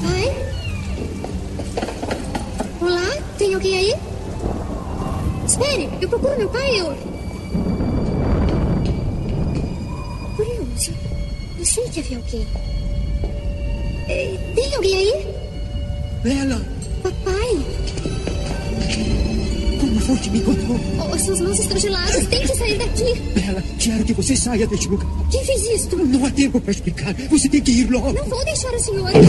Papai? Olá? Tem alguém aí? Espere, eu procuro meu pai, eu... Curioso. Eu sei que havia alguém. Eh, Tem alguém aí? Bela, Papai? Como foi que me encontrou? Oh, suas mãos estão geladas. Tente sair daqui. Bela, quero que você saia deste lugar. Quem fez isto? Não há tempo para explicar. Você tem que ir logo. Não vou deixar o senhor. Quem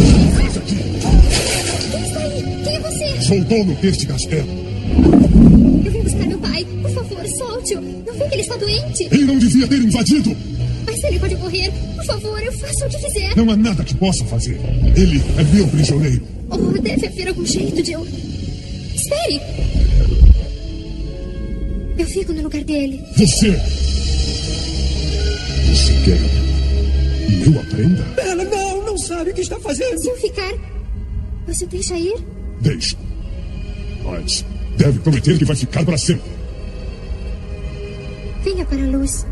está aí? Quem é você? Sou o dono deste castelo. Eu vim buscar meu pai. Por favor, solte-o. Não vê que ele está doente? Ele não devia ter invadido. Mas ele pode morrer. Por favor, eu faço o que quiser. Não há nada que possa fazer. Ele é meu prisioneiro. Oh, deve haver algum jeito de eu... Espere! Eu fico no lugar dele. Você. Você quer que eu aprenda? Bela, não, não sabe o que está fazendo. Se eu ficar, você deixa ir? Deixa. Mas deve prometer que vai ficar para sempre. Venha para a luz.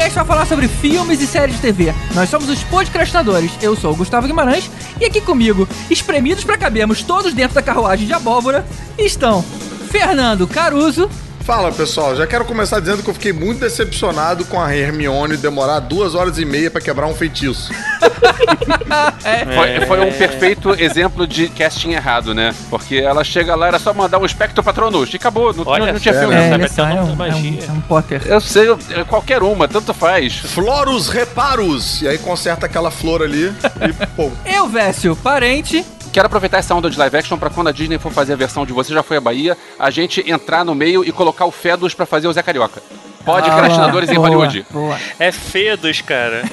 Podcast para falar sobre filmes e séries de TV. Nós somos os podcastinadores. Eu sou o Gustavo Guimarães e aqui comigo, espremidos para cabermos todos dentro da carruagem de abóbora, estão Fernando Caruso. Fala pessoal, já quero começar dizendo que eu fiquei muito decepcionado com a Hermione demorar duas horas e meia pra quebrar um feitiço. Foi, foi um perfeito exemplo de casting errado, né? Porque ela chega lá, era só mandar um espectro patronus e acabou, não, Olha não, não tinha filme. É, sabe é, só- é um, é um- é um Potter. Eu sei, é qualquer uma, tanto faz. Florus reparos! E aí conserta aquela flor ali e pô. Eu, Vécio, parente. Quero aproveitar essa onda de live action pra quando a Disney for fazer a versão de Você Já Foi à Bahia, a gente entrar no meio e colocar o Fedus pra fazer o Zé Carioca. Podcastinadores em Ah, boa, Hollywood. Boa. É Fedos, cara.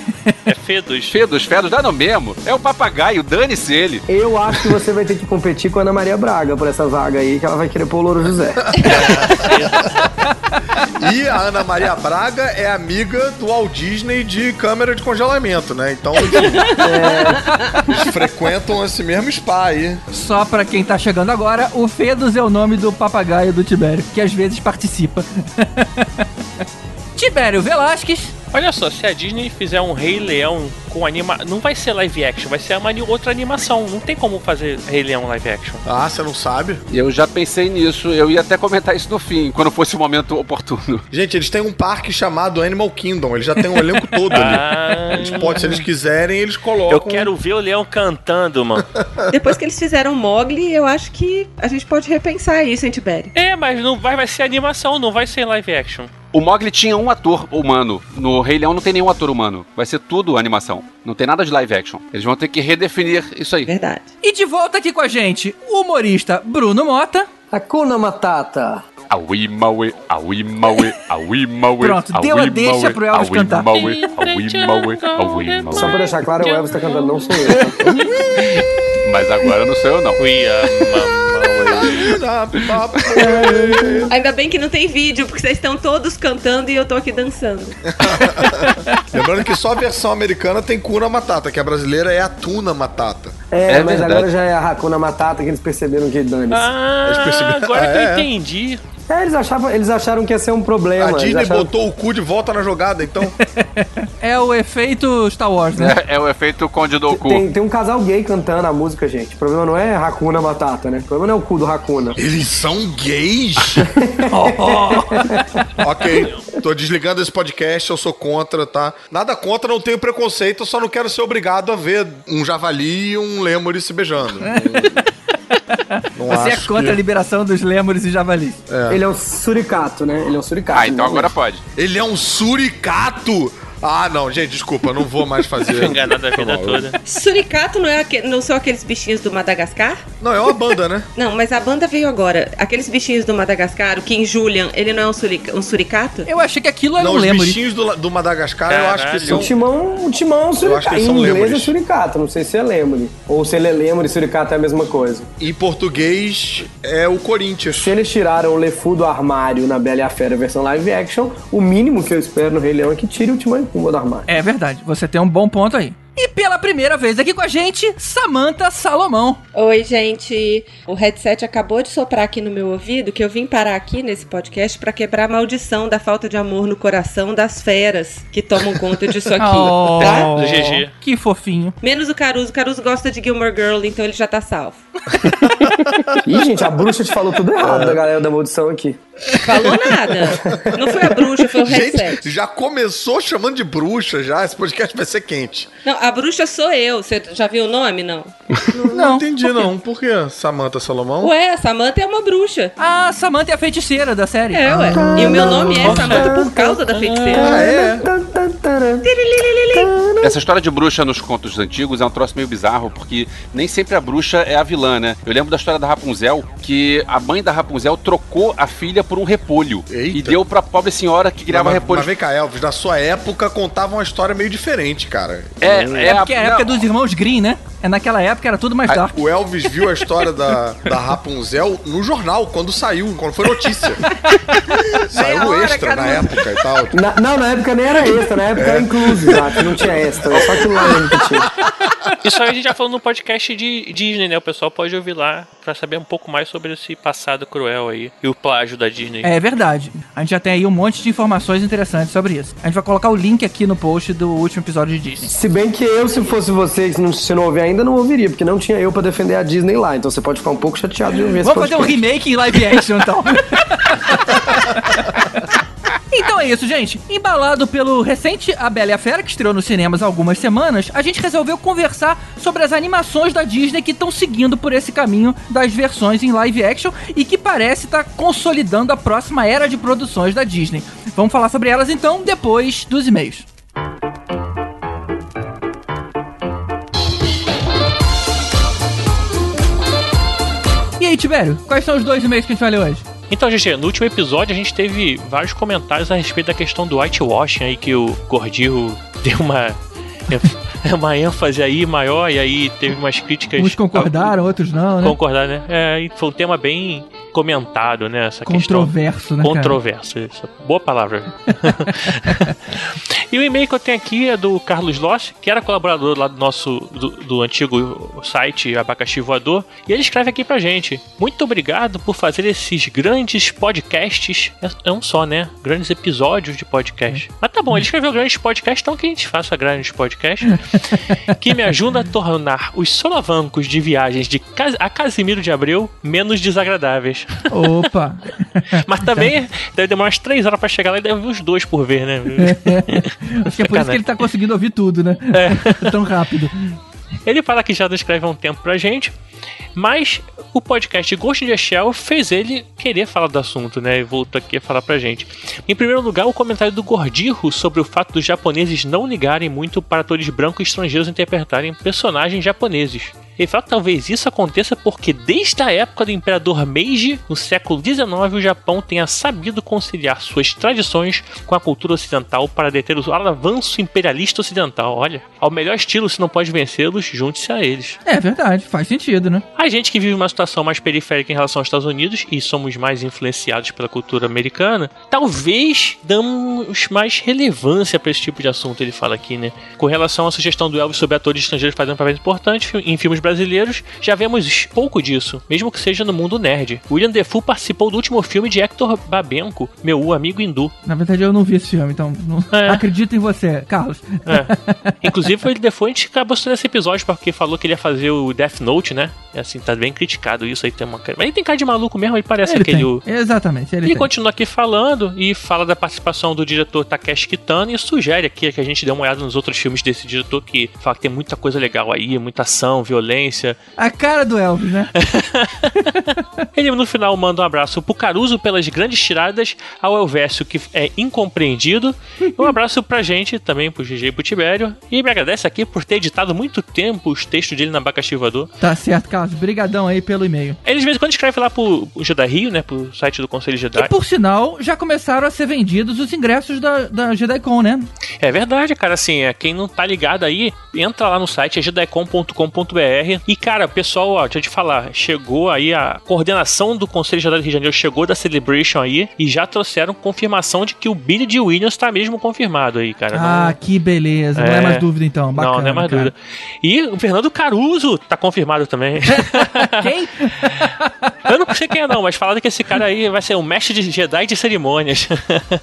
É Fedos. Fedus, Fedus, dá no mesmo. É o papagaio, dane-se ele. Eu acho que você vai ter que competir com a Ana Maria Braga por essa vaga aí, que ela vai querer pôr o Louro José. E a Ana Maria Braga é amiga do Walt Disney de câmera de congelamento, né? Então eles frequentam esse mesmo spa aí. Só pra quem tá chegando agora, o Fedus é o nome do papagaio do Tibério, que às vezes participa. Tibério Velasquez. Olha só, se a Disney fizer um Rei Leão com anima... Não vai ser live action, vai ser uma outra animação. Não tem como fazer Rei Leão live action. Ah, você não sabe? Eu já pensei nisso, eu ia até comentar isso no fim, quando fosse o momento oportuno. Gente, eles têm um parque chamado Animal Kingdom. Eles já têm um elenco todo ali. Ah, Eles podem, se eles quiserem, eles colocam. eu quero ver o leão cantando, mano. Depois que eles fizeram Mogli, eu acho que a gente pode repensar isso, hein, Tibério? É, mas não vai, vai ser animação, não vai ser live action. O Mogli tinha um ator humano. No Rei Leão não tem nenhum ator humano. Vai ser tudo animação. Não tem nada de live action. Eles vão ter que redefinir isso aí. Verdade. E de volta aqui com a gente, o humorista Bruno Mota. Hakuna Matata. Aui Maui, Aui Maui, Aui Maui. Pronto, deu a deixa pro Elvis cantar. Aui Maui, Aui Maui, Só pra deixar claro, o Elvis tá cantando, não sou eu. Mas agora não sou eu não. We are Ainda bem que não tem vídeo, porque vocês estão todos cantando e eu tô aqui dançando. Lembrando que só a versão americana tem Kuna Matata, que a brasileira é a Tuna Matata. É, É mas verdade. agora já é a Hakuna Matata que eles perceberam que dane Ah, Eles perceberam- agora que Ah, eu é. entendi. É, eles, achavam, eles acharam que ia ser um problema. A Disney acharam- botou o cu de volta na jogada, então. É o efeito Star Wars, né? É, é o efeito Conde do Cu. Tem, tem um casal gay cantando a música, gente. O problema não é Hakuna Matata, né? O problema não é o cu do Hakuna. Eles são gays? ok, tô desligando esse podcast, eu sou contra, tá? Nada contra, não tenho preconceito, eu só não quero ser obrigado a ver um javali e um lemure se beijando. Não, Você é acho contra a que- liberação dos lêmures e javalis. Ele é um suricato, né? Ele é um suricato. Ah, então agora pode. Ele é um suricato! Ah, não, gente, desculpa, não vou mais fazer. Enganado a vida eu- toda. Suricato não, é aque- não são aqueles bichinhos do Madagascar? Não, é uma banda, né? Não, mas a banda veio agora. Aqueles bichinhos do Madagascar, o King Julian, ele não é um, surica- um suricato? Eu achei que aquilo era Não, um os lembre. bichinhos do, do Madagascar eu acho que Caralho. são. O timão, o timão é um acho que suricato. Em são inglês é lêmures. suricato, não sei se é lemure. Ou se ele é lemure e suricato é a mesma coisa. Em português é o Corinthians. Se eles tiraram o Lefu do armário na Bela e a Fera versão live action, o mínimo que eu espero no Rei Leão é que tire o Timão Pumba do armário. É verdade, você tem um bom ponto aí. E pela primeira vez aqui com a gente, Samantha Salomão. Oi, gente. O headset acabou de soprar aqui no meu ouvido que eu vim parar aqui nesse podcast pra quebrar a maldição da falta de amor no coração das feras que tomam conta disso aqui. Oh, Tá? GG. Que fofinho. Menos o Caruso. O Caruso gosta de Gilmore Girl, então ele já tá salvo. Ih, gente, a bruxa te falou tudo errado da galera da maldição aqui. Falou nada. Não foi a bruxa, foi o headset. Gente, já começou chamando de bruxa já. Esse podcast vai ser quente. Não, a bruxa sou eu. Você já viu o nome? Não. Não entendi, não. Por que Samantha Salomão? Ué, a Samantha é uma bruxa. A Samantha é a feiticeira da série. É, ué. E o meu nome é Samantha por causa da feiticeira. Ah, é? Essa história de bruxa nos contos antigos é um troço meio bizarro, porque nem sempre a bruxa é a vilã, né? Eu lembro da história da Rapunzel, que a mãe da Rapunzel trocou a filha por um repolho. Eita. E deu pra pobre senhora que criava mas, repolho. mas vem cá, Elvis, na sua época contavam uma história meio diferente, cara. É, É porque é a época não, dos irmãos Green, né? É naquela época era tudo mais dark. O Elvis viu a história da, da Rapunzel no jornal, quando saiu, quando foi notícia. saiu no hora, extra na Caruso. época e tal. Na- não, na época nem era extra, na época era incluso, já, que não tinha extra, é só que lá que tinha. Isso aí a gente já falou no podcast de Disney, né? O pessoal pode ouvir lá pra saber um pouco mais sobre esse passado cruel aí e o plágio da Disney. É verdade. A gente já tem aí um monte de informações interessantes sobre isso. A gente vai colocar o link aqui no post do último episódio de Disney. Se bem que eu, se fosse você, se não, se não ouvir ainda, não ouviria, porque não tinha eu pra defender a Disney lá. Então você pode ficar um pouco chateado de ouvir esse Vamos fazer um remake em live action, então. Então é isso, gente. Embalado pelo recente A Bela e a Fera, que estreou nos cinemas há algumas semanas, a gente resolveu conversar sobre as animações da Disney que estão seguindo por esse caminho das versões em live action e que parece estar consolidando a próxima era de produções da Disney. Vamos falar sobre elas então depois dos e-mails. Aí, Tibério, quais são os dois e-mails que a gente vai ler hoje? Então, gente, no último episódio a gente teve vários comentários a respeito da questão do whitewashing aí, que o Gordillo deu uma, uma ênfase aí maior, e aí teve umas críticas. Uns concordaram, outros não, né? Concordar, né? É, foi um tema bem comentado, né? Essa questão. Controverso, né, cara? Controverso, isso. Boa palavra. e o e-mail que eu tenho aqui é do Carlos Loss, que era colaborador lá do nosso do, do antigo site Abacaxi Voador, e ele escreve aqui pra gente: Muito obrigado por fazer esses grandes podcasts. É, é um só, né? Grandes episódios de podcast. Mas tá bom, ele escreveu grandes podcasts, então que a gente faça grandes podcasts que me ajudam a tornar os solavancos de viagens de a Casimiro de Abreu menos desagradáveis. Opa! Mas também deve demorar umas 3 horas pra chegar lá e deve ver os dois por vez, né? Acho que é por isso que ele tá conseguindo ouvir tudo, né? É. Tão rápido. Ele fala que já descreve há um tempo pra gente, mas o podcast Ghost in the Shell fez ele querer falar do assunto, né? E voltou aqui a falar pra gente. Em primeiro lugar, o comentário do Gordirro sobre o fato dos japoneses não ligarem muito para atores brancos estrangeiros interpretarem personagens japoneses. Ele fala que talvez isso aconteça porque desde a época do Imperador Meiji, no século XIX, o Japão tenha sabido conciliar suas tradições com a cultura ocidental para deter o avanço imperialista ocidental. Olha, ao melhor estilo, se não pode vencê-los, junte-se a eles. É verdade, faz sentido, né? A gente que vive uma situação mais periférica em relação aos Estados Unidos e somos mais influenciados pela cultura americana, talvez damos mais relevância para esse tipo de assunto, ele fala aqui, né? Com relação à sugestão do Elvis sobre atores estrangeiros fazendo papéis importantes em filmes brasileiros, já vemos pouco disso, mesmo que seja no mundo nerd. William Defoe participou do último filme de Hector Babenco, meu amigo hindu. Na verdade, eu não vi esse filme, então não... É. acredito em você, Carlos. É. Inclusive, o Defoe a gente acabou assistindo esse episódio porque falou que ele ia fazer o Death Note, né? E assim, tá bem criticado isso aí. Tem uma cara. Mas ele tem cara de maluco mesmo, ele parece Ele aquele. o- Exatamente, ele, tem. continua aqui falando e fala da participação do diretor Takeshi Kitano e sugere aqui que a gente dê uma olhada nos outros filmes desse diretor que fala que tem muita coisa legal aí, muita ação, violência referência. A cara do Elvis, né? Ele no final manda um abraço pro Caruso pelas grandes tiradas, ao Elvésio que é incompreendido. Um abraço pra gente também, pro GG e pro Tibério. E me agradece aqui por ter editado muito tempo os textos dele na Abacaxi Voador. Tá certo, Carlos. Brigadão aí pelo e-mail. Ele de vez em quando escreve lá pro Jedi Rio, né? Pro site do Conselho Jedi. E por sinal, já começaram a ser vendidos os ingressos da, da JediCon, né? É verdade, cara. Assim, é, quem não tá ligado aí, entra lá no site, é jedicom.com.br. E, cara, pessoal, ó, deixa eu te falar, chegou aí a coordenação do Conselho Jedi do Rio de Janeiro, chegou da Celebration aí e já trouxeram confirmação de que o Billy de Williams tá mesmo confirmado aí, cara. Ah, Não- que beleza. Não é É. mais dúvida então. Bacana, não, não é mais cara. dúvida. E o Fernando Caruso tá confirmado também. Quem? Eu não sei quem é não, mas falaram que esse cara aí vai ser um mestre de Jedi de cerimônias.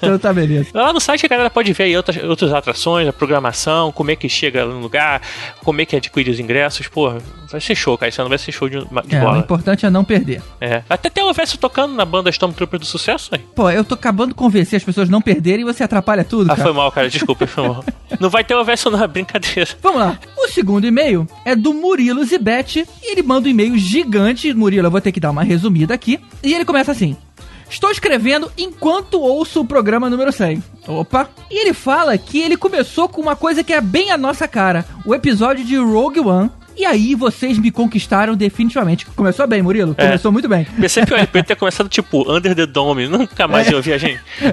Então tá beleza. Lá no site a galera pode ver aí outras, outras atrações, a programação, como é que chega no lugar, como é que adquire os ingressos. Pô, vai ser show, cara. Isso não vai ser show de, de É, o bola. importante é não perder. É. Até tem o Verso tocando na banda Stormtrooper do sucesso, aí. Pô, eu tô acabando de convencer as pessoas a não perderem e você atrapalha tudo, Ah, cara. foi mal, cara. Desculpa, foi mal. Não vai ter o Verso não, é brincadeira. Vamos lá. O segundo e-mail é do Murilo Zibete e ele manda um e-mail gigante. Murilo, eu vou ter que dar uma resumida aqui. E ele começa assim. Estou escrevendo enquanto ouço o programa número 100. Opa! E ele fala que ele começou com uma coisa que é bem a nossa cara: o episódio de Rogue One. E aí vocês me conquistaram definitivamente. Começou bem, Murilo. É. Começou muito bem. Pensei que o LP ter começado tipo Under the Dome, nunca mais eu ouvi a gente.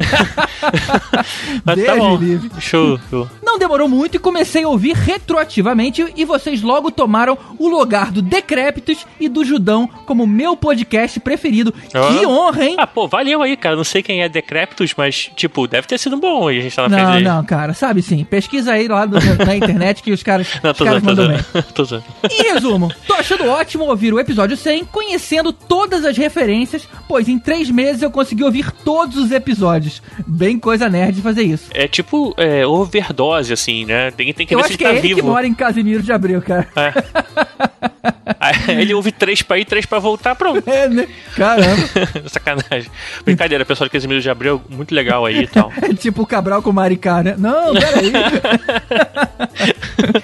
Mas tá Deus bom. me livre. Show, show. Não demorou muito e comecei a ouvir retroativamente e vocês logo tomaram o lugar do Decrépitos e do Judão como meu podcast preferido. Que Ah. honra, hein? Ah, pô, valeu aí, cara. Não sei quem é Decréptos, mas, tipo, deve ter sido bom. E a gente tá na frente Não, não, cara, sabe sim. Pesquisa aí lá do- na internet que os caras, Não, os tô caras mandam bem. Tô. Em resumo, tô achando ótimo ouvir o episódio 100, conhecendo todas as referências, pois em três meses eu consegui ouvir todos os episódios. Bem coisa nerd fazer isso. É tipo é, overdose, assim, né? Tem, tem que Eu ver acho se que ele é tá ele que mora em Casimiro de Abril, cara. Aí ele ouve três pra ir, três pra voltar, pronto. É, né? Caramba. Sacanagem. Brincadeira, pessoal de Casimiro de Abreu, muito legal aí e tal. É tipo o Cabral com o Maricá, né? Não, peraí.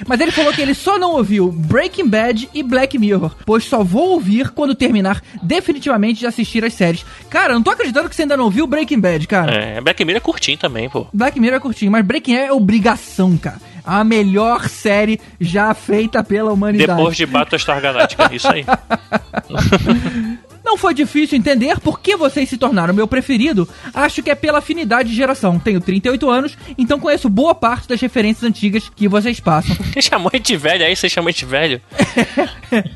Mas ele falou que ele só não ouviu Breaking Bad e Black Mirror, pois só vou ouvir quando terminar definitivamente de assistir as séries. Cara, eu não tô acreditando que você ainda não viu Breaking Bad, cara. É, Black Mirror é curtinho também, pô. Black Mirror é curtinho, mas Breaking Bad é obrigação, cara. A melhor série já feita pela humanidade. Depois de Battlestar Galáctica, isso aí. Não foi difícil entender por que vocês se tornaram meu preferido. Acho que é pela afinidade de geração. Tenho 38 anos, então conheço boa parte das referências antigas que vocês passam. chamou de velho, aí você chamou de velho.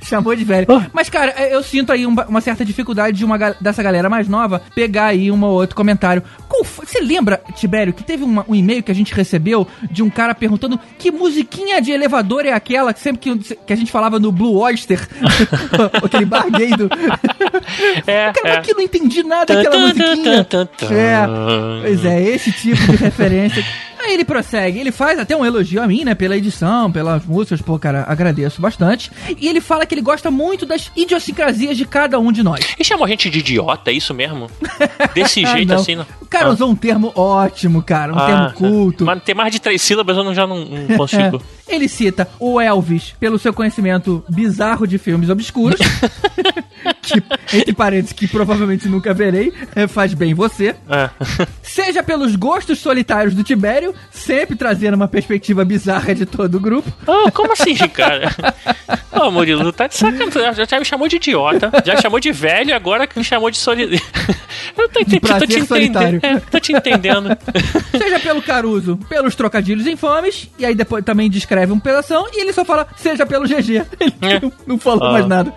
Chamou de velho. Mas, cara, eu sinto aí uma, certa dificuldade de uma, dessa galera mais nova pegar aí um ou outro comentário. Você lembra, Tibério, que teve uma- um e-mail que a gente recebeu de um cara perguntando que musiquinha de elevador é aquela que sempre que, que a gente falava no Blue Oyster, aquele bar gay do... É, Cara, é. eu não entendi nada daquela musiquinha. tan, tan, tan. É, pois é, esse tipo de referência. Aí ele prossegue, ele faz até um elogio a mim, né, pela edição, pelas músicas, pô, cara, agradeço bastante. E ele fala que ele gosta muito das idiosincrasias de cada um de nós. Ele chamou a gente de idiota, é isso mesmo? Desse Ah, jeito não. assim, não. O cara Ah. usou um termo ótimo, cara, um Ah, termo culto. Mas tem mais de três sílabas, eu não, já não, não consigo. É. Ele cita o Elvis pelo seu conhecimento bizarro de filmes obscuros. Que, entre parênteses, que provavelmente nunca verei, é, faz bem você. É. Seja pelos gostos solitários do Tibério, sempre trazendo uma perspectiva bizarra de todo o grupo. Ah, como assim, cara? Ô, Murilo, tá de sacanagem. Já, me chamou de idiota, já me chamou de velho, agora que me chamou de solitário. Eu tô, De tô te solitário. entendendo. É, tô te entendendo. Seja pelo Caruso, pelos trocadilhos infames, e aí depois também descreve um pedação, e ele só fala, seja pelo GG. Ele É. não, não falou Ah. mais nada.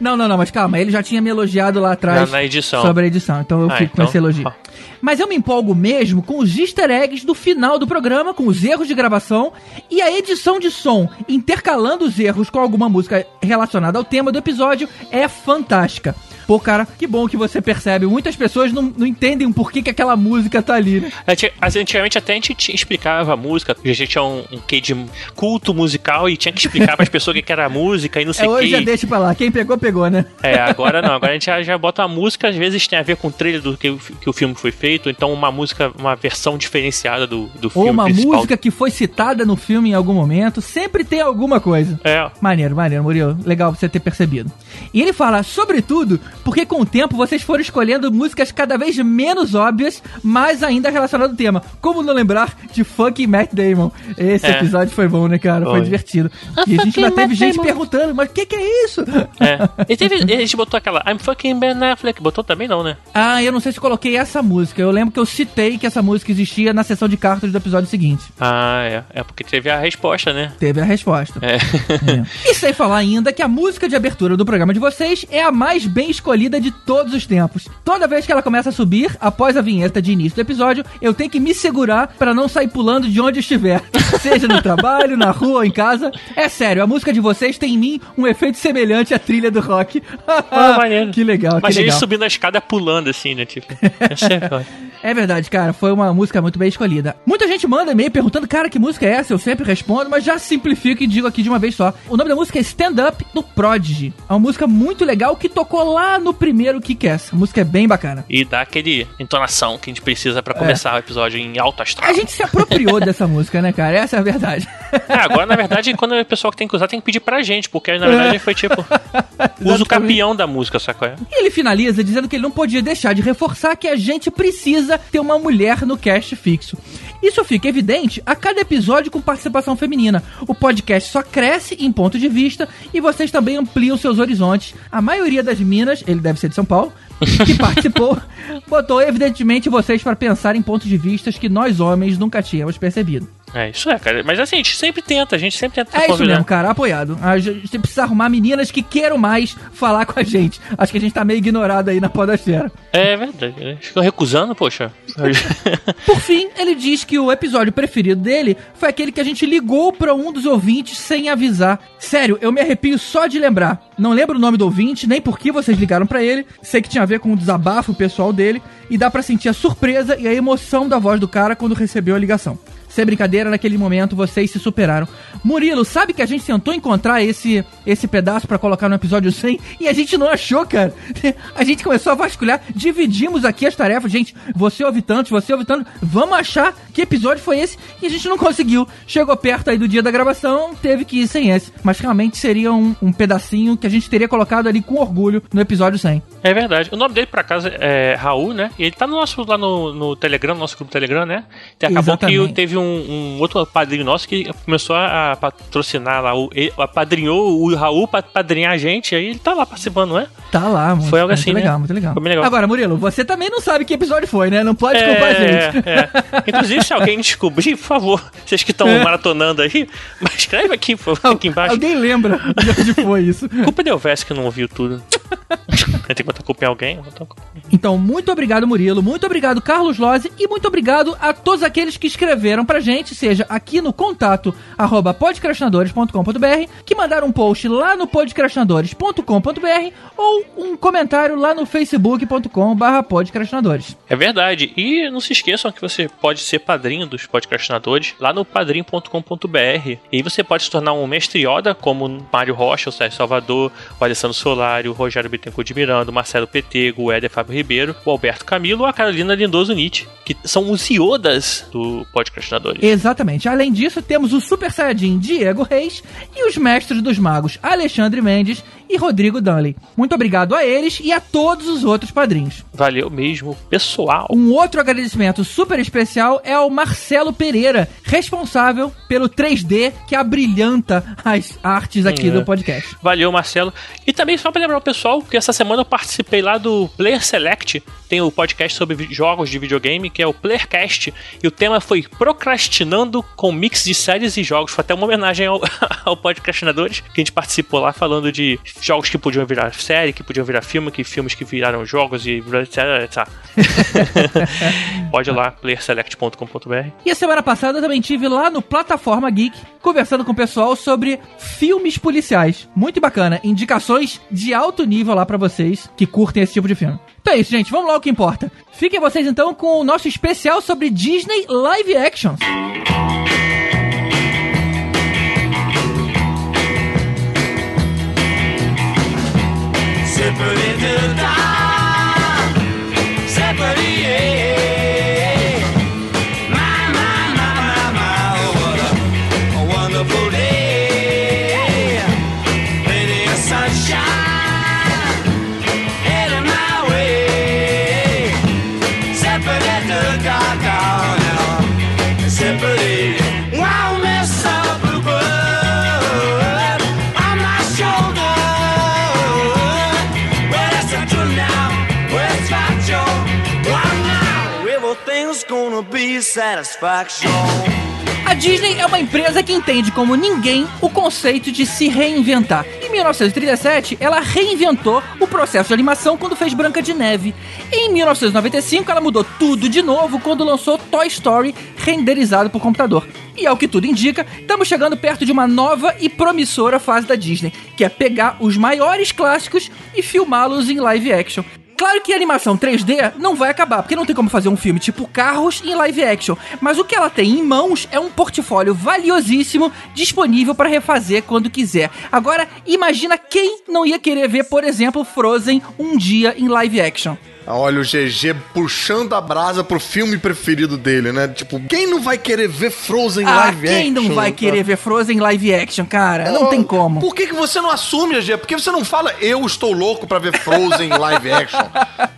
Não, não, não, mas calma, ele já tinha me elogiado lá atrás Na- na edição. sobre a edição, então eu Ah, fico com então, esse elogio. ó. Mas eu me empolgo mesmo com os easter eggs do final do programa, com os erros de gravação e a edição de som, intercalando os erros com alguma música relacionada ao tema do episódio, é fantástica. Pô, cara, que bom que você percebe. Muitas pessoas não, não entendem o porquê que aquela música tá ali, né? Anti- Antigamente até a gente te- explicava a música, a gente tinha um, um quê de culto musical e tinha que explicar para as pessoas o que que era a música e não sei É, o hoje que. já deixa pra lá. Quem pegou, pegou, né? É, agora não, agora a gente já, já bota uma música, às vezes tem a ver com o trailer do que, que o filme foi feito, então uma música, uma versão diferenciada do, do Ou filme uma principal. música que foi citada no filme em algum momento. Sempre tem alguma coisa. É, Maneiro, maneiro, Murilo. Legal você ter percebido. E ele fala, sobretudo, porque com o tempo vocês foram escolhendo músicas cada vez menos óbvias, mas ainda relacionadas ao tema. Como não lembrar de fucking Matt Damon? Esse É. episódio foi bom, né, cara? Foi Foi. divertido. E a gente ainda teve Matt gente Damon. perguntando, mas o que, que é isso? é. E teve, a gente botou aquela I'm fucking Ben Affleck, botou também não, né? Ah, eu não sei se coloquei essa música. Eu lembro que eu citei que essa música existia na sessão de cartas do episódio seguinte. Ah, é. É porque teve a resposta, né? Teve a resposta. É. É. E sem falar ainda que a música de abertura do programa de vocês é a mais bem escolhida de todos os tempos. Toda vez que ela começa a subir, após a vinheta de início do episódio, eu tenho que me segurar pra não sair pulando de onde estiver. Seja no trabalho, na rua ou em casa. É sério, a música de vocês tem em mim um efeito semelhante à trilha do rock. Ah, maneiro. que legal, que Mas a gente legal. subindo a escada pulando assim, né? Tipo. É É verdade, cara, foi uma música muito bem escolhida. Muita gente manda e-mail perguntando, cara, que música é essa? Eu sempre respondo, mas já simplifico e digo aqui de uma vez só. O nome da música é Stand Up do Prodigy. É uma música muito legal que tocou lá no primeiro Kick-Ass. A música é bem bacana. E dá aquele entonação que a gente precisa pra começar o episódio em alto astral. É. A gente se apropriou dessa música, né, cara? Essa é a verdade. É, agora, na verdade, quando o pessoal que tem que usar tem que pedir pra gente, porque na verdade foi tipo. uso capião da música, sacou? É? E ele finaliza dizendo que ele não podia deixar de reforçar que a gente precisa ter uma mulher no cast fixo. Isso fica evidente a cada episódio com participação feminina. O podcast só cresce em ponto de vista e vocês também ampliam seus horizontes. A maioria das minas, ele deve ser de São Paulo, que participou, botou evidentemente vocês para pensar em pontos de vistas que nós homens nunca tínhamos percebido. É, isso é, cara. Mas assim, a gente sempre tenta, a gente sempre tenta É isso mesmo, cara, apoiado. A gente precisa arrumar meninas que queiram mais falar com a gente. Acho que a gente tá meio ignorado aí na podosfera. É verdade. né? Ficam recusando, poxa. Por fim, ele diz que o episódio preferido dele foi aquele que a gente ligou pra um dos ouvintes sem avisar. Sério, eu me arrepio só de lembrar. Não lembro o nome do ouvinte, nem por que vocês ligaram pra ele. Sei que tinha a ver com o desabafo pessoal dele e dá pra sentir a surpresa e a emoção da voz do cara quando recebeu a ligação. Sem brincadeira, naquele momento vocês se superaram. Murilo, sabe que a gente tentou encontrar esse esse pedaço pra colocar no episódio 100 e a gente não achou, cara. A gente começou a vasculhar, dividimos aqui as tarefas. Gente, você ouve tantos, você ouve tantos. Vamos achar que episódio foi esse e a gente não conseguiu. Chegou perto aí do dia da gravação, teve que ir sem esse. Mas realmente seria um, um pedacinho que a gente teria colocado ali com orgulho no episódio 100. É verdade. O nome dele, por acaso, é Raul, né? E ele tá no nosso, lá no, no Telegram, no nosso grupo Telegram, né? E acabou Exatamente. que teve um, um outro padrinho nosso que começou a, patrocinar lá, o, ele apadrinhou o Raul pra padrinhar a gente, aí ele tá lá participando, não é? Tá lá, muito, Foi algo muito assim, né? legal, muito legal. Foi legal. Agora, Murilo, você também não sabe que episódio foi, né? Não pode culpar a gente. é. Inclusive, se alguém descobrir, por favor, vocês que estão É. maratonando aí, mas escreve aqui, por favor, aqui embaixo. Alguém lembra de onde foi isso? Culpa de Elvis que não ouviu tudo. Tem que botar culpa em alguém. botar. Então, muito obrigado, Murilo. Muito obrigado, Carlos Lozzi. E muito obrigado a todos aqueles que escreveram pra gente, seja aqui no contato arroba podcrastinadores.com.br, que mandaram um post lá no podcrastinadores.com.br ou um comentário lá no facebook.com podcrastinadores. É verdade. E não se esqueçam que você pode ser padrinho dos podcastinadores lá no padrim.com.br. E você pode se tornar um mestre Yoda, como Mário Rocha, o Sérgio Salvador, o Alessandro Solário, o Rogério Bittencourt de Miranda, o Marcelo Petego, o Éder Fábio Ribeiro, o Alberto Camilo ou a Carolina Lindoso Nietzsche, que são os Iodas do podcastinadores. Exatamente. Além disso, temos o Super Saiyajin Diego Reis e os mestres dos magos Alexandre Mendes e Rodrigo Dunley. Muito obrigado a eles e a todos os outros padrinhos. Valeu mesmo, pessoal. Um outro agradecimento super especial é ao Marcelo Pereira, responsável pelo 3D que abrilhanta as artes aqui É. do podcast. Valeu, Marcelo. E também só pra lembrar o pessoal que essa semana eu participei lá do Player Select, tem o podcast sobre jogos de videogame, que é o Playercast, e o tema foi Procrastinando com mix de séries e jogos. Foi até uma homenagem ao, ao Podcastinadores, que a gente participou lá falando de jogos que podiam virar série, que podiam virar filme, que filmes que viraram jogos e etc. etc. Pode ir lá, playerselect.com.br. E a semana passada eu também tive lá no Plataforma Geek, conversando com o pessoal sobre filmes policiais. Muito bacana. Indicações de alto nível lá pra vocês que curtem esse tipo de filme. Então é isso, gente. Vamos lá o que importa. Fiquem vocês então com o nosso especial sobre Disney Live Actions. A Disney é uma empresa que entende como ninguém o conceito de se reinventar. Em 1937, ela reinventou o processo de animação quando fez Branca de Neve. Em 1995, ela mudou tudo de novo quando lançou Toy Story renderizado por computador. E ao que tudo indica, estamos chegando perto de uma nova e promissora fase da Disney, que é pegar os maiores clássicos e filmá-los em live action. Claro que a animação 3D não vai acabar, porque não tem como fazer um filme tipo Carros em live action. Mas o que ela tem em mãos é um portfólio valiosíssimo disponível para refazer quando quiser. Agora, imagina quem não ia querer ver, por exemplo, Frozen um dia em live action. Olha o GG puxando a brasa pro filme preferido dele, né? Tipo, quem não vai querer ver Frozen Ah, live action? quem não vai querer ver Frozen em live action, cara? Não Oh, tem como. Por que, que você não assume, GG? Por que você não fala eu estou louco pra ver Frozen em live action?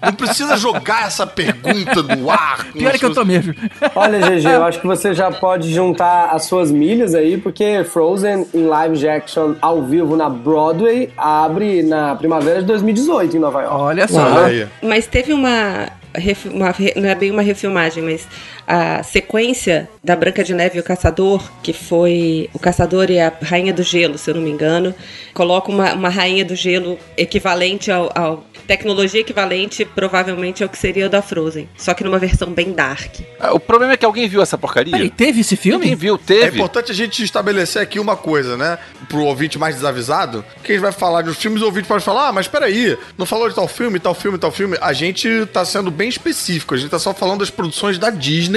Não precisa jogar essa pergunta do ar. Pior é que eu tô mesmo. Olha, GG, eu acho que você já pode juntar as suas milhas aí, porque Frozen em live action ao vivo na Broadway abre na primavera de 2018 em Nova York. Olha só. Olha. Mas teve uma, ref- uma re- não é bem uma refilmagem, mas a sequência da Branca de Neve e o Caçador, que foi o Caçador e a Rainha do Gelo, se eu não me engano, coloca uma, uma Rainha do Gelo equivalente ao, ao tecnologia equivalente provavelmente ao que seria o da Frozen, só que numa versão bem dark. Ah, O problema é que alguém viu essa porcaria. Peraí, teve esse Ninguém filme? viu, É teve. importante a gente estabelecer aqui uma coisa, né? Pro ouvinte mais desavisado, que a gente vai falar de filmes, o ouvinte pode falar, ah, mas peraí, não falou de tal filme, tal filme, tal filme. A gente tá sendo bem específico, a gente tá só falando das produções da Disney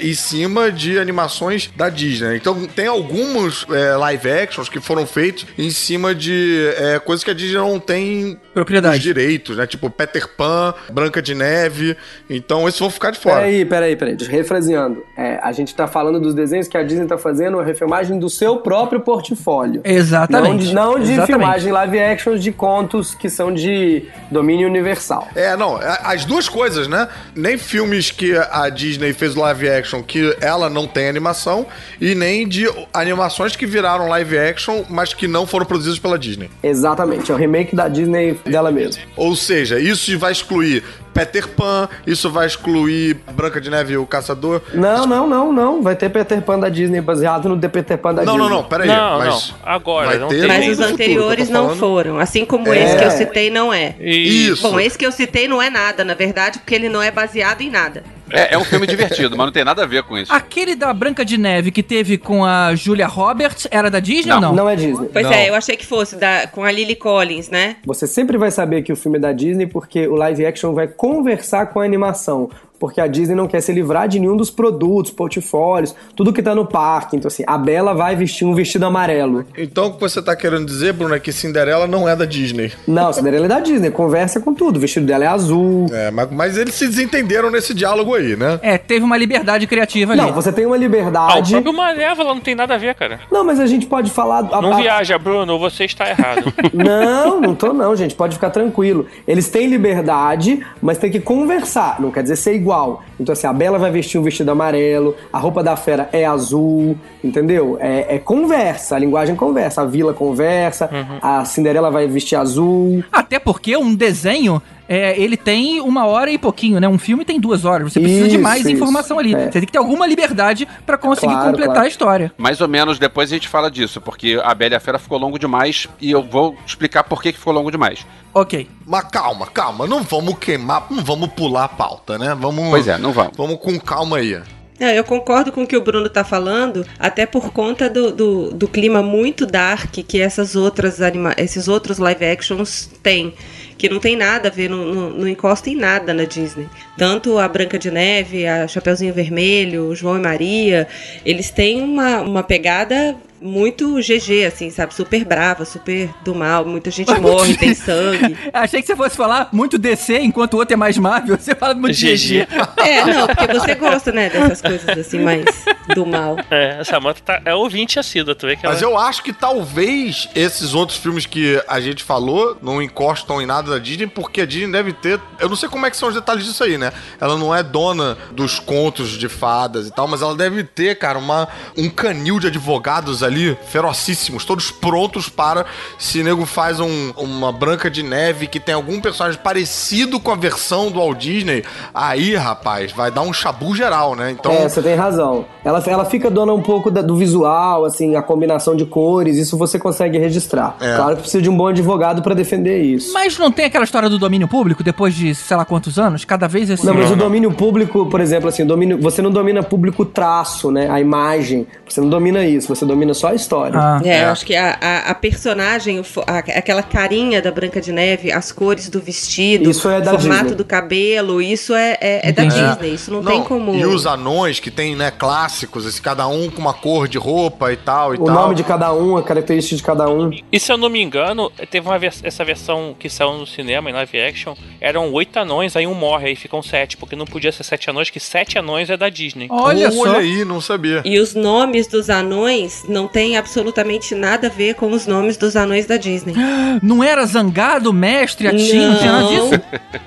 em cima de animações da Disney. Então tem alguns é, live actions que foram feitos em cima de é, coisas que a Disney não tem Propriedade. os direitos, né? Tipo Peter Pan, Branca de Neve. Então esses vão ficar de fora. Peraí, peraí, peraí. Refraseando. É, a gente tá falando dos desenhos que a Disney tá fazendo a refilmagem do seu próprio portfólio. Exatamente. Não de, não de Exatamente. filmagem live actions de contos que são de domínio universal. É, não, as duas coisas, né? Nem filmes que a Disney fez live action que ela não tem animação, e nem de animações que viraram live action, mas que não foram produzidas pela Disney. Exatamente, é o remake da Disney dela mesma. Ou seja, isso vai excluir Peter Pan, isso vai excluir Branca de Neve e o Caçador. Não, não, não, não. Vai ter Peter Pan da Disney baseado no The Peter Pan da Não, Disney. não, não, peraí. Não, mas não, agora, não ter tem. Mas os futuro, anteriores tô não foram, assim como É. esse que eu citei não é. Isso. Bom, esse que eu citei não é nada, na verdade, porque ele não é baseado em nada. É, é um filme divertido, mas não tem nada a ver com isso. Aquele da Branca de Neve que teve com a Julia Roberts era da Disney Não. ou não? Não é Disney. Pois Não. é, eu achei que fosse da, com a Lily Collins, né? Você sempre vai saber que o filme é da Disney porque o live action vai conversar com a animação. Porque a Disney não quer se livrar de nenhum dos produtos, portfólios, tudo que tá no parque. Então, assim, a Bela vai vestir um vestido amarelo. Então o que você tá querendo dizer, Bruno, é que Cinderela não é da Disney. Não, Cinderela é da Disney, conversa com tudo. O vestido dela é azul. É, mas, mas eles se desentenderam nesse diálogo aí, né? É, teve uma liberdade criativa ali. Não, você tem uma Ah, o liberdade. próprio Malévola não tem nada a ver, cara. Não, mas a gente pode falar. a- Não viaja, Bruno, você está errado. Não, não tô não, gente. Pode ficar tranquilo. Eles têm liberdade, mas tem que conversar. Não quer dizer ser igual. Então, assim, a Bela vai vestir um vestido amarelo, a roupa da fera é azul, entendeu? É, é conversa, a linguagem conversa. A vila conversa, a Cinderela vai vestir azul. Até porque um desenho é, ele tem uma hora e pouquinho, né? Um filme tem duas horas. Você precisa de Isso, mais isso. informação ali. É. Você tem que ter alguma liberdade pra conseguir Claro, completar claro. a história. Mais ou menos depois a gente fala disso, porque a Bela e a Fera ficou longo demais e eu vou explicar por que, que ficou longo demais. Ok. Mas calma, calma, não vamos queimar, não vamos pular a pauta, né? Vamos. Pois é, não vamos. Vamos com calma aí. Não, eu concordo com o que o Bruno tá falando, até por conta do, do, do clima muito dark que essas outras anima esses outros live actions têm. Que não tem nada a ver, não, não, não encosta em nada na Disney. Tanto a Branca de Neve, a Chapeuzinho Vermelho, o João e Maria, eles têm uma, uma pegada muito GG, assim, sabe? Super brava, super do mal, muita gente morre, tem sangue. Achei que você fosse falar muito DC, enquanto o outro é mais Marvel. Você fala muito GG. GG. É, não, porque você gosta, né, dessas coisas assim, mais do mal. É, a Samantha tá, é ouvinte assídua, tu vê que ela... Mas eu acho que talvez esses outros filmes que a gente falou não encostam em nada da Disney, porque a Disney deve ter. Eu não sei como é que são os detalhes disso aí, né? Ela não é dona dos contos de fadas e tal, mas ela deve ter, cara, uma, um canil de advogados ali, ferocíssimos, todos prontos para se nego faz um- uma Branca de Neve que tem algum personagem parecido com a versão do Walt Disney, aí, rapaz, vai dar um chabu geral, né? Então. É, você tem razão. Ela, ela fica dona um pouco da- do visual, assim, a combinação de cores, isso você consegue registrar. É. Claro que precisa de um bom advogado pra defender isso. Mas não tem aquela história do domínio público, depois de sei lá quantos anos? Cada vez esse. Não, mas o domínio público, por exemplo, assim, o domínio, você não domina público traço, né? A imagem. Você não domina isso, você domina só a história. Ah. É, eu acho que a, a, a personagem, a- aquela carinha da Branca de Neve, as cores do vestido, Isso é da o formato Disney. do cabelo, isso é, é, é da. Disney. Isso não, tem como. E os anões que tem, né, clássicos, esse, cada um com uma cor de roupa e tal e O tal. nome de cada um, a característica de cada um. E se eu não me engano, teve uma vers- essa versão que saiu no cinema, em live action, eram oito anões, aí um morre, aí ficam sete, porque não podia ser sete anões, que sete anões é da Disney. Olha Olha só. aí, não sabia. E os nomes dos anões não têm absolutamente nada a ver com os nomes dos anões da Disney. Não era zangado, mestre, atinho, não tinha nada disso?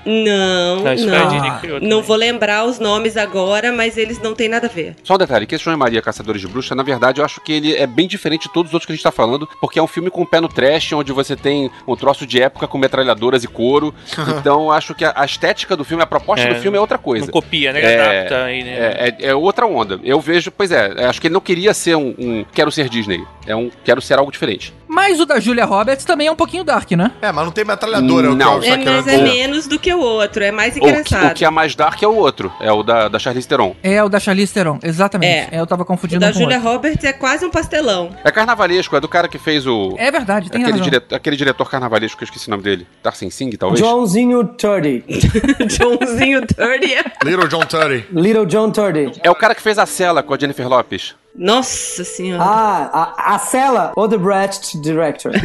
Não, Não, a não. Não vou lembrar os nomes agora, mas eles não têm nada a ver. Só um detalhe, que esse João e Maria Caçadores de Bruxa, na verdade, eu acho que ele é bem diferente de todos os outros que a gente tá falando, porque é um filme com pé no trash, onde você tem um troço de época com metralhadoras e couro. então, eu acho que a a estética do filme, a proposta É. do filme é outra coisa. Não copia, né? É, Adapta aí, né? É, é- é outra onda. Eu vejo, pois é, é, acho que ele não queria ser um, um quero ser Disney. É um quero ser algo diferente. Mas o da Julia Roberts também é um pouquinho dark, né? É, mas não tem metralhadora, é o Não. eu É, mas é menos do que o outro, é mais O que, engraçado. o que é mais dark é o outro, é o da, da Charlize Theron. É o da Charlize Theron, exatamente. É. eu tava O confundindo da com o Julia outro. Roberts é quase um pastelão. É carnavalesco, é do cara que fez o... É verdade, tem aquele, razão. diretor, aquele diretor carnavalesco que eu esqueci o nome dele. Darcy Singh, talvez? Joãozinho Turdy. Joãozinho Dirty. Little John Tutty. Little John Turdy. É o cara que fez a cela com a Jennifer Lopes. Nossa senhora. Ah, a, a Cela, Odebrecht Director.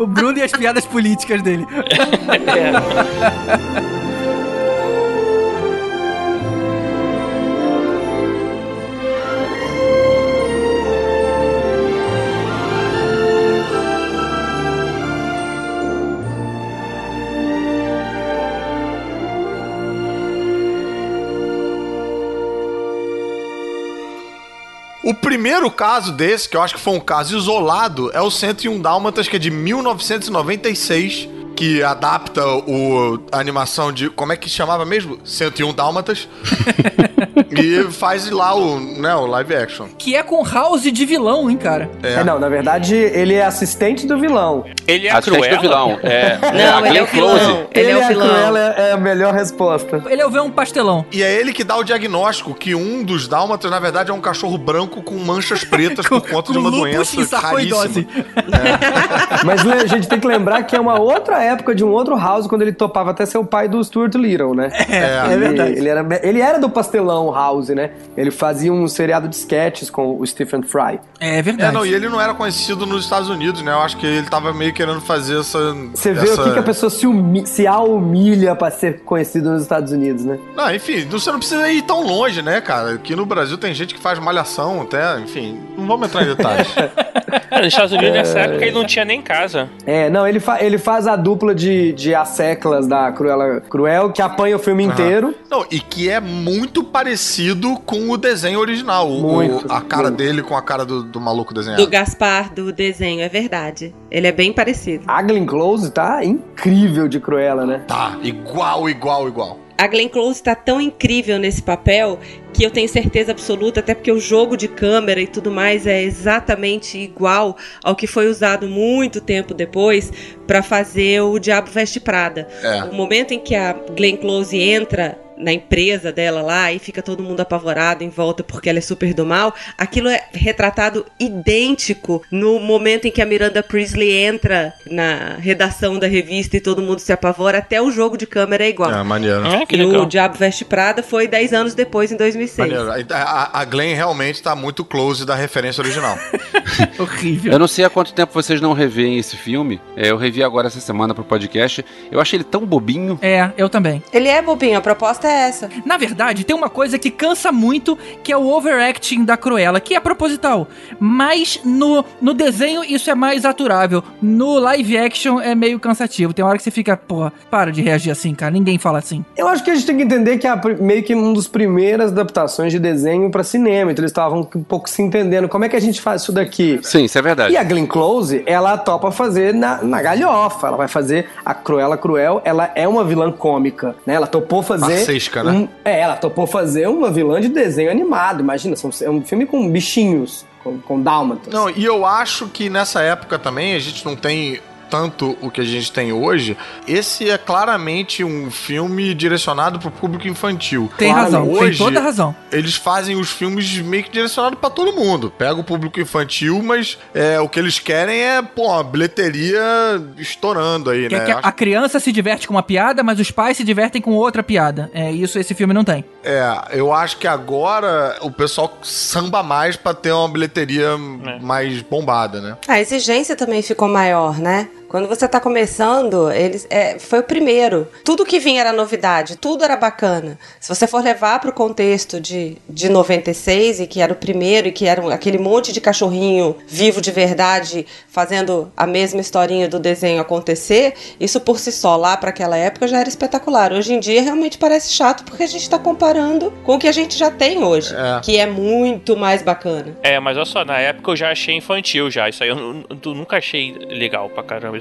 O Bruno e as piadas políticas dele. O primeiro caso desse, que eu acho que foi um caso isolado, é o 101 Dálmatas, que é de 1996, que adapta o, a animação de. Como é que chamava mesmo? 101 Dálmatas. e faz lá o, né, o live action. Que é com House de vilão, hein, cara? É, não, na verdade, ele é assistente do vilão. Ele é Assistente Cruella. do vilão. É, Não, a ele é o vilão. Close. Ele é o a vilão. Cruella é, é a melhor resposta. Ele é o ver um pastelão. E é ele que dá o diagnóstico que um dos dálmatas, na verdade, é um cachorro branco com manchas pretas por conta de uma doença e raríssima. Mas le- a gente tem que lembrar que é uma outra época de um outro House, quando ele topava até ser o pai do Stuart Little, né? É, Ele- verdade. Ele era, ele era do pastelão House, né? Ele fazia um seriado de sketches com o Stephen Fry. É verdade. É, não, e ele não era conhecido nos Estados Unidos, né? Eu acho que ele tava meio querendo fazer essa. Você vê essa... o que, que a pessoa se, humi se humilha pra ser conhecido nos Estados Unidos, né? Não, enfim, você não precisa ir tão longe, né, cara? Aqui no Brasil tem gente que faz malhação até, enfim, não vamos entrar em detalhes. É, nos Estados Unidos, nessa época, ele não tinha nem casa. É, não, ele, fa ele faz a dupla de, de asseclas da Cruella Cruel, que apanha o filme inteiro. Não, e que é muito parecido com o desenho original. Muito, o- a cara muito. dele com a cara do, do maluco desenhado. Do Gaspar, do desenho, é verdade. Ele é bem parecido. A Glenn Close tá incrível de Cruella, né? Tá, igual, igual, igual. A Glenn Close tá tão incrível nesse papel que eu tenho certeza absoluta, até porque o jogo de câmera e tudo mais é exatamente igual ao que foi usado muito tempo depois pra fazer o Diabo Veste Prada. É. O momento em que a Glenn Close entra na empresa dela lá e fica todo mundo apavorado em volta porque ela é super do mal, aquilo é retratado idêntico no momento em que a Miranda Priestley entra na redação da revista e todo mundo se apavora, até o jogo de câmera é igual. É, maneiro. É, que E legal. o Diabo Veste Prada foi 10 anos depois, em 2006. Maneiro. A, a Glenn realmente tá muito close da referência original. Horrível. Eu não sei há quanto tempo vocês não revêem esse filme. É, eu revi agora essa semana pro podcast. Eu achei ele tão bobinho. É, eu também. Ele é bobinho, a proposta é essa. Na verdade, tem uma coisa que cansa muito, que é o overacting da Cruella, que é proposital. Mas no, no desenho isso é mais aturável. No live action é meio cansativo. Tem hora que você fica, porra, para de reagir assim, cara. Ninguém fala assim. Eu acho que a gente tem que entender que é meio que uma das primeiras adaptações de desenho pra cinema. Então eles estavam um pouco se entendendo. Como é que a gente faz isso daqui? Sim, isso é verdade. E a Glenn Close, ela topa fazer na, na galhofa. Ela vai fazer a Cruella Cruel. Ela é uma vilã cômica, né? Ela topou fazer... Né? um- é, ela topou fazer uma vilã de desenho animado. Imagina, são- é um filme com bichinhos, com, com dálmatas. Não, e eu acho que nessa época também a gente não tem tanto o que a gente tem hoje. Esse é claramente um filme direcionado pro público infantil. Tem Claro, razão, hoje- tem toda razão. Eles fazem os filmes meio que direcionados pra todo mundo. Pega o público infantil, mas é, o que eles querem é, pô, uma bilheteria estourando aí, Que é né? que a criança se diverte com uma piada, mas os pais se divertem com outra piada. É isso esse filme não tem. É, eu acho que agora o pessoal samba mais pra ter uma bilheteria mais bombada, né? A exigência também ficou maior, né? Quando você tá começando, eles é, foi o primeiro. Tudo que vinha era novidade, tudo era bacana. Se você for levar pro contexto de, de 96, e que era o primeiro, e que era aquele monte de cachorrinho vivo de verdade, fazendo a mesma historinha do desenho acontecer, isso por si só, lá para aquela época, já era espetacular. Hoje em dia realmente parece chato, porque a gente tá comparando com o que a gente já tem hoje, É. que é muito mais bacana. É, mas olha só, na época eu já achei infantil já. Isso aí eu, eu nunca achei legal pra caramba.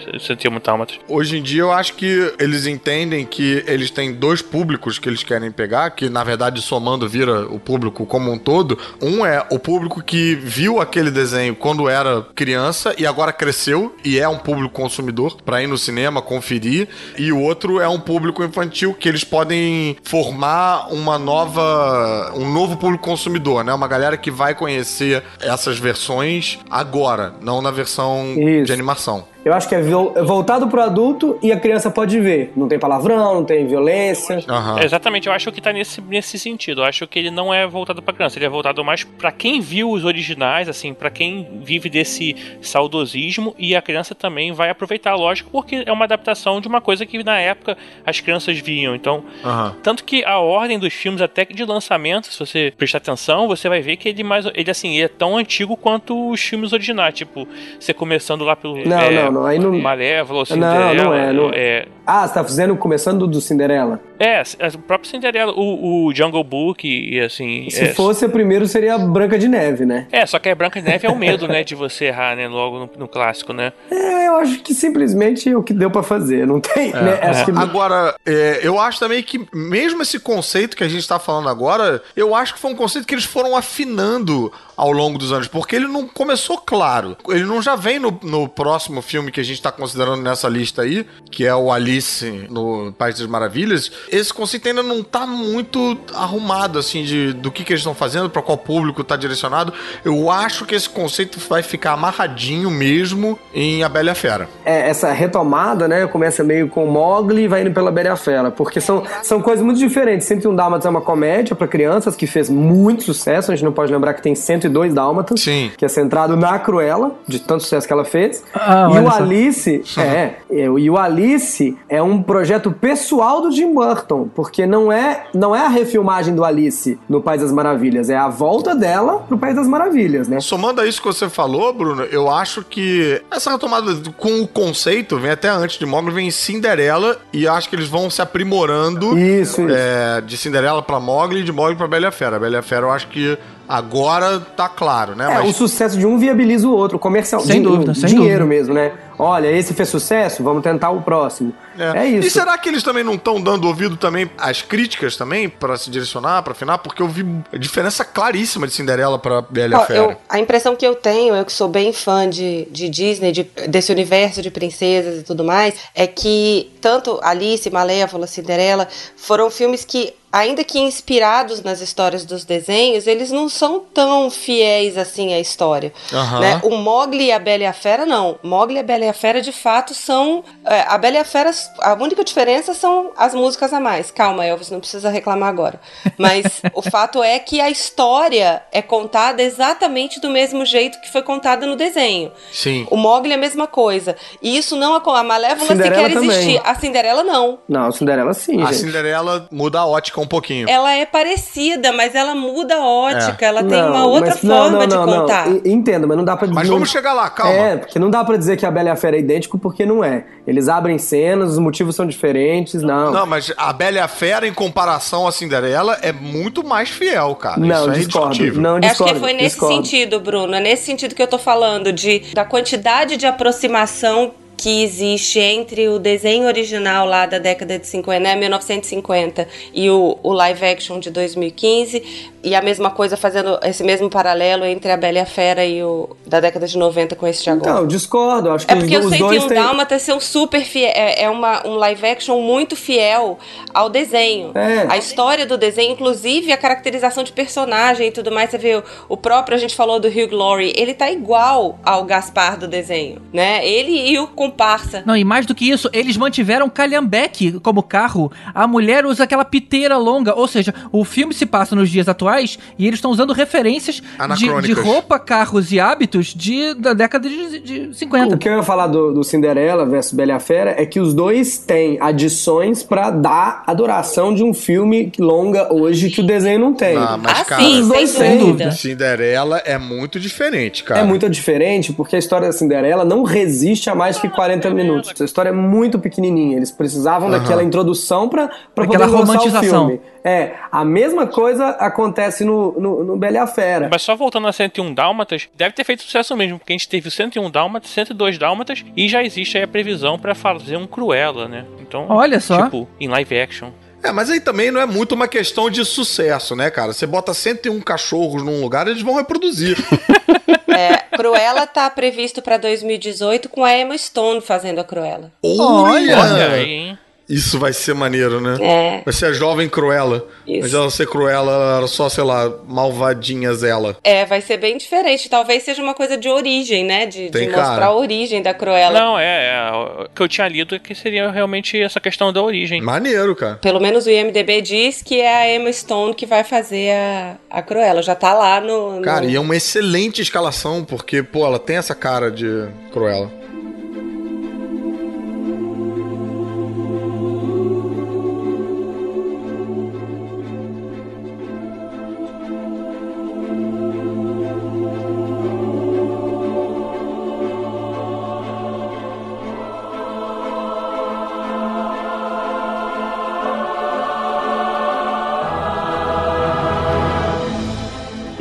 Alma. Hoje em dia eu acho que eles entendem que eles têm dois públicos que eles querem pegar, que na verdade somando vira o público como um todo. Um é o público que viu aquele desenho quando era criança e agora cresceu e é um público consumidor pra ir no cinema conferir, e o outro é um público infantil que eles podem formar uma nova um novo público consumidor, né? Uma galera que vai conhecer essas versões agora, não na versão Isso. de animação. Eu acho que é vol- voltado pro adulto e a criança pode ver. Não tem palavrão, não tem violência. Aham. É, exatamente, eu acho que tá nesse, nesse sentido. Eu acho que ele não é voltado pra criança, ele é voltado mais pra quem viu os originais, assim, pra quem vive desse saudosismo e a criança também vai aproveitar, lógico, porque é uma adaptação de uma coisa que na época as crianças viam. Então, Aham. tanto que a ordem dos filmes até que de lançamento, se você prestar atenção, você vai ver que ele mais ele assim, ele é tão antigo quanto os filmes originais, tipo, você começando lá pelo Não, é, não, não, aí não- Malévola, ou Não, não Cinderela, é, não- é, Ah, você tá fazendo começando do Cinderela. É, o próprio Cinderela, o, o Jungle Book e assim. Se é, fosse o primeiro, seria Branca de Neve, né? É, só que a Branca de Neve é o medo, né, de você errar, né, logo no, no clássico, né? É, eu acho que simplesmente é o que deu pra fazer. Não tem, né? Acho que Agora, é, eu acho também que, mesmo esse conceito que a gente tá falando agora, eu acho que foi um conceito que eles foram afinando ao longo dos anos, porque ele não começou claro. Ele não já vem no, no próximo filme que a gente tá considerando nessa lista aí, que é o Alice no País das Maravilhas. Esse conceito ainda não tá muito arrumado, assim, de, do que, que eles estão fazendo, pra qual público tá direcionado. Eu acho que esse conceito vai ficar amarradinho mesmo em A Bela e a Fera. é, essa retomada, né? Começa meio com Mogli e vai indo pela Bela e a Fera. Porque são, são coisas muito diferentes. 101 Dálmatas é uma comédia pra crianças que fez muito sucesso. A gente não pode lembrar que tem 102 Dálmatas. Sim. Que é centrado na Cruella, de tanto sucesso que ela fez. Ah, e o. Alice, é. É, E o Alice é um projeto pessoal do Jim Burton, porque não é, não é a refilmagem do Alice no País das Maravilhas, é a volta dela pro País das Maravilhas, né? Somando a isso que você falou, Bruno, eu acho que essa retomada com o conceito vem até antes de Mogli, vem em Cinderela e acho que eles vão se aprimorando Isso, isso. é, de Cinderela pra Mogli e de Mogli pra Bela Fera. A Bela Fera eu acho que agora tá claro, né? É, o sucesso de um viabiliza o outro, comercial. Sem dúvida, sem Dinheiro dúvida. mesmo, né? Olha, esse fez sucesso, vamos tentar o próximo. É, E isso. será que eles também não estão dando ouvido também às críticas também pra se direcionar, pra afinar? Porque eu vi a diferença claríssima de Cinderela pra Bela e a Ó, Fera. eu- a impressão que eu tenho, eu que sou bem fã de, de Disney, de- desse universo de princesas e tudo mais, é que tanto Alice, Malévola, Cinderela foram filmes que, ainda que inspirados nas histórias dos desenhos, eles não são tão fiéis assim à história. Aham. né? O Mogli e a Bela e a Fera, não. Mogli e a Bela e a Fera, de fato, são. é, a Bela e a Fera, a única diferença são as músicas a mais. Calma, Elvis, não precisa reclamar agora. Mas o fato é que a história é contada exatamente do mesmo jeito que foi contada no desenho. Sim. O Mogli é a mesma coisa. E isso não. A Malévola Cinderela sequer também. existir. A Cinderela não. Não, Cinderela sim, A gente. Cinderela muda a ótica um pouquinho. Ela é parecida, mas ela muda a ótica. Ela tem Não, uma outra mas- forma não, de não, não. contar. Entendo, mas não dá pra Mas não- vamos chegar lá, calma. É, porque não dá pra dizer que a Bela e a Fera é idêntico, porque não é. Eles abrem cenas, os motivos são diferentes, não. Não, mas a Bela e a Fera, em comparação à Cinderela, é muito mais fiel, cara. Não, Isso é discordo. indiscutível. Não, Eu Acho discordo. que foi nesse discordo. sentido, Bruno. É nesse sentido que eu tô falando, de, da quantidade de aproximação que existe entre o desenho original lá da década de 50, né, 1950, e o, o live action de 2015, e a mesma coisa fazendo esse mesmo paralelo entre a Bela e a Fera e o da década de 90 com esse agora. Não, discordo. Acho que É porque os, o os dois 101 têm... Dálmatas são super fiel. É, é uma, um live action muito fiel ao desenho. É. A história do desenho, inclusive a caracterização de personagem e tudo mais. Você vê o, o próprio, a gente falou do Hugh Laurie, ele tá igual ao Gaspar do desenho, né? Ele e o comparsa. Não, e mais do que isso, eles mantiveram Calhambeque como carro. A mulher usa aquela piteira longa, ou seja, o filme se passa nos dias atuais e eles estão usando referências de, de roupa, carros e hábitos de, da década de, de 50. O que eu ia falar do, do Cinderela versus Bela e a Fera é que os dois têm adições pra dar a duração de um filme longa hoje que o desenho não tem. Ah, mas, ah, cara, sim, sem sem dúvida. Cinderela é muito diferente, cara. É muito diferente porque a história da Cinderela não resiste a mais que 40 minutos. A história é muito pequenininha. Eles precisavam daquela introdução Aquela poder lançar o romantização. filme. É, a mesma coisa acontece no, no, no Bela e a Fera. Mas só voltando a 101 Dálmatas, deve ter feito sucesso mesmo, porque a gente teve o 101 Dálmatas, 102 Dálmatas e já existe aí a previsão pra fazer um Cruella, né? Então, Olha só. tipo, em live action. É, mas aí também não é muito uma questão de sucesso, né, cara? Você bota 101 cachorros num lugar, eles vão reproduzir. É, Cruella tá previsto pra 2018 com a Emma Stone fazendo a Cruella. Olha! Olha aí, hein? Isso vai ser maneiro, né? É. Vai ser a jovem Cruella. Isso. Mas ela ser Cruella, ela era só, sei lá, malvadinhas ela. É, vai ser bem diferente. Talvez seja uma coisa de origem, né? De, de mostrar cara. a origem da Cruella. Não, é, é, O que eu tinha lido é que seria realmente essa questão da origem. Maneiro, cara. Pelo menos o IMDB diz que é a Emma Stone que vai fazer a, a Cruella. Já tá lá no. no- Cara, e é uma excelente escalação, porque, pô, ela tem essa cara de Cruella.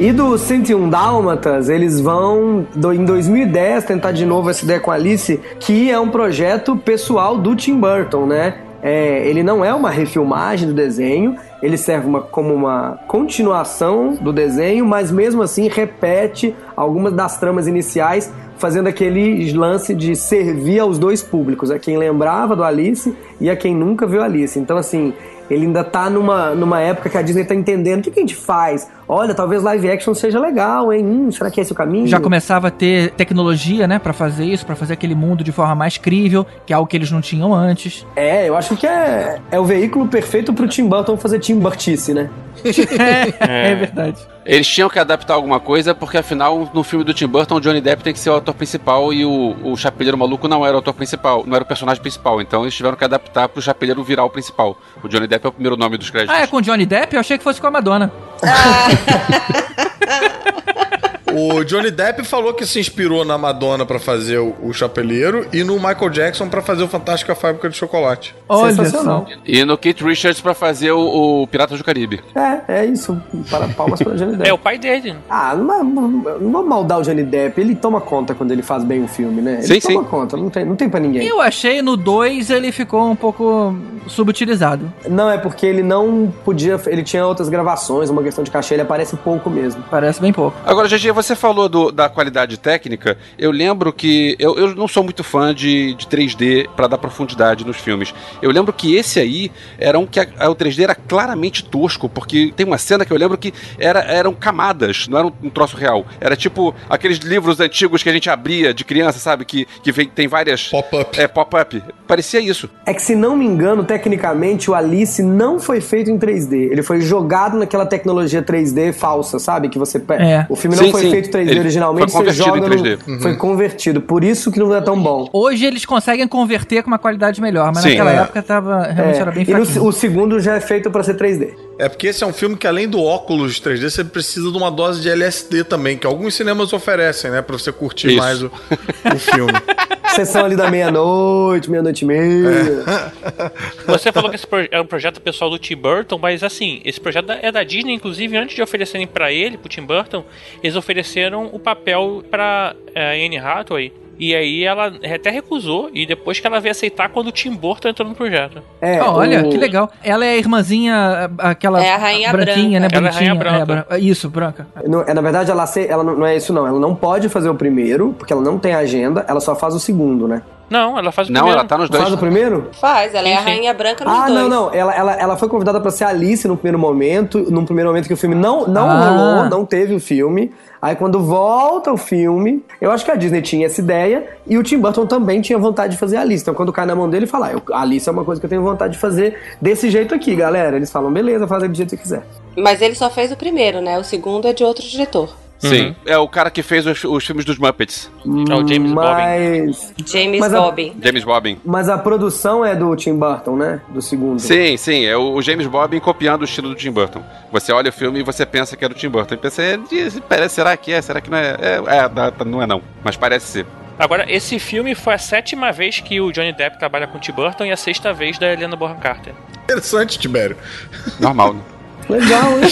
E do 101 Dálmatas, eles vão em 2010 tentar de novo essa ideia com a Alice, que é um projeto pessoal do Tim Burton, né? É, ele não é uma refilmagem do desenho, ele serve uma- como uma continuação do desenho, mas mesmo assim repete algumas das tramas iniciais, fazendo aquele lance de servir aos dois públicos, a quem lembrava do Alice e a quem nunca viu Alice. Então, assim, ele ainda tá numa, numa época que a Disney tá entendendo o que, que a gente faz. Olha, talvez live action seja legal, hein? Hum, será que esse é o caminho? Já começava a ter tecnologia, né, Pra fazer isso, pra fazer aquele mundo de forma mais crível, que é algo que eles não tinham antes. É, eu acho que é, é o veículo perfeito pro Tim Burton fazer Tim Burtice, né? é, verdade. Eles tinham que adaptar alguma coisa, porque afinal, no filme do Tim Burton, o Johnny Depp tem que ser o ator principal e o, o Chapeleiro Maluco não era o ator principal, não era o personagem principal. Então eles tiveram que adaptar pro Chapeleiro virar o principal. O Johnny Depp é o primeiro nome dos créditos. Ah, é com Johnny Depp? Eu achei que fosse com a Madonna. O Johnny Depp falou que se inspirou na Madonna pra fazer o, o Chapeleiro e no Michael Jackson pra fazer o Fantástica Fábrica de Chocolate. Olha Sensacional. só. E no Kate Richards pra fazer o, o Piratas do Caribe. É, é isso. Para palmas para Johnny Depp. É o pai dele. Ah, não, é- não vamos maldar o Johnny Depp. Ele toma conta quando ele faz bem o filme, né? Ele Sim, toma sim. conta, não tem, não tem pra ninguém. Eu achei no 2 ele ficou um pouco subutilizado. Não, é porque ele não podia. Ele tinha outras gravações, uma questão de cachê, ele aparece pouco mesmo. Parece bem pouco. Agora, GG, você falou do- da qualidade técnica. Eu lembro que. Eu, eu não sou muito fã de, de 3D pra dar profundidade nos filmes. Eu lembro que esse aí era um que a- a- o 3D era claramente tosco, porque tem uma cena que eu lembro que era, eram camadas, não era um, um troço real. Era tipo aqueles livros antigos que a gente abria de criança, sabe? Que, que vem, tem várias. Pop-up. É, pop-up. Parecia isso. É que, se não me engano, tecnicamente, o Alice não foi feito em 3D. Ele foi jogado naquela tecnologia 3D falsa, sabe? Que você. É. O filme não Sim, foi sim. feito 3D Ele originalmente, foi você convertido joga. em no- 3D. Foi convertido. Por isso que não é tão bom. Hoje eles conseguem converter com uma qualidade melhor, mas Sim. naquela É. época tava, realmente É, era bem e no- fraquinho. o segundo já é feito pra ser 3D. É porque esse é um filme que, além do óculos 3D, você precisa de uma dose de LSD também, que alguns cinemas oferecem, né? Pra você curtir Isso. mais o, o filme. Sessão ali da meia-noite, meia-noite e meia. Você falou que esse é um projeto pessoal do Tim Burton, mas assim, esse projeto é da Disney, inclusive, antes de oferecerem pra ele, pro Tim Burton, eles ofereceram o papel pra é, Anne Hathaway. E aí ela até recusou, e depois que ela veio aceitar quando o Tim Burton entrou no projeto. É, Ah, olha, o- que legal. Ela é a irmãzinha, aquela É a rainha branquinha, né? branca. Ela é a rainha branca. bran- Isso, branca. Não, é, na verdade, ela, ela não, não é isso, não. Ela não pode fazer o primeiro, porque ela não tem agenda, ela só faz o segundo, né? Não, ela faz o Não, primeiro. ela tá nos dois. Faz o primeiro? Faz, ela é a Sim, rainha branca nos Ah, dois. não, não. Ela, ela, ela foi convidada pra ser Alice no primeiro momento, num primeiro momento que o filme não, não Ah. rolou, não teve o filme. Aí quando volta o filme, eu acho que a Disney tinha essa ideia e o Tim Burton também tinha vontade de fazer Alice. Então quando cai na mão dele, ele fala: ah, Alice é uma coisa que eu tenho vontade de fazer desse jeito aqui, galera. Eles falam: beleza, faz aí do jeito que você quiser. Mas ele só fez o primeiro, né? O segundo é de outro diretor. Sim. É o cara que fez os, os filmes dos Muppets. É o James mas, James Mas a- Bobbin. James Bobbin. mas a produção é do Tim Burton, né? Do segundo. Sim, sim, é o James Bobbin copiando o estilo do Tim Burton. Você olha o filme e você pensa que é do Tim Burton. E pensa, é, parece, será que é? Será que não é? É, é, não é não, mas parece ser. Agora, esse filme foi a sétima vez que o Johnny Depp trabalha com o Tim Burton e a sexta vez da Helena Bonham Carter. Interessante, Tibério. Normal, né? Legal, hein?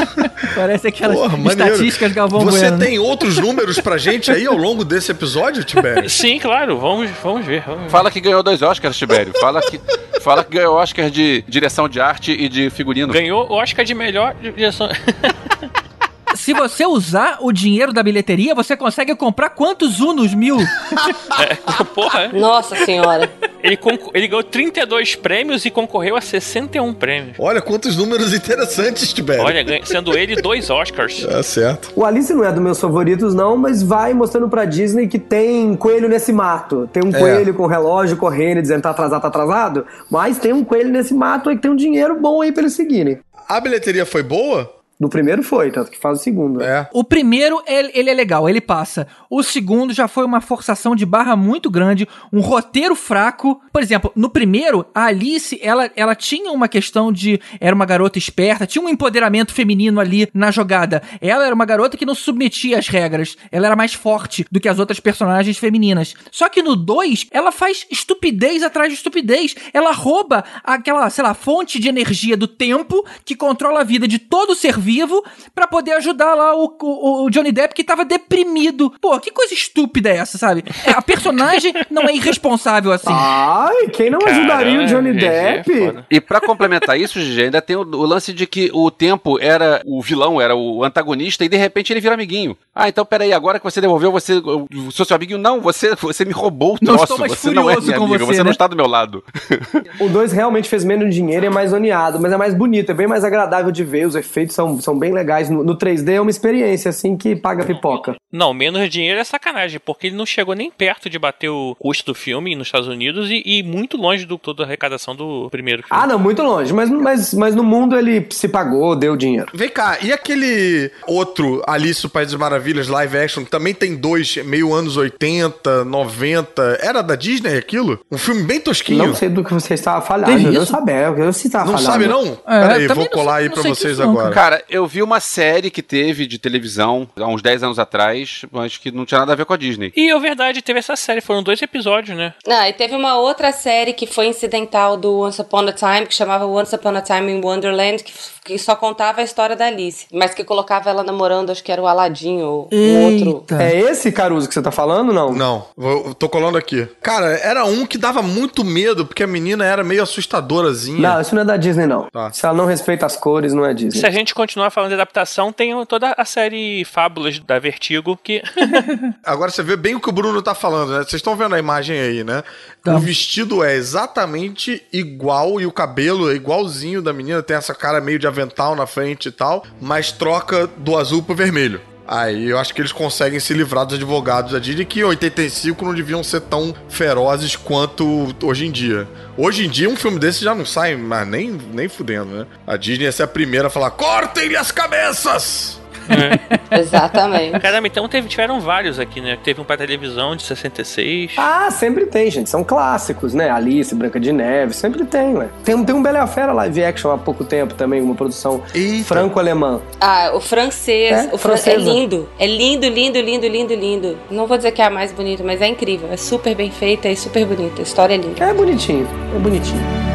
Parece aquelas Porra, estatísticas Galvão Você Bueno. né? tem outros números pra gente aí ao longo desse episódio, Tibério? Sim, claro, vamos, vamos ver. Vamos ver. Fala que ganhou dois Oscars, Tibério. Fala que, fala que ganhou Oscar de direção de arte e de figurino. Ganhou Oscar de melhor direção. Se você usar o dinheiro da bilheteria, você consegue comprar quantos Unos mil? Porra, é. Nossa senhora. ele, ele ganhou 32 prêmios e concorreu a 61 prêmios. Olha quantos números interessantes, Tibério. Olha, sendo ele dois Oscars. Tá certo. O Alice não é dos meus favoritos, não, mas vai mostrando pra Disney que tem coelho nesse mato. Tem um É. coelho com relógio correndo e dizendo tá atrasado, tá atrasado. Mas tem um coelho nesse mato aí que tem um dinheiro bom aí pra eles seguirem. A bilheteria foi boa? Do primeiro foi, tanto que faz o segundo. É. O primeiro, ele, ele é legal, ele passa. O segundo já foi uma forçação de barra muito grande, um roteiro fraco. Por exemplo, no primeiro, a Alice, ela, ela tinha uma questão de. Era uma garota esperta, tinha um empoderamento feminino ali na jogada. Ela era uma garota que não submetia às regras. Ela era mais forte do que as outras personagens femininas. Só que no 2, ela faz estupidez atrás de estupidez. Ela rouba aquela, sei lá, fonte de energia do tempo que controla a vida de todo ser vivo pra poder ajudar lá o, o- o Johnny Depp que tava deprimido. Pô, que coisa estúpida é essa, sabe? É, a personagem não é irresponsável assim. Ai, quem não ajudaria o Johnny é Depp? foda. E pra complementar isso, Gigi, ainda tem o, o lance de que o tempo era o vilão, era o antagonista, e de repente ele vira amiguinho. Ah, então peraí, agora que você devolveu, você. Eu sou seu amiguinho? Não, você, você me roubou o Não troço. estou mais você não é minha com amiga, você, você né? não está do meu lado. O 2 realmente fez menos dinheiro e é mais zoneado, mas é mais bonito, é bem mais agradável de ver, os efeitos são são bem legais. No, no 3D é uma experiência, assim, que paga pipoca. Não, menos dinheiro é sacanagem, porque ele não chegou nem perto de bater o custo do filme nos Estados Unidos e, e muito longe do toda a arrecadação do primeiro filme. Ah, não, muito longe. Mas, mas, mas no mundo ele se pagou, deu dinheiro. Vem cá, e aquele outro Alice no País das Maravilhas live action, que também tem dois, meio anos 80, 90. Era da Disney aquilo? Um filme bem tosquinho. Não sei do que você estava falando. Eu não sabia. Eu estava Não falando. sabe, não? É, Pera aí, também vou não colar sei- aí não pra vocês não, agora. Cara, eu vi uma série que teve de televisão há uns 10 anos atrás, mas que não tinha nada a ver com a Disney. E, é verdade, teve essa série, foram dois episódios, né? Ah, e teve uma outra série que foi incidental do Once Upon a Time, que chamava Once Upon a Time in Wonderland, que, que só contava a história da Alice, mas que colocava ela namorando, acho que era o Aladdin ou um outro. É esse Caruso que você tá falando, não? Não, vou- tô colando aqui. Cara, era um que dava muito medo, porque a menina era meio assustadorazinha. Não, isso não é da Disney, não. Tá. Se ela não respeita as cores, não é Disney. Se a gente continuar falando de adaptação, tem toda a série Fábulas da Vertigo, que Agora você vê bem o que o Bruno tá falando, né? Vocês estão vendo a imagem aí, né? O vestido é exatamente igual e o cabelo é igualzinho da menina, tem essa cara meio de avental na frente e tal, mas troca do azul pro vermelho. Aí eu acho que eles conseguem se livrar dos advogados da Disney que em 85 não deviam ser tão ferozes quanto hoje em dia. Hoje em dia um filme desse já não sai, mas nem, nem fudendo, né? A Disney ia ser a primeira a falar: cortem-lhe as cabeças! Exatamente. Caramba, então teve, tiveram vários aqui, né? Teve um pra televisão de 66. Ah, sempre tem, gente. São clássicos, né? Alice, Branca de Neve, sempre tem, ué. Tem, um- tem um Bela Fera live action há pouco tempo também, uma produção franco-alemã. Ah, o francês. É, o fran- é lindo. É lindo, lindo, lindo, lindo, lindo. Não vou dizer que é a mais bonita, mas é incrível. É super bem feita e super bonita. A história é linda. É bonitinho, é bonitinho.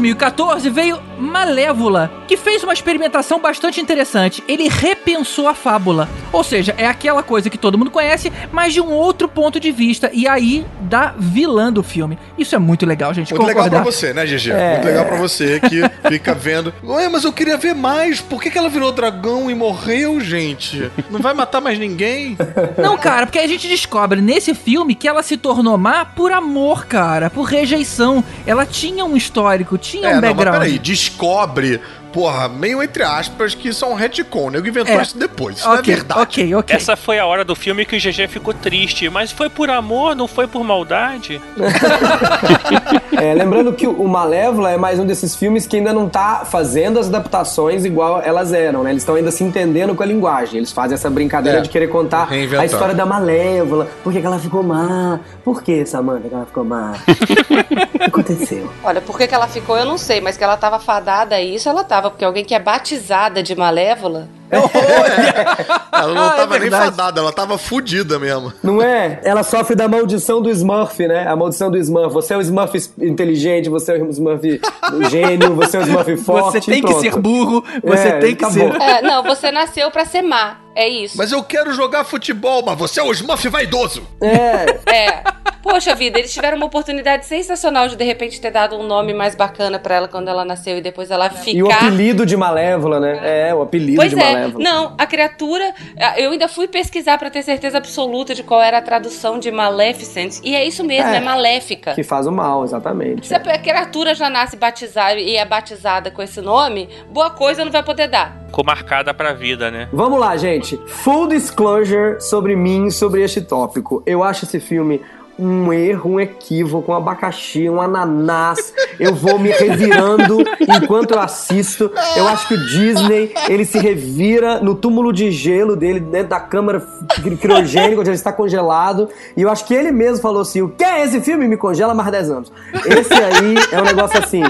2014 veio Malévola, que fez uma experimentação bastante interessante. Ele repensou a fábula. Ou seja, é aquela coisa que todo mundo conhece, mas de um outro ponto de vista. E aí, da vilã do filme. Isso é muito legal, gente. Muito legal concordar. pra você, né, GG? É. Muito legal pra você que fica vendo. Ué, mas eu queria ver mais. Por que, que ela virou dragão e morreu, gente? Não vai matar mais ninguém? Não, cara, porque a gente descobre nesse filme que ela se tornou má por amor, cara, por rejeição. Ela tinha um histórico, tinha é, um não, mas background. peraí. Descobre, porra, meio entre aspas, que isso é um retcon. O nego inventou É. isso depois. Isso não é verdade. ok, ok. Essa foi a hora do filme que o GG ficou triste. Mas foi por amor, não foi por maldade? É, lembrando que o Malévola é mais um desses filmes que ainda não tá fazendo as adaptações igual elas eram, né? Eles estão ainda se entendendo com a linguagem. Eles fazem essa brincadeira É, de querer contar reinventar. a história da Malévola. Por que, que ela ficou má? Por que, Samantha, que ela ficou má? o que aconteceu? Olha, por que, que ela ficou, eu não sei, mas que ela tava fadada a isso, ela tava. Porque alguém que é batizada de malévola. Ela não Ah, é tava nem verdade. fadada, ela tava fudida mesmo. Não é? Ela sofre da maldição do Smurf, né? A maldição do Smurf. Você é o Smurf inteligente, você é o Smurf gênio, você é o Smurf forte. Você tem que ser burro, você É, tem que acabou. ser. É, não, você nasceu pra ser má. É isso. Mas eu quero jogar futebol, mas você é o Smurf vaidoso. É, É. Poxa vida, eles tiveram uma oportunidade sensacional de de repente ter dado um nome mais bacana pra ela quando ela nasceu e depois ela ficar. e o apelido de Malévola, né? É, o apelido Pois de é, Malévola. Não, a criatura. Eu ainda fui pesquisar pra ter certeza absoluta de qual era a tradução de Maleficent. E é isso mesmo, É. é, maléfica. Que faz o mal, exatamente. Se a criatura já nasce batizada e é batizada com esse nome, boa coisa não vai poder dar. Ficou marcada pra vida, né? Vamos lá, gente. Full disclosure sobre mim, sobre este tópico. Eu acho esse filme um erro, um equívoco, um abacaxi, um ananás. Eu vou me revirando enquanto eu assisto. Eu acho que o Disney, ele se revira no túmulo de gelo dele, dentro da câmara cri- criogênica, onde ele está congelado. E eu acho que ele mesmo falou assim: o que é esse filme? Me congela mais 10 anos. Esse aí é um negócio assim.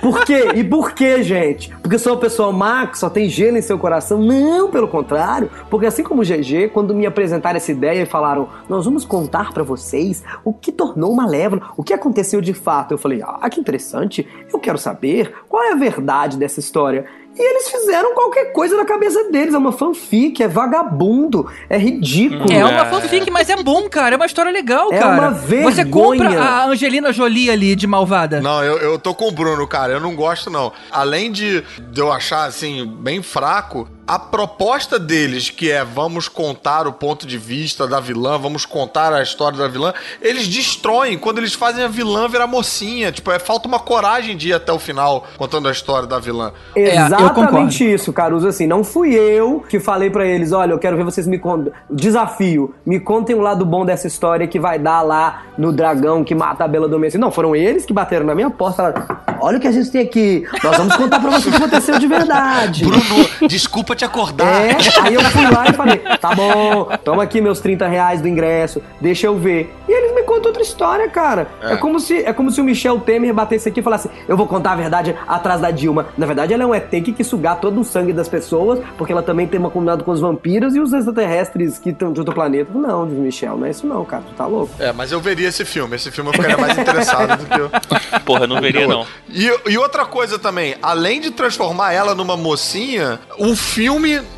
Por quê? E por quê, gente? Porque sou uma pessoa má, que só tem gelo em seu coração? Não, pelo contrário. Porque assim como o GG, quando me apresentaram essa ideia e falaram, nós vamos contar pra vocês o que tornou Malévola, o que aconteceu de fato. Eu falei, ah, que interessante, eu quero saber qual é a verdade dessa história. E eles fizeram qualquer coisa na cabeça deles. É uma fanfic, é vagabundo, é ridículo. É uma fanfic, mas é bom, cara. É uma história legal, É cara. uma Você vergonha. compra a Angelina Jolie ali de malvada. Não, eu, eu tô com o Bruno, cara. Eu não gosto, não. Além de, de eu achar, assim, bem fraco, a proposta deles, que é vamos contar o ponto de vista da vilã, vamos contar a história da vilã, eles destroem quando eles fazem a vilã virar mocinha. Tipo, é, falta uma coragem de ir até o final contando a história da vilã. É, concordo. Exatamente isso, Caruso. Assim, não fui eu que falei pra eles: olha, eu quero ver vocês me contem. Desafio, me contem o lado bom dessa história que vai dar lá no dragão que mata a Bela Adormecida. Não, foram eles que bateram na minha porta e falaram: olha o que a gente tem aqui, nós vamos contar pra vocês o que aconteceu de verdade. Bruno, desculpa te acordar. É, aí eu fui lá e falei, tá bom, toma aqui meus 30 reais do ingresso, deixa eu ver. E eles me contam outra história, cara. É, como, se, é como se o Michel Temer batesse aqui e falasse, eu vou contar a verdade atrás da Dilma. Na verdade, ela é um ET que quis sugar todo o sangue das pessoas, porque ela também tem uma comunidade com os vampiros e os extraterrestres que estão de outro planeta. Não, diz Michel, não é isso não, cara, tu tá louco. É, mas eu veria esse filme. Esse filme eu ficaria mais interessado do que eu. Porra, não veria não. E, e outra coisa também, além de transformar ela numa mocinha, o filme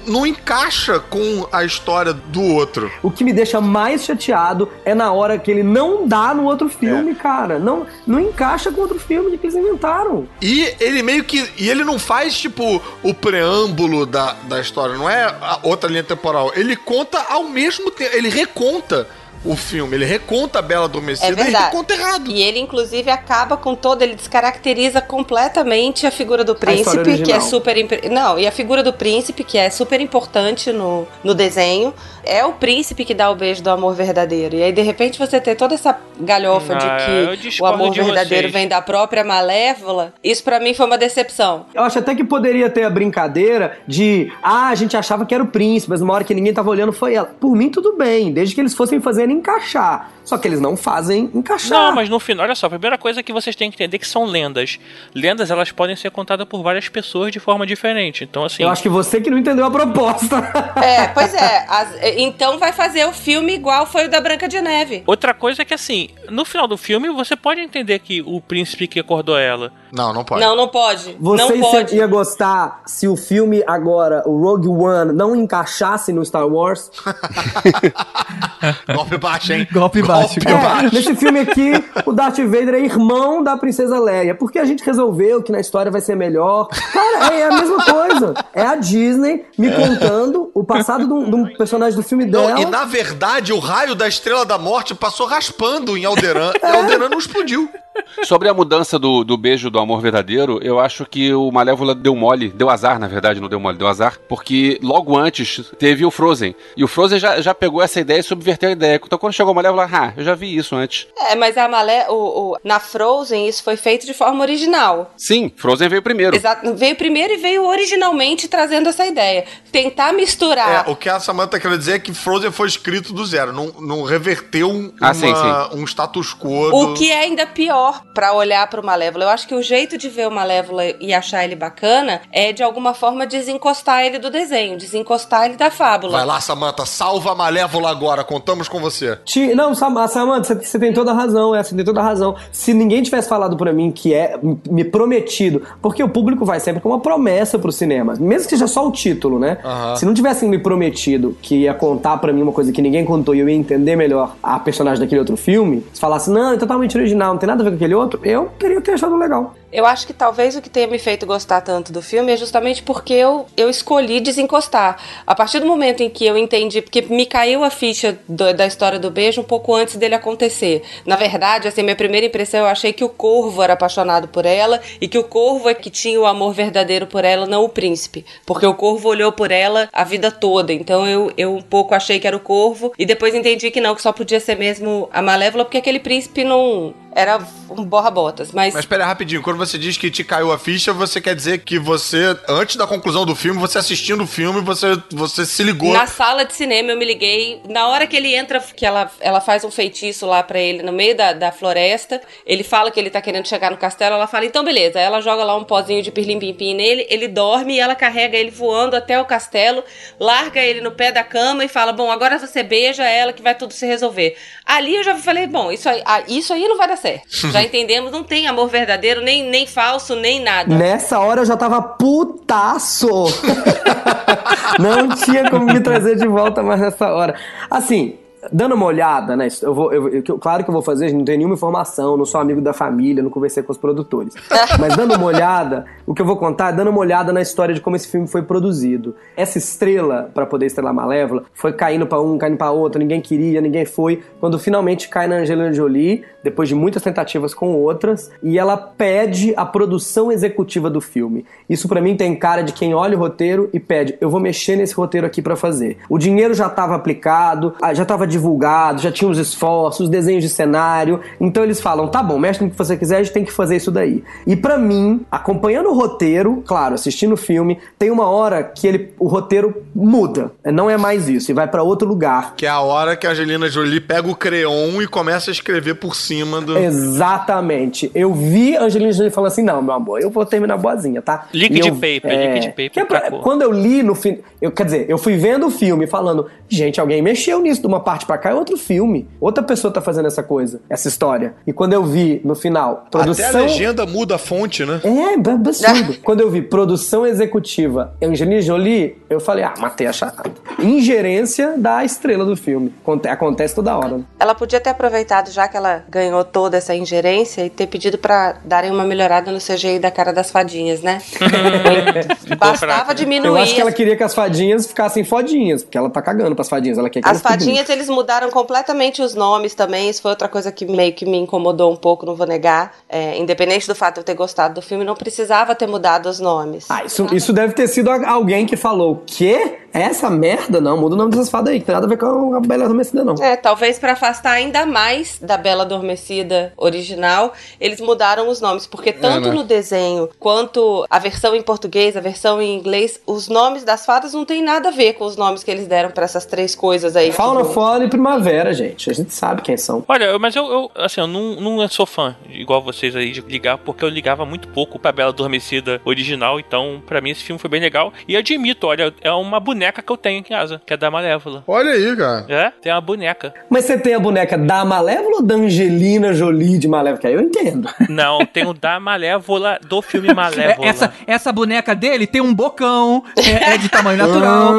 não encaixa com a história do outro. O que me deixa mais chateado é na hora que ele não dá no outro filme, cara. Não, não encaixa com outro filme que eles inventaram. E ele meio que. E ele não faz, tipo, o preâmbulo da, da história, não é a outra linha temporal. Ele conta ao mesmo tempo. Ele reconta o filme, ele reconta a Bela Adormecida É e reconta errado. E ele, inclusive, acaba com todo, ele descaracteriza completamente a figura do príncipe, que é super. impre- Não, e a figura do príncipe, que é super importante no, no desenho. É o príncipe que dá o beijo do amor verdadeiro. E aí, de repente, você ter toda essa galhofa Ah, de que o amor de verdadeiro vocês. vem da própria Malévola, isso pra mim foi uma decepção. Eu acho até que poderia ter a brincadeira de, ah, a gente achava que era o príncipe, mas uma hora que ninguém tava olhando foi ela. Por mim, tudo bem, desde que eles fossem fazendo encaixar. Só que eles não fazem encaixar. Não, mas no final, olha só, a primeira coisa que vocês têm que entender é que são lendas. Lendas, elas podem ser contadas por várias pessoas de forma diferente. Então, assim. Eu acho que você que não entendeu a proposta. É, pois é. as- então vai fazer o filme igual foi o da Branca de Neve. Outra coisa é que, assim, no final do filme, você pode entender que o príncipe que acordou ela. Não, não pode. Não, não pode. Você não pode. ia gostar se o filme agora, o Rogue One, não encaixasse no Star Wars? Golpe baixo, hein? Golpe baixo. É, nesse filme aqui, o Darth Vader é irmão da Princesa Leia. Porque a gente resolveu que na história vai ser melhor. Cara, é a mesma coisa. É a Disney me contando o passado de um, de um personagem do filme dela. Não, e na verdade, o raio da Estrela da Morte passou raspando em Alderan e Alderan não explodiu. Sobre a mudança do, do beijo do amor verdadeiro, eu acho que o Malévola deu mole, deu azar, na verdade, não deu mole, deu azar, porque logo antes teve o Frozen. E o Frozen já, já pegou essa ideia e subverteu a ideia. Então quando chegou o Malévola, ah, eu já vi isso antes. É, mas a Malé, o, o- na Frozen isso foi feito de forma original. Sim, Frozen veio primeiro. Exato, veio primeiro e veio originalmente trazendo essa ideia. Tentar misturar. É, o que a Samantha quer dizer é que Frozen foi escrito do zero, não, não reverteu um, Ah, uma- sim, um status quo. O do- que é ainda pior pra olhar pro Malévola. Eu acho que o jeito de ver o Malévola e achar ele bacana é de alguma forma desencostar ele do desenho, desencostar ele da fábula. Vai lá, Samantha, salva a Malévola agora, contamos com você. Ti- Não, Sam- Samantha, você- tem toda a razão, é, você tem toda a razão. Se ninguém tivesse falado pra mim que é me prometido, porque o público vai sempre com uma promessa pro cinema, mesmo que seja só o título, né? Aham. Se não tivessem me prometido que ia contar pra mim uma coisa que ninguém contou e eu ia entender melhor a personagem daquele outro filme, se falasse, não, é totalmente original, não tem nada a ver com aquele outro, eu teria ter achado legal. Eu acho que talvez o que tenha me feito gostar tanto do filme é justamente porque eu, eu escolhi desencostar. A partir do momento em que eu entendi, porque me caiu a ficha do- da história do beijo um pouco antes dele acontecer. Na verdade, assim, minha primeira impressão eu achei que o corvo era apaixonado por ela e que o corvo é que tinha o amor verdadeiro por ela, não o príncipe. Porque o corvo olhou por ela a vida toda. Então eu, eu um pouco achei que era o corvo e depois entendi que não, que só podia ser mesmo a Malévola, porque aquele príncipe não. Era um borra-botas. Mas, Mas espera rapidinho, você diz que te caiu a ficha, você quer dizer que você, antes da conclusão do filme, você assistindo o filme, você, você se ligou. Na sala de cinema eu me liguei. Na hora que ele entra, que ela, ela faz um feitiço lá pra ele no meio da, da floresta. Ele fala que ele tá querendo chegar no castelo. Ela fala, então beleza. Ela joga lá um pozinho de pirlim-pim-pim nele. Ele dorme e ela carrega ele voando até o castelo. Larga ele no pé da cama e fala: Bom, agora você beija ela que vai tudo se resolver. Ali eu já falei: Bom, isso aí, ah, isso aí não vai dar certo. já entendemos, não tem amor verdadeiro, nem, nem, nem falso, nem nada. Nessa hora eu já tava putaço. não tinha como me trazer de volta mais nessa hora. Assim, dando uma olhada, né? Eu vou, eu, eu- claro que eu vou fazer, não tenho nenhuma informação, não sou amigo da família, não conversei com os produtores. Mas dando uma olhada, o que eu vou contar é dando uma olhada na história de como esse filme foi produzido. Essa estrela, pra poder estrelar Malévola, foi caindo pra um, caindo pra outro, ninguém queria, ninguém foi. Quando finalmente cai na Angelina Jolie, depois de muitas tentativas com outras, e ela pede a produção executiva do filme. Isso pra mim tem cara de quem olha o roteiro e pede, eu vou mexer nesse roteiro aqui pra fazer. O dinheiro já estava aplicado, já estava divulgado, já tinha os esforços, os desenhos de cenário. Então eles falam, tá bom, mexe no que você quiser, a gente tem que fazer isso daí. E pra mim, acompanhando o roteiro, claro, assistindo o filme, tem uma hora que ele, o roteiro muda. Não é mais isso, e vai pra outro lugar. Que é a hora que a Angelina Jolie pega o creon e começa a escrever por cima do. Exatamente. Eu vi a Angelina Jolie falando assim: não, meu amor, eu vou terminar boazinha, tá? Liquid eu- paper, liquid paper que é pra-. Quando eu li no fim. Eu, quer dizer, eu fui vendo o filme falando: gente, alguém mexeu nisso de uma parte pra cá, é outro filme. Outra pessoa tá fazendo essa coisa, essa história. E quando eu vi no final, produção. Até a legenda muda a fonte, né? É, b- absurdo. Quando eu vi produção executiva Angelina Jolie, eu falei, ah, matei a charada. Ingerência da estrela do filme. Aconte- Acontece toda hora. né? Ela podia ter aproveitado, já que ela ganhou toda essa ingerência, e ter pedido pra darem uma melhorada no CGI da cara das fadinhas, né? Bastava né? diminuir. Eu acho que ela queria que as fadinhas ficassem fodinhas, porque ela tá cagando pras fadinhas. Ela quer que As fadinhas, eles mudaram completamente os nomes também. Isso foi outra coisa que meio que me incomodou um pouco, não vou negar. É, independente do fato de eu ter gostado do filme, não precisava ter mudado os nomes. Ah, isso, isso deve ter sido alguém que falou: o quê? Essa merda? Não, muda o nome dessas fadas aí, que tem nada a ver com a Bela Adormecida, não. É, talvez pra afastar ainda mais da Bela Adormecida original, eles mudaram os nomes, porque tanto né? no desenho quanto a versão em português, a versão em inglês, os nomes das fadas não tem nada a ver com os nomes que eles deram pra essas três coisas aí. Fauna, que- Flora e Primavera, gente. A gente sabe quem são. Olha, mas eu, eu, assim, eu não, não sou fã, igual vocês aí, de ligar, porque eu ligava muito pouco pra Bela Adormecida original, então pra mim esse filme foi bem legal. E admito, olha, é uma boneca que eu tenho em casa, que é da Malévola. Olha aí, cara. É, tem uma boneca. Mas você tem a boneca da Malévola ou da Angelina Jolie de Malévola? Que aí eu entendo. Não, tem o da Malévola do filme É, Malévola. essa, essa boneca dele tem um bocão, é, é de tamanho natural.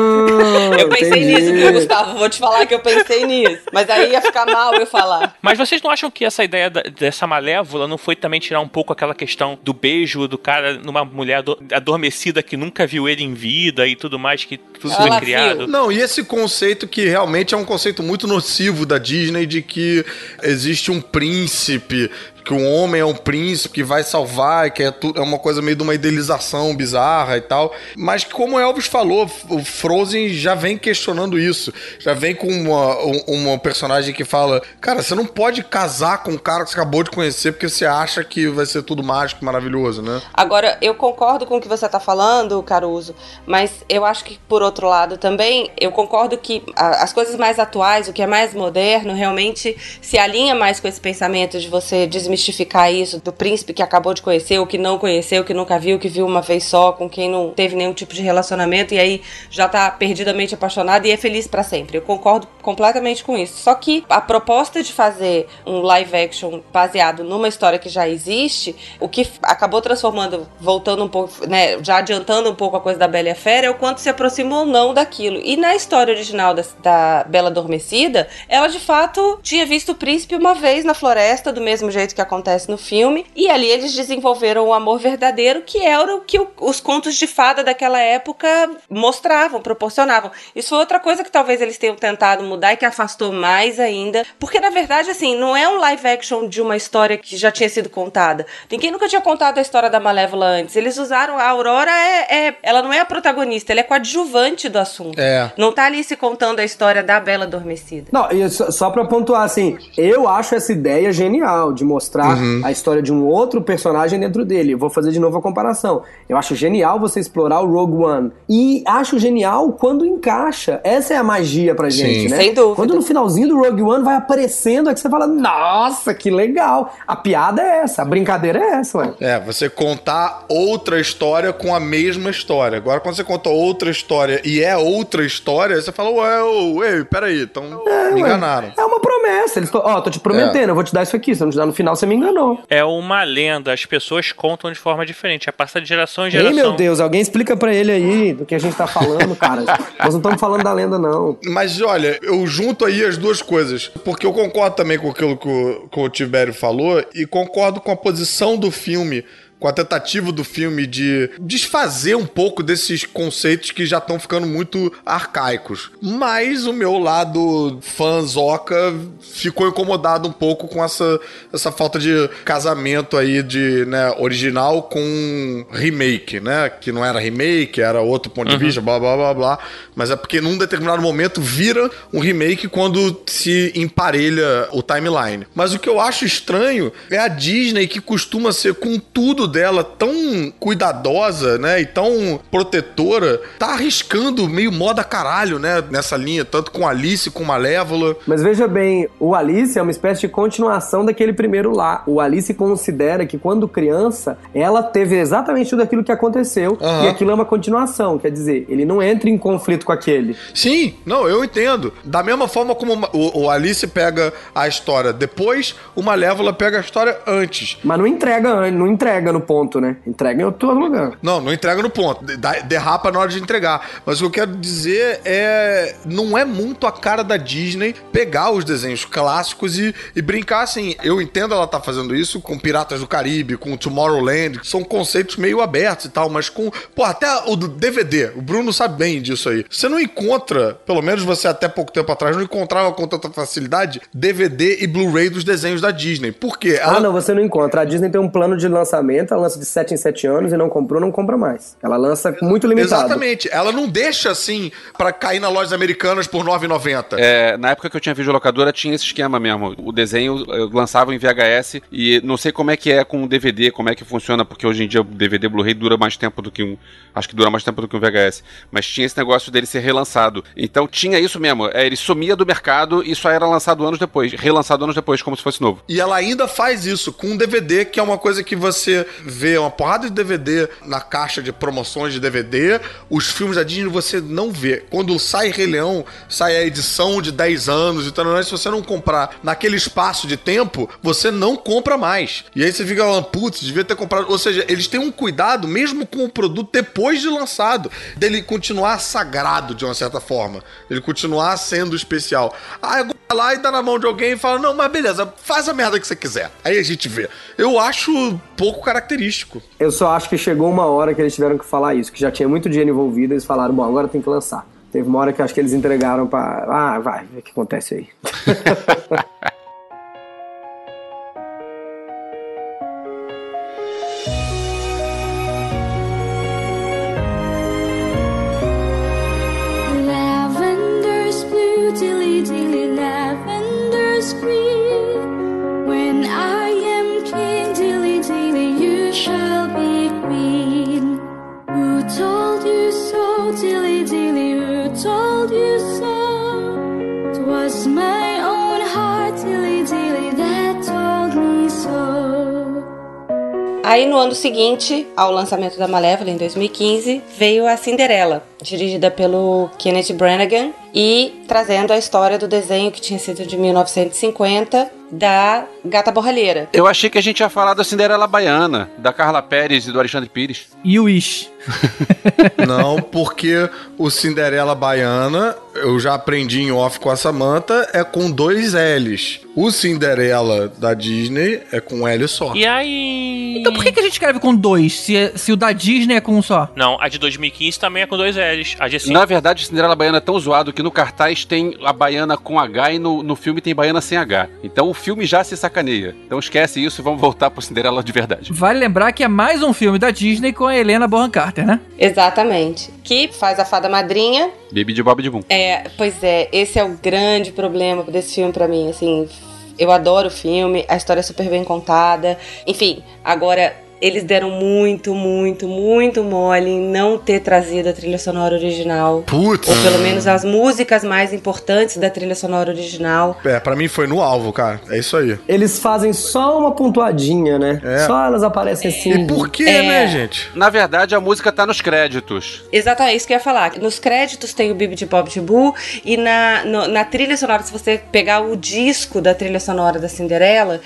Eu pensei Ah, Entendi. nisso, viu, Gustavo? Vou te falar que eu pensei nisso. Mas aí ia ficar mal eu falar. Mas vocês não acham que essa ideia da- dessa malévola não foi também tirar um pouco aquela questão do beijo do cara numa mulher ado- adormecida que nunca viu ele em vida e tudo mais, que tudo Ela foi criado? viu. Não, e esse conceito que realmente é um conceito muito nocivo da Disney de que existe um príncipe, que um homem é um príncipe que vai salvar, que é, tu, é uma coisa meio de uma idealização bizarra e tal. Mas como Elvis falou, o Frozen já vem questionando isso. Já vem com uma, um- uma personagem que fala: Cara, você não pode casar com um cara que você acabou de conhecer porque você acha que vai ser tudo mágico maravilhoso, né? Agora, eu concordo com o que você tá falando, Caruso, mas eu acho que, por outro lado, também, eu concordo que as coisas mais atuais, o que é mais moderno, realmente se alinha mais com esse pensamento de você desmistificar isso do príncipe que acabou de conhecer, ou que não conheceu, que nunca viu, que viu uma vez só, com quem não teve nenhum tipo de relacionamento e aí já tá perdidamente apaixonado e é feliz pra sempre. Eu concordo completamente com isso. Só que a proposta de fazer um live action baseado numa história que já existe, o que acabou transformando, voltando um pouco, né, já adiantando um pouco a coisa da Bela e a Fera, é o quanto se aproxima ou não daquilo. E na história original da, da Bela Adormecida, ela de fato tinha visto o príncipe uma vez na floresta, do mesmo jeito que acontece no filme, e ali eles desenvolveram o amor verdadeiro, que era o que o- os contos de fada daquela época mostravam, proporcionavam. Isso foi outra coisa que talvez eles tenham tentado mudar e que afastou mais ainda, porque na verdade, assim, não é um live action de uma história que já tinha sido contada. Ninguém nunca tinha contado a história da Malévola antes. Eles usaram a Aurora, é, é- ela não é a protagonista, ela é coadjuvante do assunto. É. Não tá ali se contando a história da Bela Adormecida. Não, e só, só pra pontuar, assim, eu acho essa ideia genial de mostrar a história de um outro personagem dentro dele. Eu vou fazer de novo a comparação. Eu acho genial você explorar o Rogue One. E acho genial quando encaixa. Essa é a magia pra gente, Sim. né? Sem dúvida. Quando no finalzinho do Rogue One vai aparecendo, é que você fala, nossa, que legal. A piada é essa, a brincadeira é essa, ué. É, você contar outra história com a mesma história. Agora, quando você conta outra história e é outra história, você fala, ué, ô, ei, peraí, então me Ué, enganaram. É uma promessa. Eles, ó, tô te prometendo, eu vou te dar isso aqui. Se eu não te dar no final, você me enganou. É uma lenda, as pessoas contam de forma diferente, é passa de geração em Ei, geração. meu Deus, alguém explica pra ele aí do que a gente tá falando, cara. Nós não estamos falando da lenda, não. Mas olha, eu junto aí as duas coisas. Porque eu concordo também com aquilo que o, que o Tibério falou e concordo com a posição do filme. Com a tentativa do filme de desfazer um pouco desses conceitos que já estão ficando muito arcaicos. Mas o meu lado fãzoca ficou incomodado um pouco com essa, essa falta de casamento aí de né, original com remake, né? Que não era remake, era outro ponto de vista, blá blá blá blá. Mas é porque num determinado momento vira um remake quando se emparelha o timeline. Mas o que eu acho estranho é a Disney que costuma ser com tudo dela tão cuidadosa, né? E tão protetora, tá arriscando meio moda caralho, né? Nessa linha, tanto com Alice, com Malévola. Mas veja bem, o Alice é uma espécie de continuação daquele primeiro lá. O Alice considera que quando criança, ela teve exatamente tudo aquilo que aconteceu Aham. e aquilo é uma continuação. Quer dizer, ele não entra em conflito com aquele. Sim, não, eu entendo. Da mesma forma como o, o Alice pega a história depois, o Malévola pega a história antes. Mas não entrega, não entrega no ponto, né? Entrega em outro lugar. Não, não entrega no ponto. Derrapa na hora de entregar. Mas o que eu quero dizer é. Não é muito a cara da Disney pegar os desenhos clássicos e, e brincar assim. Eu entendo ela tá fazendo isso com Piratas do Caribe, com Tomorrowland. São conceitos meio abertos e tal, mas com. Pô, até o DVD. O Bruno sabe bem disso aí. Você não encontra, pelo menos você até pouco tempo atrás, não encontrava com tanta facilidade DVD e Blu-ray dos desenhos da Disney. Por quê? Ah, não, você não encontra. A Disney tem um plano de lançamento, ela lança de 7 em 7 anos e não comprou, não compra mais. Ela lança muito limitado. Exatamente. Ela não deixa assim pra cair nas lojas americanas por R$ 9,90. É, na época que eu tinha videolocadora, tinha esse esquema mesmo. O desenho eu lançava em VHS e não sei como é que é com o DVD, como é que funciona, porque hoje em dia o DVD Blu-ray dura mais tempo do que um. Acho que dura mais tempo do que um VHS. Mas tinha esse negócio dele ser relançado. Então tinha isso mesmo. É, ele sumia do mercado e só era lançado anos depois. Relançado anos depois, como se fosse novo. E ela ainda faz isso com um DVD, que é uma coisa que você vê uma porrada de DVD na caixa de promoções de DVD. Os filmes da Disney você não vê. Quando sai Rei Leão, sai a edição de 10 anos. Então, se você não comprar naquele espaço de tempo, você não compra mais. E aí você fica falando, putz, devia ter comprado. Ou seja, eles têm um cuidado, mesmo com o produto depois de lançado, dele continuar sagrado de uma certa forma. Ele continuar sendo especial. Aí vai lá e dá na mão de alguém e fala: Não, mas beleza, faz a merda que você quiser. Aí a gente vê. Eu acho pouco característico. Eu só acho que chegou uma hora que eles tiveram que falar isso, que já tinha muito dinheiro envolvido, eles falaram, bom, agora tem que lançar. Teve uma hora que eu acho que eles entregaram pra. Ah, vai, o que acontece aí. Aí no ano seguinte, ao lançamento da Malévola, em 2015, veio a Cinderela, dirigida pelo Kenneth Branagh e trazendo a história do desenho que tinha sido de 1950 da Gata Borralheira. Eu achei que a gente ia falar da Cinderela Baiana, da Carla Pérez e do Alexandre Pires. E o Ish. Não, porque o Cinderela Baiana, eu já aprendi em off com a Samantha, é com dois L's. O Cinderela da Disney é com um L só. E aí. Então por que, que a gente escreve com dois, se, se o da Disney é com um só? Não, a de 2015 também é com dois L's. A de 5 Na verdade, Cinderela Baiana é tão zoado que no cartaz tem a baiana com H e no, no filme tem baiana sem H. Então o filme já se sacaneia. Então esquece isso e vamos voltar pro Cinderela de verdade. Vale lembrar que é mais um filme da Disney com a Helena Bonham Carter, né? Exatamente. Que faz a fada madrinha. Baby de Bob de Boom. É, pois é, esse é o grande problema desse filme pra mim, assim. Eu adoro o filme, a história é super bem contada. Enfim, agora eles deram muito, muito, muito mole em não ter trazido a trilha sonora original. Putz. Ou pelo menos as músicas mais importantes da trilha sonora original. É, pra mim foi no alvo, cara. É isso aí. Eles fazem só uma pontuadinha, né? É. Só elas aparecem assim. E por quê, É. né, gente? Na verdade, a música tá nos créditos. Exatamente, isso que eu ia falar. Nos créditos tem o Bibi de Bob de Boo e na, no- na trilha sonora, se você pegar o disco da trilha sonora da Cinderela,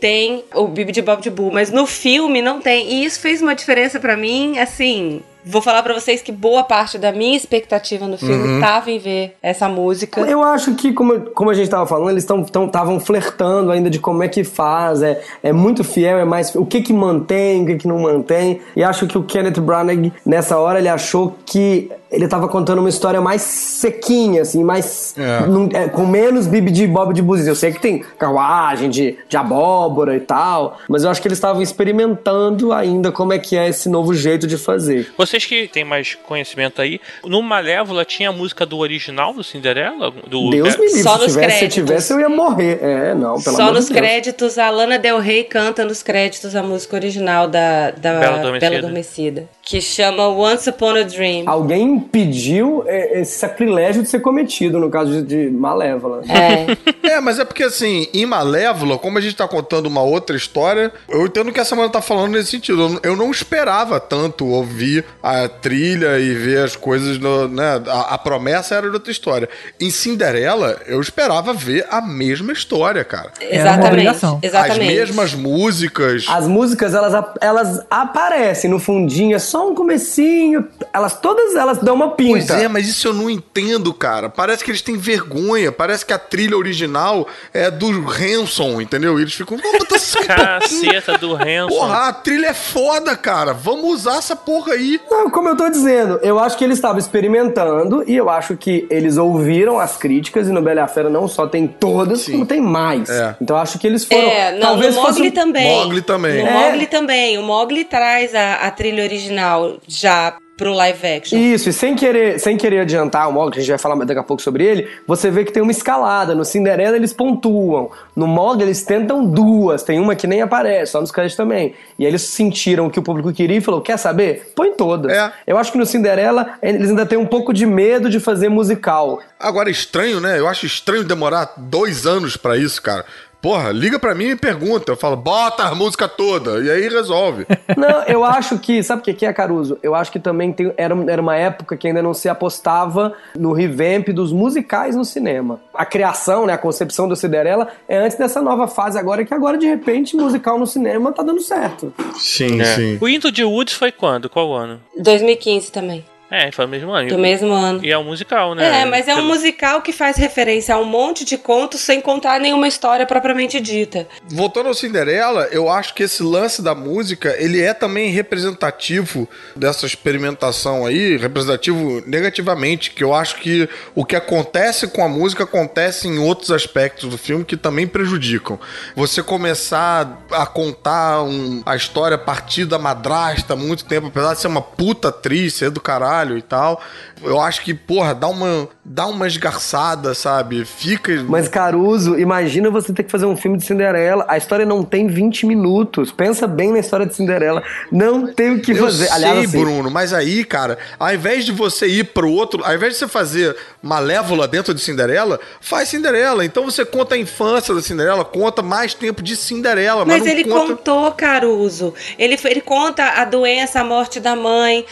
tem o Bibi de Bob de Boo, mas no filme não tem. E isso fez uma diferença pra mim, assim. Vou falar pra vocês que boa parte da minha expectativa no filme tava em ver essa música. Eu acho que, como, como a gente tava falando, eles estavam flertando ainda de como é que faz. É, é muito fiel, é mais. O que que mantém, o que que não mantém. E acho que o Kenneth Branagh, nessa hora, ele achou que ele tava contando uma história mais sequinha, assim, mais. É. num- é, com menos Bibi de Bob de Buzinho. Eu sei que tem carruagem de, de abóbora e tal, mas eu acho que eles estavam experimentando ainda como é que é esse novo jeito de fazer. Vocês que têm mais conhecimento aí, no Malévola tinha a música do original do Cinderela? Do, Deus me livre, Só se nos tivesse, se créditos. tivesse eu ia morrer. É, não, pelo Só amor nos de Deus. créditos, a Lana Del Rey canta nos créditos a música original da, da Bela Adormecida. Bela Adormecida, que chama Once Upon a Dream. Alguém impediu é, esse sacrilégio de ser cometido, no caso de, de Malévola. É. É, mas é porque assim, em Malévola, como a gente tá contando uma outra história, eu entendo o que a Samara tá falando nesse sentido. Eu não esperava tanto ouvir a trilha e ver as coisas, no, né? A, a promessa era de outra história. Em Cinderela, eu esperava ver a mesma história, cara. uma Exatamente. Exatamente. As mesmas músicas. As músicas, elas, elas aparecem no fundinho, é só um comecinho, elas todas elas dão uma pinta. Pois é, mas isso eu não entendo, cara. Parece que eles têm vergonha. Parece que a trilha original é do Hanson, entendeu? E eles ficam, vamos botar um. Caceta do Hanson. Porra, a trilha é foda, cara. Vamos usar essa porra aí. Não, como eu tô dizendo, eu acho que eles estavam experimentando e eu acho que eles ouviram as críticas e no Bela e a Fera não só tem todas, como tem mais. É. Então eu acho que eles foram. É, não, talvez no fosse Mogli um- também. Mogli também. No É. Mogli também. O Mogli traz a, a trilha original já pro live action. Isso, e sem querer, sem querer adiantar o Mogli, que a gente vai falar daqui a pouco sobre ele, você vê que tem uma escalada. No Cinderela eles pontuam. No Mogli eles tentam duas. Tem uma que nem aparece, só nos créditos também. E aí eles sentiram o que o público queria e falou: quer saber? Põe todas. É. Eu acho que no Cinderela eles ainda têm um pouco de medo de fazer musical. Agora, estranho, né? Eu acho estranho demorar dois anos pra isso, cara. Porra, liga pra mim e pergunta. Eu falo, bota a música toda. E aí resolve. Não, eu acho que, sabe o que que é, Caruso? Eu acho que também tem, era, era uma época que ainda não se apostava no revamp dos musicais no cinema. A criação, né, a concepção do Cinderela é antes dessa nova fase agora, que agora, de repente, musical no cinema tá dando certo. Sim, É. O Into the Woods foi quando? Qual ano? 2015 também. É, foi o mesmo ano. Do mesmo ano. E é um musical, né? É, mas é um musical que faz referência a um monte de contos sem contar nenhuma história propriamente dita. Voltando ao Cinderela, eu acho que esse lance da música, ele é também representativo dessa experimentação aí, representativo negativamente, que eu acho que o que acontece com a música acontece em outros aspectos do filme que também prejudicam. Você começar a contar um- a história a partir da madrasta há muito tempo, apesar de ser uma puta atriz, ser do caralho e tal, eu acho que, porra, dá uma, dá uma esgarçada, sabe? Fica... Mas, Caruso, imagina você ter que fazer um filme de Cinderela. A história não tem 20 minutos. Pensa bem na história de Cinderela. Não tem o que Eu fazer. sei, Aliás, assim, Bruno, mas aí, cara, ao invés de você ir pro outro, ao invés de você fazer Malévola dentro de Cinderela, faz Cinderela. Então você conta a infância da Cinderela, conta mais tempo de Cinderela, mas, Mas não ele conta... contou, Caruso. Ele, ele conta a doença, a morte da mãe,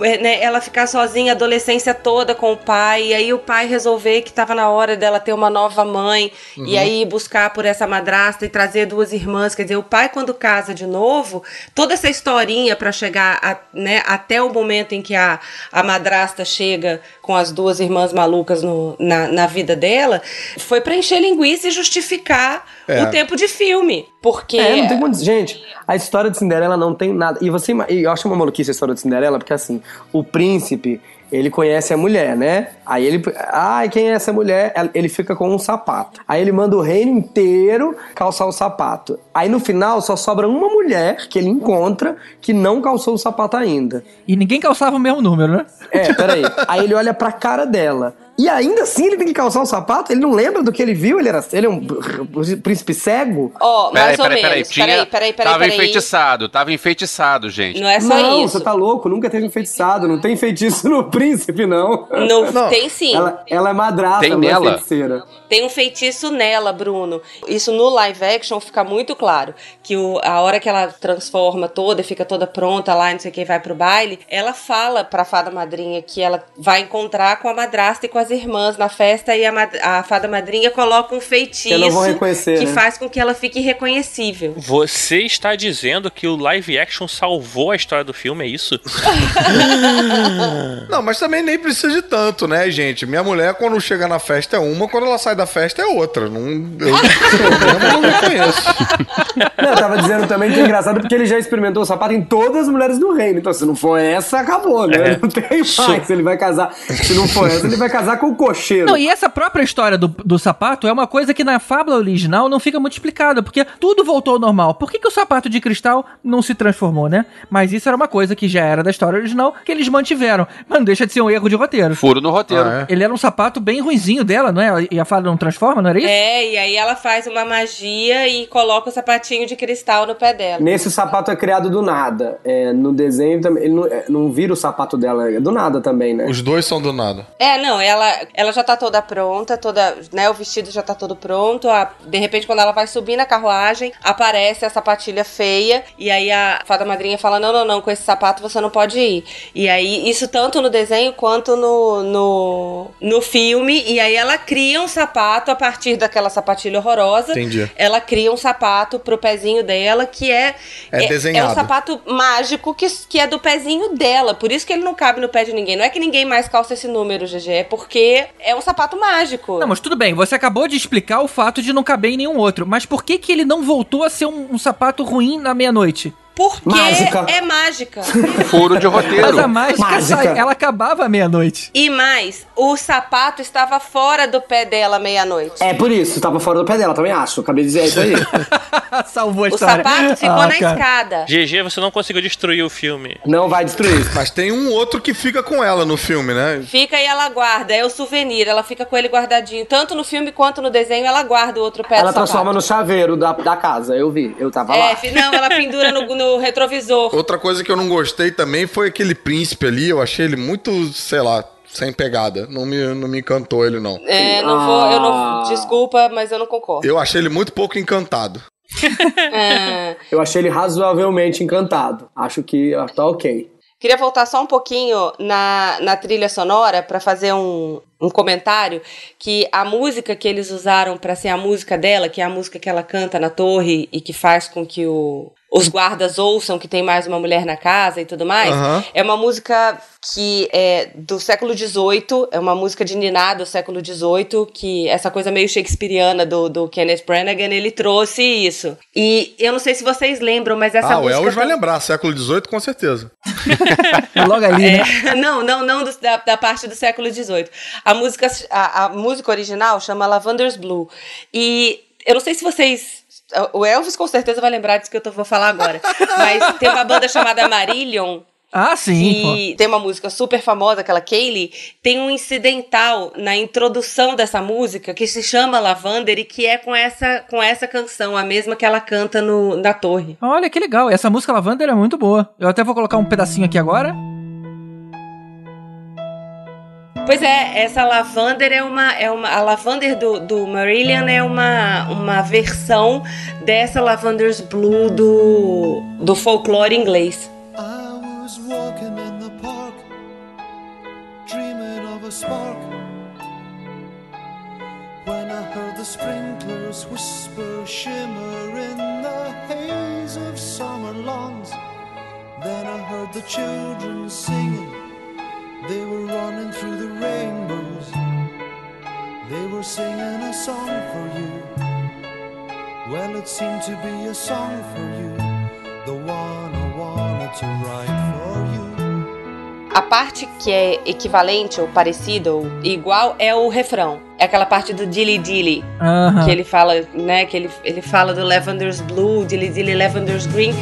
né, ela ficar sozinha a adolescência toda com o pai, e aí o pai resolver que estava na hora dela ter uma nova mãe, Uhum. e aí buscar por essa madrasta e trazer duas irmãs. Quer dizer, o pai, quando casa de novo, toda essa historinha para chegar a- né, até o momento em que a, a madrasta chega com as duas irmãs malucas no- na, na vida dela, foi pra encher linguiça e justificar É. o tempo de filme. Porque. É, não tem como dizer. Gente, a história de Cinderela não tem nada. E você e eu acho uma maluquice a história de Cinderela, porque assim, o príncipe, Ele conhece a mulher, né? Aí ele. Ai, quem é essa mulher? Ele fica com um sapato. Aí ele manda o reino inteiro calçar o sapato. Aí no final só sobra uma mulher que ele encontra que não calçou o sapato ainda. E ninguém calçava o mesmo número, né? É, peraí. Aí ele olha pra cara dela. E ainda assim ele tem que calçar um sapato? Ele não lembra do que ele viu? Ele, era, ele é um príncipe cego? Ó, mais Peraí, ou peraí, peraí. menos. Tinha, Peraí, peraí, peraí. tava peraí. enfeitiçado, tava enfeitiçado, gente. Não é só não, isso. você tá louco, nunca teve enfeitiçado. Não tem feitiço no príncipe, não. No- Tem sim. Ela, ela é madrasta, Tem não é nela? feiticeira. Tem um feitiço nela, Bruno. Isso no live action fica muito claro. Que o- a hora que ela transforma toda, fica toda pronta lá, não sei o que, vai pro baile, ela fala pra fada madrinha que ela vai encontrar com a madrasta e com as irmãs na festa e a, mad- a fada madrinha coloca um feitiço Que né? faz com que ela fique irreconhecível. Você está dizendo que o live action salvou a história do filme, é isso? Não, mas também nem precisa de tanto, né, gente? Minha mulher, quando chega na festa, é uma, quando ela sai da festa, é outra. Não, eu, eu não reconheço. Não, eu tava dizendo também que é engraçado porque ele já experimentou o sapato em todas as mulheres do reino. Então, se não for essa, acabou, né? É. Não tem mais. Ele vai casar. Se não for essa, ele vai casar com o cocheiro. Não, e essa própria história do, do sapato é uma coisa que na fábula original não fica muito explicada, porque tudo voltou ao normal. Por que, que o sapato de cristal não se transformou, né? Mas isso era uma coisa que já era da história original, que eles mantiveram. Mas não deixa de ser um erro de roteiro. Furo no roteiro. Ah, é? Ele era um sapato bem ruinzinho dela, não é? E a fada não transforma, não era isso? É, e aí ela faz uma magia e coloca o sapatinho de cristal no pé dela. Nesse o sapato é criado do nada. É, no desenho também. Ele não, é, não vira o sapato dela, é do nada também, né? Os dois são do nada. É, não, ela, ela já tá toda pronta, toda, né, o vestido já tá todo pronto. a- de repente, quando ela vai subir na carruagem, aparece a sapatilha feia. E aí a fada madrinha fala: Não, não, não, com esse sapato você não pode ir. E aí, isso tanto no desenho quanto no, no, no filme. E aí ela cria um sapato a partir daquela sapatilha horrorosa. Entendi. Ela cria um sapato pro pezinho dela que é. É desenhado. É um sapato mágico que, que é do pezinho dela. Por isso que ele não cabe no pé de ninguém. Não é que ninguém mais calça esse número, GG. É porque é um sapato mágico. Não, mas tudo bem, você acabou de explicar o fato de não caber em nenhum outro. Mas por que, que ele não voltou a ser um, um sapato ruim na meia-noite? Porque Mágica. é mágica. Furo de roteiro. Mas a mágica, Mágica. sai- ela acabava meia-noite. E mais, o sapato estava fora do pé dela meia-noite. É por isso, tava fora do pé dela, também acho. Acabei de dizer é isso aí. Salvou a O história. sapato ficou Ah, na cara. escada. GG, você não conseguiu destruir o filme. Não vai destruir. Mas tem um outro que fica com ela no filme, né? Fica e ela guarda, é o souvenir, ela fica com ele guardadinho. Tanto no filme quanto no desenho, ela guarda o outro pé Ela do transforma sapato. no chaveiro da, da casa, eu vi. Eu tava É, lá. não, ela pendura no, no retrovisor. Outra coisa que eu não gostei também foi aquele príncipe ali. Eu achei ele muito, sei lá, sem pegada. Não me, não me encantou ele, não. É, não vou, eu não. Ah. Desculpa, mas eu não concordo. Eu achei ele muito pouco encantado. É. Eu achei ele razoavelmente encantado. Acho que tá ok. Queria voltar só um pouquinho na, na trilha sonora para fazer um, um comentário que a música que eles usaram para ser a música dela, que é a música que ela canta na torre e que faz com que o, os guardas ouçam que tem mais uma mulher na casa e tudo mais, Aham. é uma música que é do século XVIII, é uma música de Niná do século XVIII, que essa coisa meio shakespeariana do, do Kenneth Branagh, ele trouxe isso. E eu não sei se vocês lembram, mas essa ah, o música... Elvis vai lembrar, século XVIII com certeza. Logo ali, né? É, não, não, não do- da, da parte do século XVIII. A música, a, a música original chama Lavender's Blue. E eu não sei se vocês. O Elvis com certeza vai lembrar disso que eu tô- vou falar agora. Mas tem uma banda chamada Marillion. Ah, sim. Que tem uma música super famosa, aquela Kaylee, tem um incidental na introdução dessa música que se chama Lavander e que é com essa, com essa canção, a mesma que ela canta no, na torre. Olha que legal. Essa música Lavanda é muito boa. Eu até vou colocar um pedacinho aqui agora. Pois é, essa Lavander é uma. É uma a Lavander do, do Marillion é uma, uma versão dessa Lavander's Blue do, do folclore inglês. I was walking in the park, dreaming of a spark. When I heard the sprinklers whisper, shimmer in the haze of summer. Then I heard the children singing, they were running through the rainbows. They were singing a song for you. Well, it seemed to be a song for you, the one I wanted to write for you. A parte que é equivalente ou parecida ou igual é o refrão. É aquela parte do dilly dilly. Aham. Que ele fala, né? Que ele, ele fala do Lavender's Blue, dilly dilly, Lavender's Green.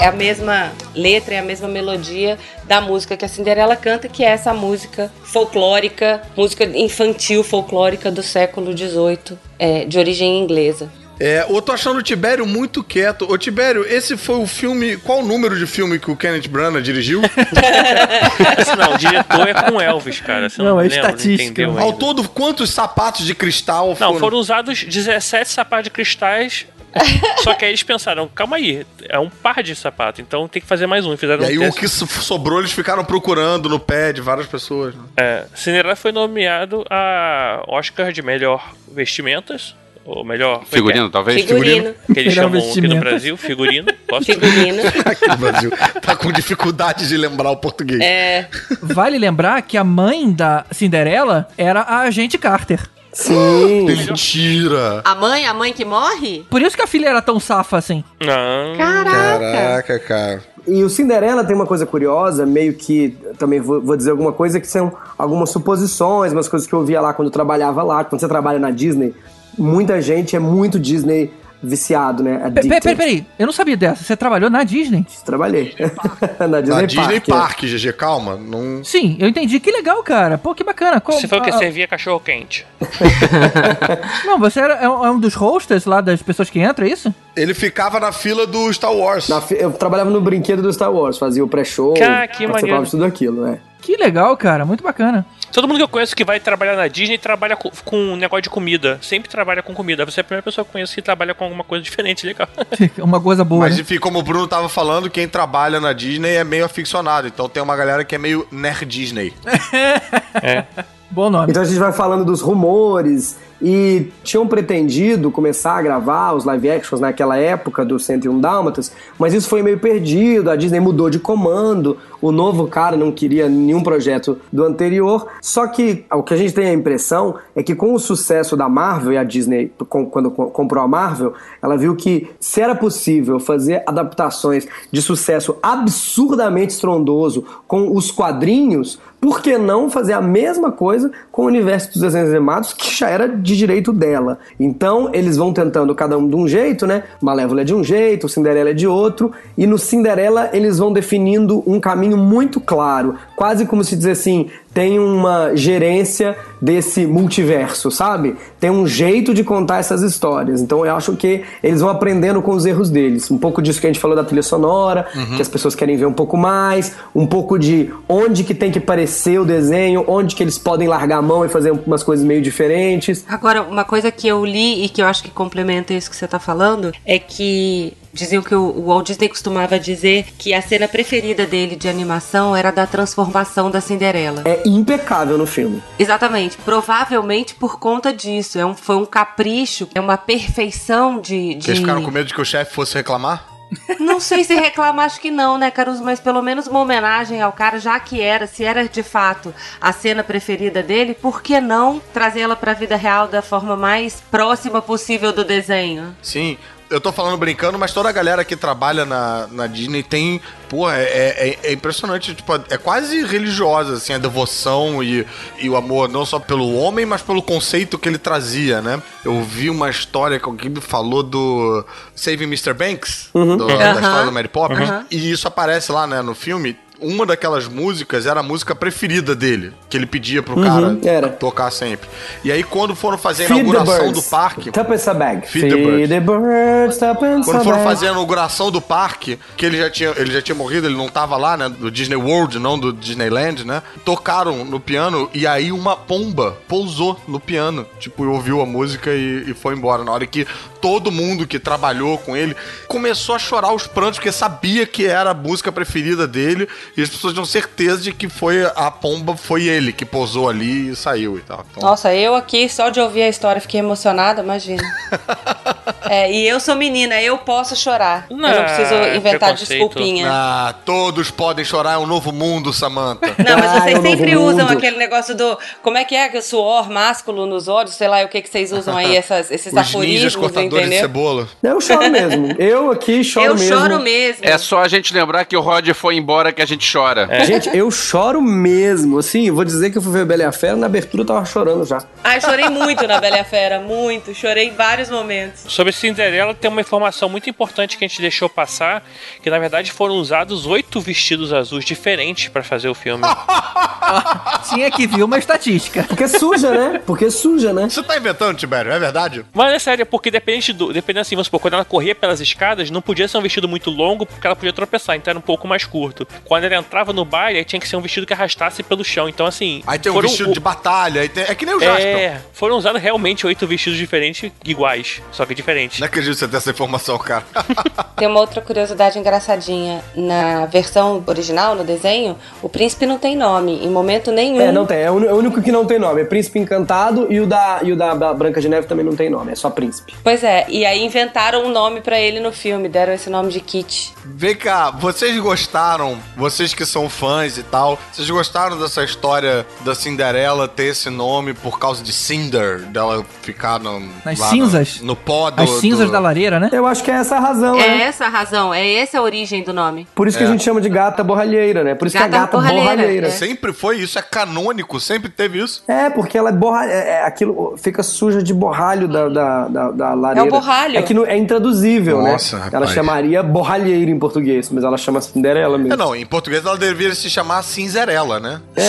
É a mesma letra, é a mesma melodia da música que a Cinderela canta, que é essa música folclórica, música infantil folclórica do século XVIII, é, de origem inglesa. É, eu tô achando o Tibério muito quieto. Ô, Tibério, esse foi o filme. Qual o número de filme que o Kenneth Branagh dirigiu? Não, o diretor é com Elvis, cara. Você não, Não, é lembra, estatística. Não, Ao ainda. todo, quantos sapatos de cristal foram? Não, foram usados 17 sapatos de cristais. Só que aí eles pensaram, calma aí, é um par de sapato, então tem que fazer mais um. E fizeram E aí um o que so- sobrou eles ficaram procurando no pé de várias pessoas. né? É, Cinderela foi nomeado a Oscar de melhor vestimentas, ou melhor... Figurino, talvez? Figurino. Que eles Melhor chamam aqui no. Brasil, figurino. Posso? Figurino. Aqui no Brasil. Tá com dificuldade de lembrar o português. É, Vale lembrar que a mãe da Cinderela era a agente Carter. Sim. Mentira! a mãe, a mãe que morre? Por isso que a filha era tão safa assim. Não. Caraca. Caraca, cara. E o Cinderela tem uma coisa curiosa, meio que também vou, vou dizer alguma coisa que são algumas suposições, umas coisas que eu via lá quando eu trabalhava lá. Quando você trabalha na Disney, muita gente é muito Disney viciado, né? Pe- pe- Addicted. Peraí, peraí, eu não sabia dessa. Você trabalhou na Disney? Trabalhei. na Disney Na Disney Park. é. Park, GG, calma. Não... Sim, eu entendi. Que legal, cara. Pô, que bacana. Qual- Você falou que ah, servia cachorro quente. Não, você era, é um é um dos hosters lá das pessoas que entram, é isso? Ele ficava na fila do Star Wars. Na fi- eu trabalhava no brinquedo do Star Wars, fazia o pré-show, participava maneiro. de tudo aquilo, né? Que legal, cara. Muito bacana. Todo mundo que eu conheço que vai trabalhar na Disney trabalha com, com um negócio de comida. Sempre trabalha com comida. Você é a primeira pessoa que eu conheço que trabalha com alguma coisa diferente, legal. Uma coisa boa. Mas né? enfim, como o Bruno tava falando, quem trabalha na Disney é meio aficionado. Então tem uma galera que é meio nerd Disney. Bom nome. Então a gente vai falando dos rumores e tinham pretendido começar a gravar os live actions naquela época do 101 Dálmatas, mas isso foi meio perdido, a Disney mudou de comando, o novo cara não queria nenhum projeto do anterior, só que o que a gente tem a impressão é que com o sucesso da Marvel, e a Disney, com- quando co- comprou a Marvel, ela viu que se era possível fazer adaptações de sucesso absurdamente estrondoso com os quadrinhos, por que não fazer a mesma coisa com o universo dos desenhos animados, que já era de direito dela? Então, eles vão tentando cada um de um jeito, né? Malévola é de um jeito, Cinderela é de outro, e no Cinderela eles vão definindo um caminho muito claro, quase como se dizer assim, tem uma gerência desse multiverso, sabe? Tem um jeito de contar essas histórias. Então eu acho que eles vão aprendendo com os erros deles. Um pouco disso que a gente falou da trilha sonora, que as pessoas querem ver um pouco mais, um pouco de onde que tem que parecer o desenho, onde que eles podem largar a mão e fazer umas coisas meio diferentes. Agora, uma coisa que eu li e que eu acho que complementa isso que você tá falando é que diziam que o o Walt Disney costumava dizer que a cena preferida dele de animação era da transformação da Cinderela. É impecável no filme. Exatamente, provavelmente por conta disso. É um, foi um capricho, é uma perfeição de. de... Vocês ficaram com medo de que o chefe fosse reclamar? Não sei se reclamar, acho que não, né, Caruso? Mas pelo menos uma homenagem ao cara, já que era, se era de fato a cena preferida dele, por que não trazê-la pra vida real da forma mais próxima possível do desenho? Sim. Eu tô falando brincando, mas toda a galera que trabalha na, na Disney tem. Pô, é, é, é impressionante. Tipo, é quase religiosa, assim, a devoção e, e o amor, não só pelo homem, mas pelo conceito que ele trazia, né? Eu vi uma história que alguém me falou do Saving Mr. Banks, do- da Aham. história do Mary Poppins, Aham. e isso aparece lá, né, no filme. Uma daquelas músicas era a música preferida dele, que ele pedia pro cara era. tocar sempre. E aí, quando foram fazer a Feed inauguração do parque. Tuppence a bag. Feed the birds. the birds, Quando foram fazer a inauguração do parque, que ele já tinha, ele já tinha morrido, ele não tava lá, né? Do Disney World, não do Disneyland, né? Tocaram no piano e aí uma pomba pousou no piano. Tipo, ouviu a música e, e foi embora. Na hora que todo mundo que trabalhou com ele começou a chorar os prantos, porque sabia que era a música preferida dele e as pessoas tinham certeza de que foi a pomba, foi ele que pousou ali e saiu e tal. Então, Nossa, eu aqui, só de ouvir a história, fiquei emocionada, imagina. É, e eu sou menina, eu posso chorar. eu não Não, preciso inventar preconceito. desculpinha. Ah, todos podem chorar, é um novo mundo, Samantha. Não, mas Ah, vocês é o novo sempre usam mundo. aquele negócio do. Como é que é? O suor másculo nos olhos, sei lá, o que, que vocês usam aí, essas, esses Os ninjas aforismos, cortadores de entendeu? cebola. Eu choro mesmo. Eu aqui choro Eu mesmo. choro mesmo. É só a gente lembrar que o Rod foi embora que a gente chora. Gente, eu choro mesmo. Assim, eu vou dizer que eu fui ver Bela e a Fera, na abertura eu tava chorando já. Ai, chorei muito na Bela e a Fera, muito. Chorei em vários momentos. Sobre Cinderela, tem uma informação muito importante que a gente deixou passar, que na verdade foram usados oito vestidos azuis diferentes pra fazer o filme. Tinha que vir uma estatística. Porque suja, né? Porque suja, né? Você tá inventando, Tibério, é verdade? Mas é sério, porque dependente do. Dependendo assim, vamos supor, quando ela corria pelas escadas, não podia ser um vestido muito longo, porque ela podia tropeçar, então era um pouco mais curto. Quando entrava no baile, aí tinha que ser um vestido que arrastasse pelo chão. Então, assim. Aí tem um foram vestido o- de batalha, aí tem- é que nem o Jasper. É, foram usados realmente oito vestidos diferentes, iguais, só que diferentes. Não acredito que você tenha essa informação, cara. Tem uma outra curiosidade engraçadinha. Na versão original, no desenho, o príncipe não tem nome. Em momento nenhum. É, não tem. É o é único que não tem nome. É Príncipe Encantado e o da, e o da, Branca de Neve também não tem nome. É só Príncipe. Pois é, e aí inventaram um nome pra ele no filme, deram esse nome de Kit. Vem cá, vocês gostaram, vocês que são fãs e tal, vocês gostaram dessa história da Cinderela ter esse nome por causa de Cinder, dela ficar no, Nas lá no- cinzas? No, pó do, As cinzas do- da lareira, né? Eu acho que é essa a razão, É né? essa a razão, é essa a origem do nome. Por isso que a gente chama de gata borralheira, né? Por isso que Gata é gata borralheira, borralheira. é. Sempre foi isso, é canônico, sempre teve isso. É, porque ela é borra... é, é, aquilo fica suja de borralho da, da, da, da lareira. É o borralho. É que não- é intraduzível, Nossa, né? rapaz. Ela chamaria borralheira em português, mas ela chama Cinderela mesmo. É, não, em português ela deveria se chamar Cinzerela, né? É,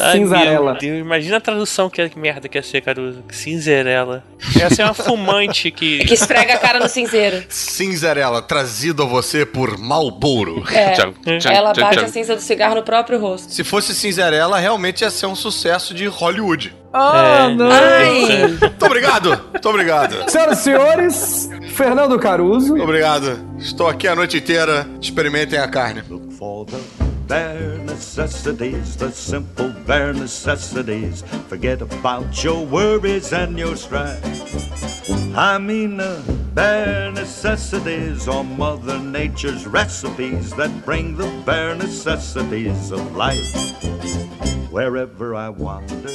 Ai, cinzarela. Meu Deus, imagina a tradução que, que merda que ia ser, Caruso. Cinzerela. Essa é uma fumante que. Que esfrega a cara no cinzeiro. Cinzerela, trazido a você por Malboro. É. Tchau, tchau, Ela tchau, bate tchau. a cinza do cigarro no próprio rosto. Se fosse Cinzerela, realmente ia ser um sucesso de Hollywood. Ah, É. não. Ai! Muito obrigado, muito obrigado. Senhoras e senhores, Fernando Caruso. Obrigado. Estou aqui a noite inteira. Experimentem a carne. For the bare necessities, the simple bare necessities. Forget about your worries and your strife. I mean the bare necessities are Mother Nature's recipes that bring the bare necessities of life. Wherever I wander.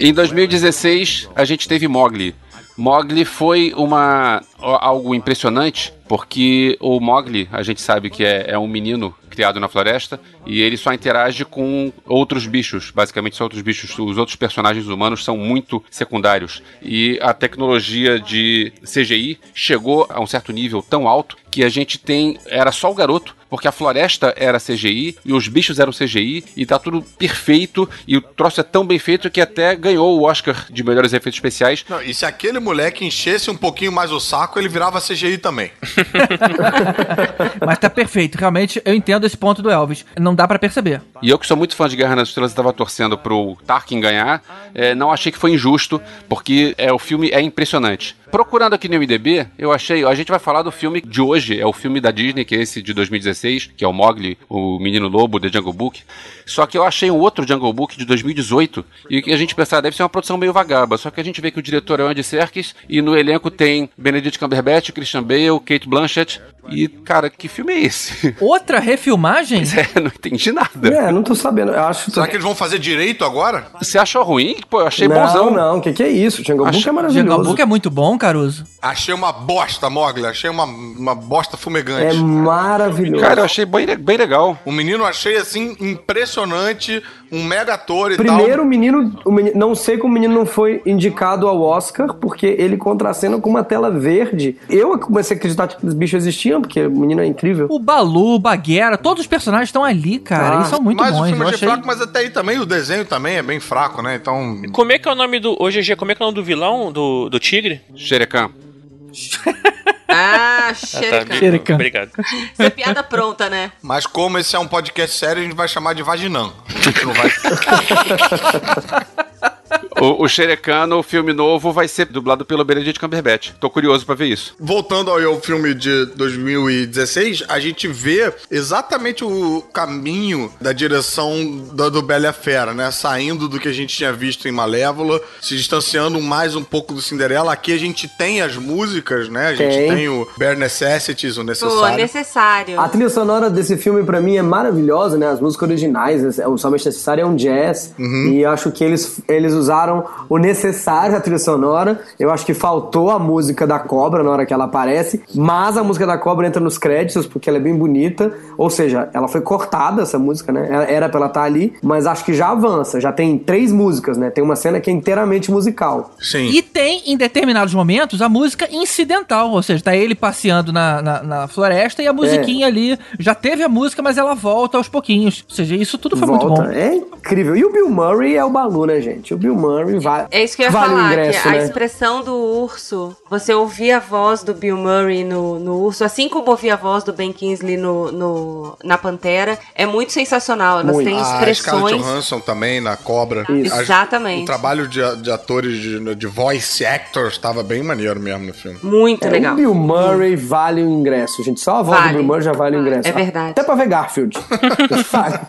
Em 2016, a gente teve Mogli. Mogli foi uma algo impressionante, porque o Mogli, a gente sabe que é, é um menino criado na floresta e ele só interage com outros bichos, basicamente são outros bichos. Os outros personagens humanos são muito secundários e a tecnologia de CGI chegou a um certo nível tão alto que a gente tem era só o garoto porque a floresta era CGI e os bichos eram CGI e tá tudo perfeito e o troço é tão bem feito que até ganhou o Oscar de melhores efeitos especiais. Não, e se aquele moleque enchesse um pouquinho mais o saco, ele virava CGI também. Mas tá perfeito. Realmente, eu entendo esse ponto do Elvis. Não dá pra perceber. E eu que sou muito fã de Guerra nas Estrelas e tava torcendo pro Tarkin ganhar, é, não achei que foi injusto, porque é, o filme é impressionante. Procurando aqui no MDB, eu achei. A gente vai falar do filme de hoje, é o filme da Disney, que é esse de 2016, que é o Mogli, o Menino Lobo, The Jungle Book. Só que eu achei um outro Jungle Book de 2018, e que a gente pensava, deve ser uma produção meio vagaba. Só que a gente vê que o diretor é o Andy Serkis, e no elenco tem Benedict Cumberbatch, Christian Bale, Kate Blanchett. E, cara, que filme é esse? Outra refilmagem? É, não entendi nada. É, não tô sabendo. Eu acho. Será que eles vão fazer direito agora? Você achou ruim? Pô, eu achei não, bonzão. não, o que, que é isso? Jungle Book é maravilhoso. Jungle Book é muito bom, Caruso. Achei uma bosta, Mogli. Achei uma, uma bosta fumegante. É maravilhoso. Cara, eu achei bem, bem legal. O menino achei assim impressionante, um mega ator e Primeiro, tal. o menino, o menino- Não sei como o menino não foi indicado ao Oscar, porque ele contracena com uma tela verde. Eu comecei a acreditar que os bichos existiam, porque o menino é incrível. O Balu, o Baguera, todos os personagens estão ali, cara. Ah, Eles são muito mas o bons. filme Eu achei achei... fraco, mas até aí também o desenho também é bem fraco, né? Então. Como é que é o nome do. Hoje GG, como é que é o nome do vilão do, do tigre? Xerecan. Ah, Ah, xereca. tá. Xerecan. Obrigado. Isso é piada pronta, né? Mas como esse é um podcast sério, a gente vai chamar de Vaginão. A gente não vai. O, o Xerecano, o filme novo, vai ser dublado pelo Benedict Cumberbatch. Tô curioso pra ver isso. Voltando ao, filme de 2016, a gente vê exatamente o caminho da direção do, do Bela Fera, né? Saindo do que a gente tinha visto em Malévola, se distanciando mais um pouco do Cinderela. Aqui a gente tem as músicas, né? A gente Tem. tem, o Bare Necessities, o Pô, necessário. necessário. A trilha sonora desse filme, pra mim, é maravilhosa, né? As músicas originais, é- o Somente Necessário é um jazz. Uhum. E eu acho que eles, eles usaram o necessário da trilha sonora. Eu acho que faltou a música da cobra na hora que ela aparece. Mas a música da cobra entra nos créditos, porque ela é bem bonita. Ou seja, ela foi cortada, essa música, né? Ela- Era pra ela estar ali, mas acho que já avança. Já tem três músicas, né? Tem uma cena que é inteiramente musical. Sim. E tem, em determinados momentos, a música incidental. Ou seja, tá ele passeando na, na, na floresta e a musiquinha ali. Já teve a música, mas ela volta aos pouquinhos. Ou seja, isso tudo foi muito bom. Volta. É incrível. E o Bill Murray é o Balu, né, gente? O Bill Murray vai. É isso que eu ia vale falar, ingresso, que a né? expressão do urso, você ouvir a voz do Bill Murray no, no urso, assim como ouvir a voz do Ben Kingsley no, no- na Pantera, é muito sensacional. Elas Muito. têm A Scarlett expressões. Johansson também, na Cobra. Isso. Exatamente. O trabalho de, de atores, de, de voice actors, tava bem maneiro mesmo no filme. Muito É, legal. O Bill Murray vale o ingresso, gente. Só a voz Vale. do Bill Murray já vale o ingresso. É verdade. Até pra ver Garfield. Vale.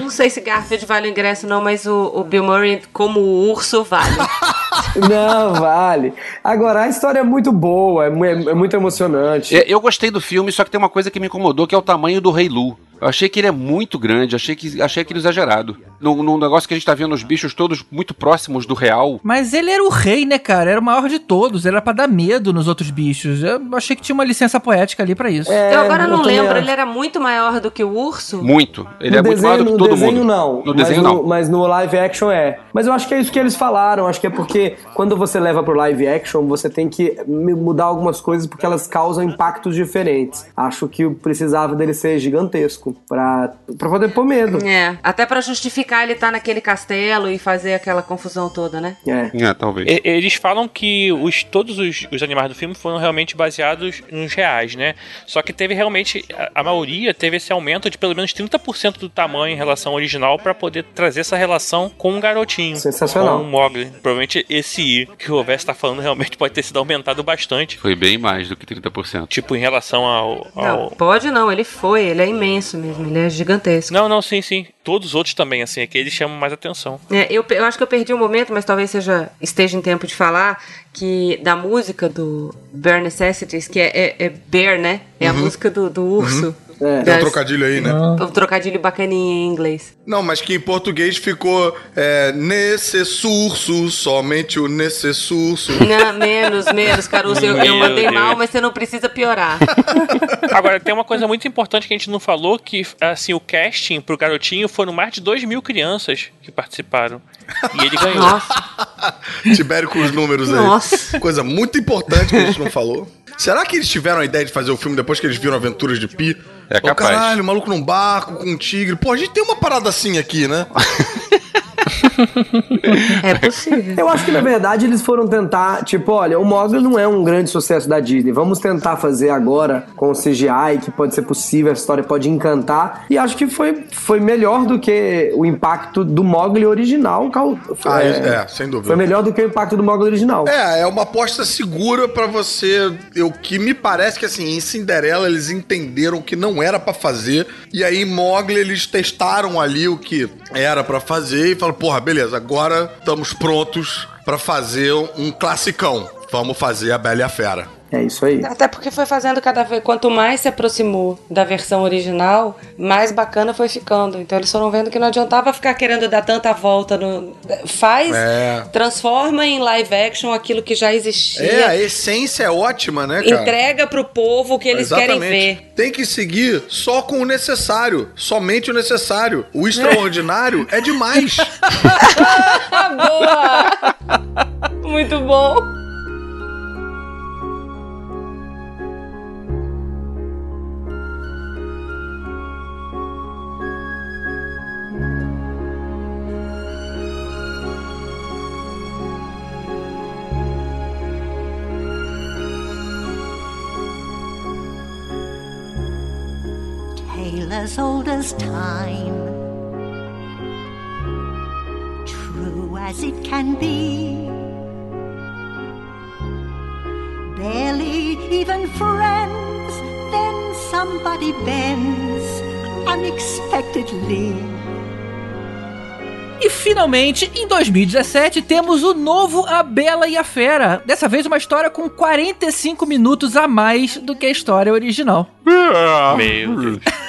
Não sei se Garfield vale o ingresso, não, mas o, o Bill Murray, como o urso, vale. Não, vale. Agora, a história é muito boa, é, mu- é muito emocionante. É, Eu gostei do filme, só que tem uma coisa que me incomodou, que é o tamanho do Rei Lu. Eu achei que ele é muito grande, achei que achei aquilo exagerado. Num, num negócio que a gente tá vendo os bichos todos muito próximos do real. Mas ele era o rei, né, cara? Era o maior de todos. Era pra dar medo nos outros bichos. Eu achei que tinha uma licença poética ali pra isso. É, eu agora não lembro, ele era muito maior do que o urso? Muito. Ele no é muito maior do que no todo desenho, mundo. não. No mas desenho, no, não. Mas no live action é. Mas eu acho que é isso que eles falaram. Acho que é porque quando você leva pro live action, você tem que mudar algumas coisas porque elas causam impactos diferentes. Acho que precisava dele ser gigantesco pra, pra poder pôr medo. É, até pra justificar ele estar naquele castelo e fazer aquela confusão toda, né? É. É, talvez. E- Eles falam que os, todos os, os animais do filme foram realmente baseados nos reais, né? Só que teve realmente, a, a maioria teve esse aumento de pelo menos 30% do tamanho em relação ao original pra poder trazer essa relação com um garotinho. Sensacional. Com o Mogli. Provavelmente esse I que o Ovest tá falando realmente pode ter sido aumentado bastante. Foi bem mais do que 30%. Tipo, em relação ao. Não, ao... pode não, ele foi, ele é imenso mesmo, ele é gigantesco. Não, não, sim, sim. Todos os outros também, assim, é que eles chamam mais atenção. É, eu, eu acho que eu perdi um momento, mas talvez seja esteja em tempo de falar que da música do Bare Necessities, que é, é, é Bear, né? É a música do, do urso. É. Tem um trocadilho aí, né? O trocadilho bacaninha em inglês. Não, mas que em português ficou é, necessurso, somente o necessurso. Não, menos, menos, Caruso. Eu, eu mandei Deus. mal, mas você não precisa piorar. Agora, tem uma coisa muito importante que a gente não falou, que assim, o casting pro garotinho foram mais de 2 mil crianças que participaram. E ele ganhou. Nossa, Tibério com os números aí. Nossa. Coisa muito importante que a gente não falou. Será que eles tiveram a ideia de fazer o filme depois que eles viram Aventuras de Pi? É capaz. caralho, o maluco num barco com um tigre. Pô, a gente tem uma parada assim aqui, né? é possível. Eu acho que na verdade eles foram tentar, tipo, olha, o Mogli não é um grande sucesso da Disney. Vamos tentar fazer agora com o CGI, que pode ser possível, a história pode encantar. E acho que foi, foi melhor do que o impacto do Mogli original. cal- Ah, é, sem dúvida. Foi melhor do que o impacto do Mogli original. É, é uma aposta segura pra você. O que me parece que assim, em Cinderela eles entenderam que não era pra fazer e aí em Mogli eles testaram ali o que era pra fazer e falaram, porra, beleza, agora estamos prontos pra fazer um classicão. Vamos fazer a Bela e a Fera. É isso aí. Até porque foi fazendo cada vez. Quanto mais se aproximou da versão original, mais bacana foi ficando. Então eles foram vendo que não adiantava ficar querendo dar tanta volta no. Faz, É. transforma em live action aquilo que já existia. É, a essência é ótima, né, cara? Entrega pro povo o que eles querem ver. Tem que seguir só com o necessário, somente o necessário. O extraordinário é demais. Ah, boa! Muito bom. As old as time, true as it can be. Barely even friends, then somebody bends unexpectedly. E finalmente, em 2017, temos o novo A Bela e a Fera. Dessa vez, uma história com 45 minutos a mais do que a história original. Meu Deus.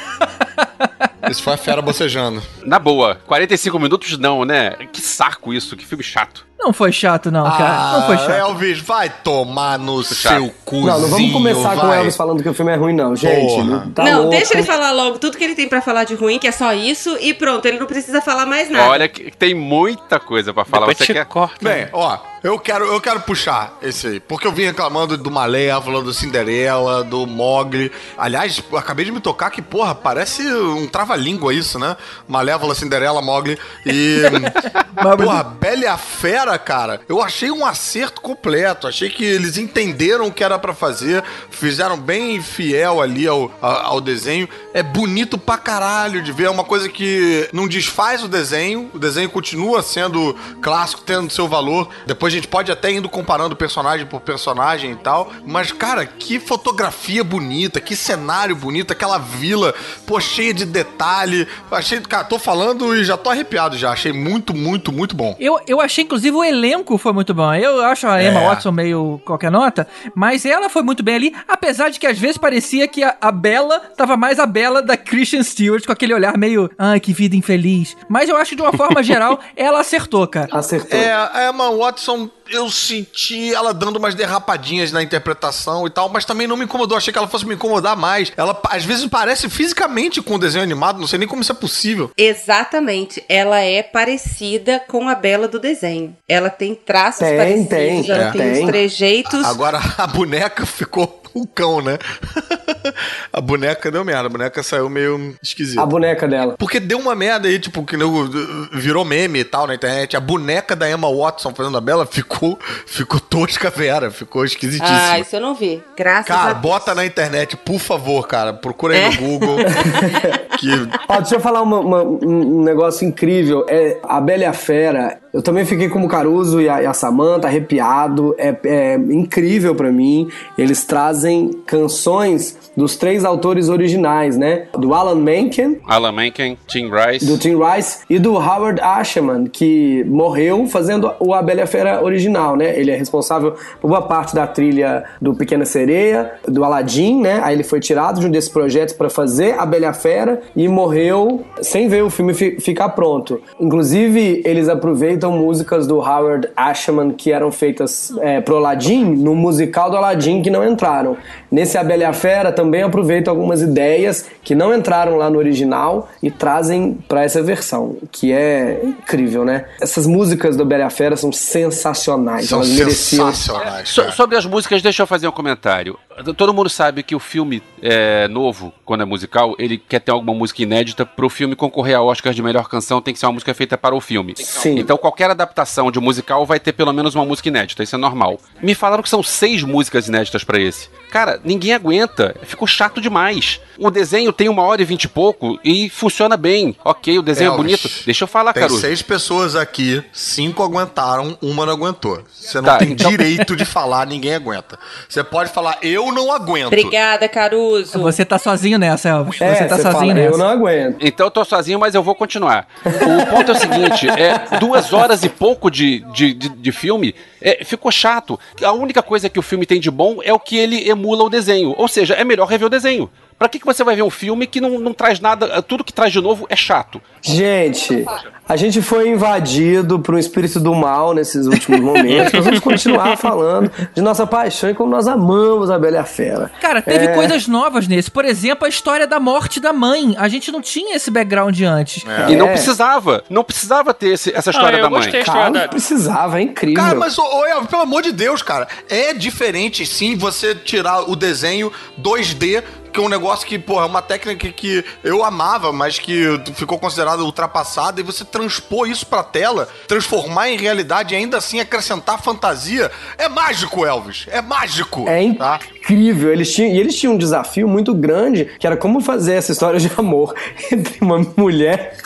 Isso foi a fera bocejando. Na boa, 45 minutos não, né? Que saco isso, que filme chato. Não foi chato, não, cara. não foi chato. Ah, Elvis, vai tomar no chato. seu cuzinho, Não, não vamos começar com o vai. Elvis falando que o filme é ruim, não, gente. Porra. Tá não, louco. deixa ele falar logo tudo que ele tem pra falar de ruim, que é só isso, e pronto, ele não precisa falar mais nada. Olha que tem muita coisa pra falar. Depois Você te quer... corta. Bem, ó, eu quero, eu quero puxar esse aí, porque eu vim reclamando do Malévola, do Cinderela, do Mogli. Aliás, eu acabei de me tocar que, porra, parece um trava-língua isso, né? Malévola, Cinderela, Mogli e... porra, Bela e a Fera, cara, eu achei um acerto completo. Achei que eles entenderam o que era pra fazer, fizeram bem fiel ali ao, ao desenho. É bonito pra caralho de ver, é uma coisa que não desfaz o desenho, o desenho continua sendo clássico, tendo seu valor. Depois a gente pode até indo comparando personagem por personagem e tal. Mas, cara, que fotografia bonita, que cenário bonito, aquela vila, pô, cheia de detalhe. Achei, cara, tô falando e já tô arrepiado já. Achei muito, muito, muito bom. Eu, eu achei, inclusive, o elenco foi muito bom. Eu acho a Emma É. Watson meio qualquer nota, mas ela foi muito bem ali, apesar de que às vezes parecia que a, a Bela tava mais a Bela da Christian Stewart, com aquele olhar meio, ai, que vida infeliz. Mas eu acho que de uma forma geral, ela acertou, cara. Acertou. É, a Emma Watson, eu senti ela dando umas derrapadinhas na interpretação e tal, mas também não me incomodou. Achei que ela fosse me incomodar mais. Ela, às vezes, parece fisicamente com o desenho animado, não sei nem como isso é possível. Exatamente, ela é parecida com a Bela do desenho. Ela tem traços Tem, parecidos, tem, ela é. tem, tem. os trejeitos. Agora, a boneca ficou um cão, né? a boneca deu merda, a boneca saiu meio esquisita. A boneca dela. Porque deu uma merda aí, tipo, que nego- virou meme e tal na internet. A boneca da Emma Watson fazendo a Bela ficou, ficou tosca vera, ficou esquisitíssima. Ah, isso eu não vi. Graças Cara, a bota na internet, por favor, cara. Procura aí É. no Google. que Ó, deixa eu falar uma- uma- um um negócio incrível. É, a Bela e a Fera, eu também fiquei como o Caruso e a, e a Samantha, arrepiado. É, é incrível pra mim. Eles trazem canções dos três autores originais, né? Do Alan Menken, Alan Menken, Tim Rice. do Tim Rice e do Howard Ashman, que morreu fazendo o A Bela Fera original, né? Ele é responsável por boa parte da trilha do Pequena Sereia, do Aladdin, né? Aí ele foi tirado de um desses projetos para fazer A Bela Fera e morreu sem ver o filme fi- ficar pronto. Inclusive, eles aproveitam músicas do Howard Ashman que eram feitas é, pro Aladdin no musical do Aladdin que não entraram. Nesse A Bela e a Fera também aproveitam algumas ideias que não entraram lá no original e trazem pra essa versão, que é incrível, né? Essas músicas do Bela e a Fera são sensacionais, são elas mereciam. sensacionais. So- sobre as músicas, deixa eu fazer um comentário. Todo mundo sabe que o filme é, novo, quando é musical, ele quer ter alguma música inédita. Pro filme concorrer ao Oscar de melhor canção, tem que ser uma música feita para o filme. Sim. Então qualquer adaptação de musical vai ter pelo menos uma música inédita, isso é normal. Me falaram que são seis músicas inéditas pra esse. Cara, ninguém aguenta, ficou chato demais. O desenho tem uma hora e vinte e pouco e funciona bem. Ok, o desenho é Elvis, bonito. Deixa eu falar, Tem Caruso. seis pessoas aqui, cinco aguentaram, uma não aguentou. Você não Tá, tem então- direito de falar, ninguém aguenta. Você pode falar, eu não aguento. Obrigada, Caruso. Você tá sozinho nessa, Elvis. É, você tá você sozinho fala, nessa. eu não aguento. Então eu tô sozinho, mas eu vou continuar. O ponto é o seguinte: é duas horas e pouco de, de, de, de filme é, ficou chato. A única coisa que o filme tem de bom é o que ele emula o desenho. Ou seja, é melhor rever o desenho. Pra que, que você vai ver um filme que não, não traz nada, tudo que traz de novo é chato? Gente, a gente foi invadido por um espírito do mal nesses últimos momentos. Nós vamos continuar falando de nossa paixão e como nós amamos a Bela e a Fera. Cara, teve É. coisas novas nesse. Por exemplo, a história da morte da mãe. A gente não tinha esse background antes. E não É. precisava. Não precisava ter esse- essa história Ah, eu da mãe. gostei. Cara, história da- não precisava, é incrível. Cara, mas, ô, ô, Elvis, pelo amor de Deus, cara, é diferente sim você tirar o desenho 2D, que é um negócio que, porra, é uma técnica que eu amava, mas que ficou considerada ultrapassada, e você transpor isso pra tela, transformar em realidade e ainda assim acrescentar fantasia, é mágico, Elvis. É mágico. É tá? incrível. Eles tinham, e eles tinham um desafio muito grande, que era como fazer essa história de amor entre uma mulher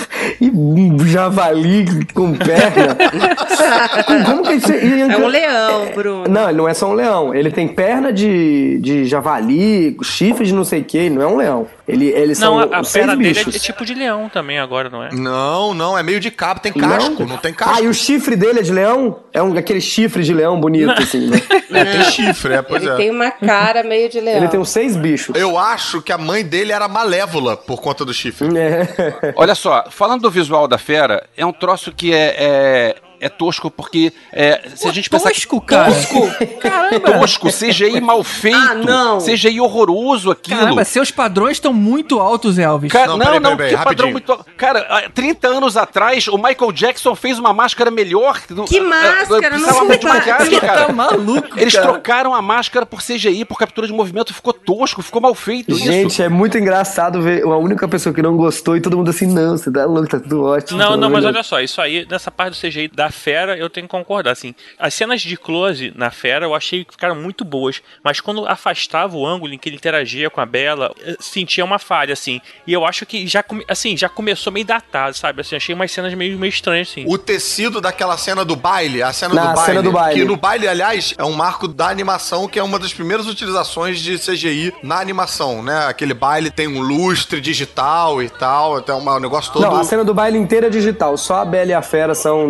E um javali com perna. Como que isso É um leão, Bruno. Não, ele não é só um leão. Ele tem perna de, de javali, chifre de não sei não é um leão. Ele, eles Não, são a, a os seis perna dele é, bichos. é tipo de leão também agora, não é? Não, não, é meio de cabo, tem casco, não, tem casco. Ah, e o chifre dele é de leão? É um, aquele chifre de leão bonito, assim, né? É, tem chifre, é, pois Ele é. tem uma cara meio de leão. Ele tem uns seis bichos. Eu acho que a mãe dele era malévola por conta do chifre. É. Olha só, falando do visual da fera, é um troço que é. é... é tosco porque é, se a gente pensar tosco, cara. tosco, Caramba. tosco, CGI mal feito, Ah, não. CGI horroroso aquilo. Caramba, seus padrões estão muito altos, Elvis. Cara, Não, não, peraí, não, peraí, que peraí, padrão rapidinho. muito. Cara, há 30 anos atrás, o Michael Jackson fez uma máscara melhor. Que máscara? Não Precisava se muito de faz. maquiagem, Você cara. tá maluco, Eles cara. trocaram a máscara por CGI, por captura de movimento, ficou tosco, ficou mal feito. Gente, isso. é muito engraçado ver a única pessoa que não gostou e todo mundo assim, não, você tá louco, tá tudo ótimo. Não, pelo não, mas olha só, isso aí, nessa parte do CGI da fera, eu tenho que concordar, assim. As cenas de close na fera eu achei que ficaram muito boas, mas quando afastava o ângulo em que ele interagia com a Bela, eu sentia uma falha, assim. E eu acho que já, come- assim, já começou meio datado, sabe? Assim, achei umas cenas meio, meio estranhas, assim. O tecido daquela cena do baile, a cena, Na do, baile, cena do baile. Que no baile, aliás, é um marco da animação, que é uma das primeiras utilizações de CGI na animação, né? Aquele baile tem um lustre digital e tal, até uma- um negócio todo. Não, a cena do baile inteira é digital, só a Bela e a Fera são São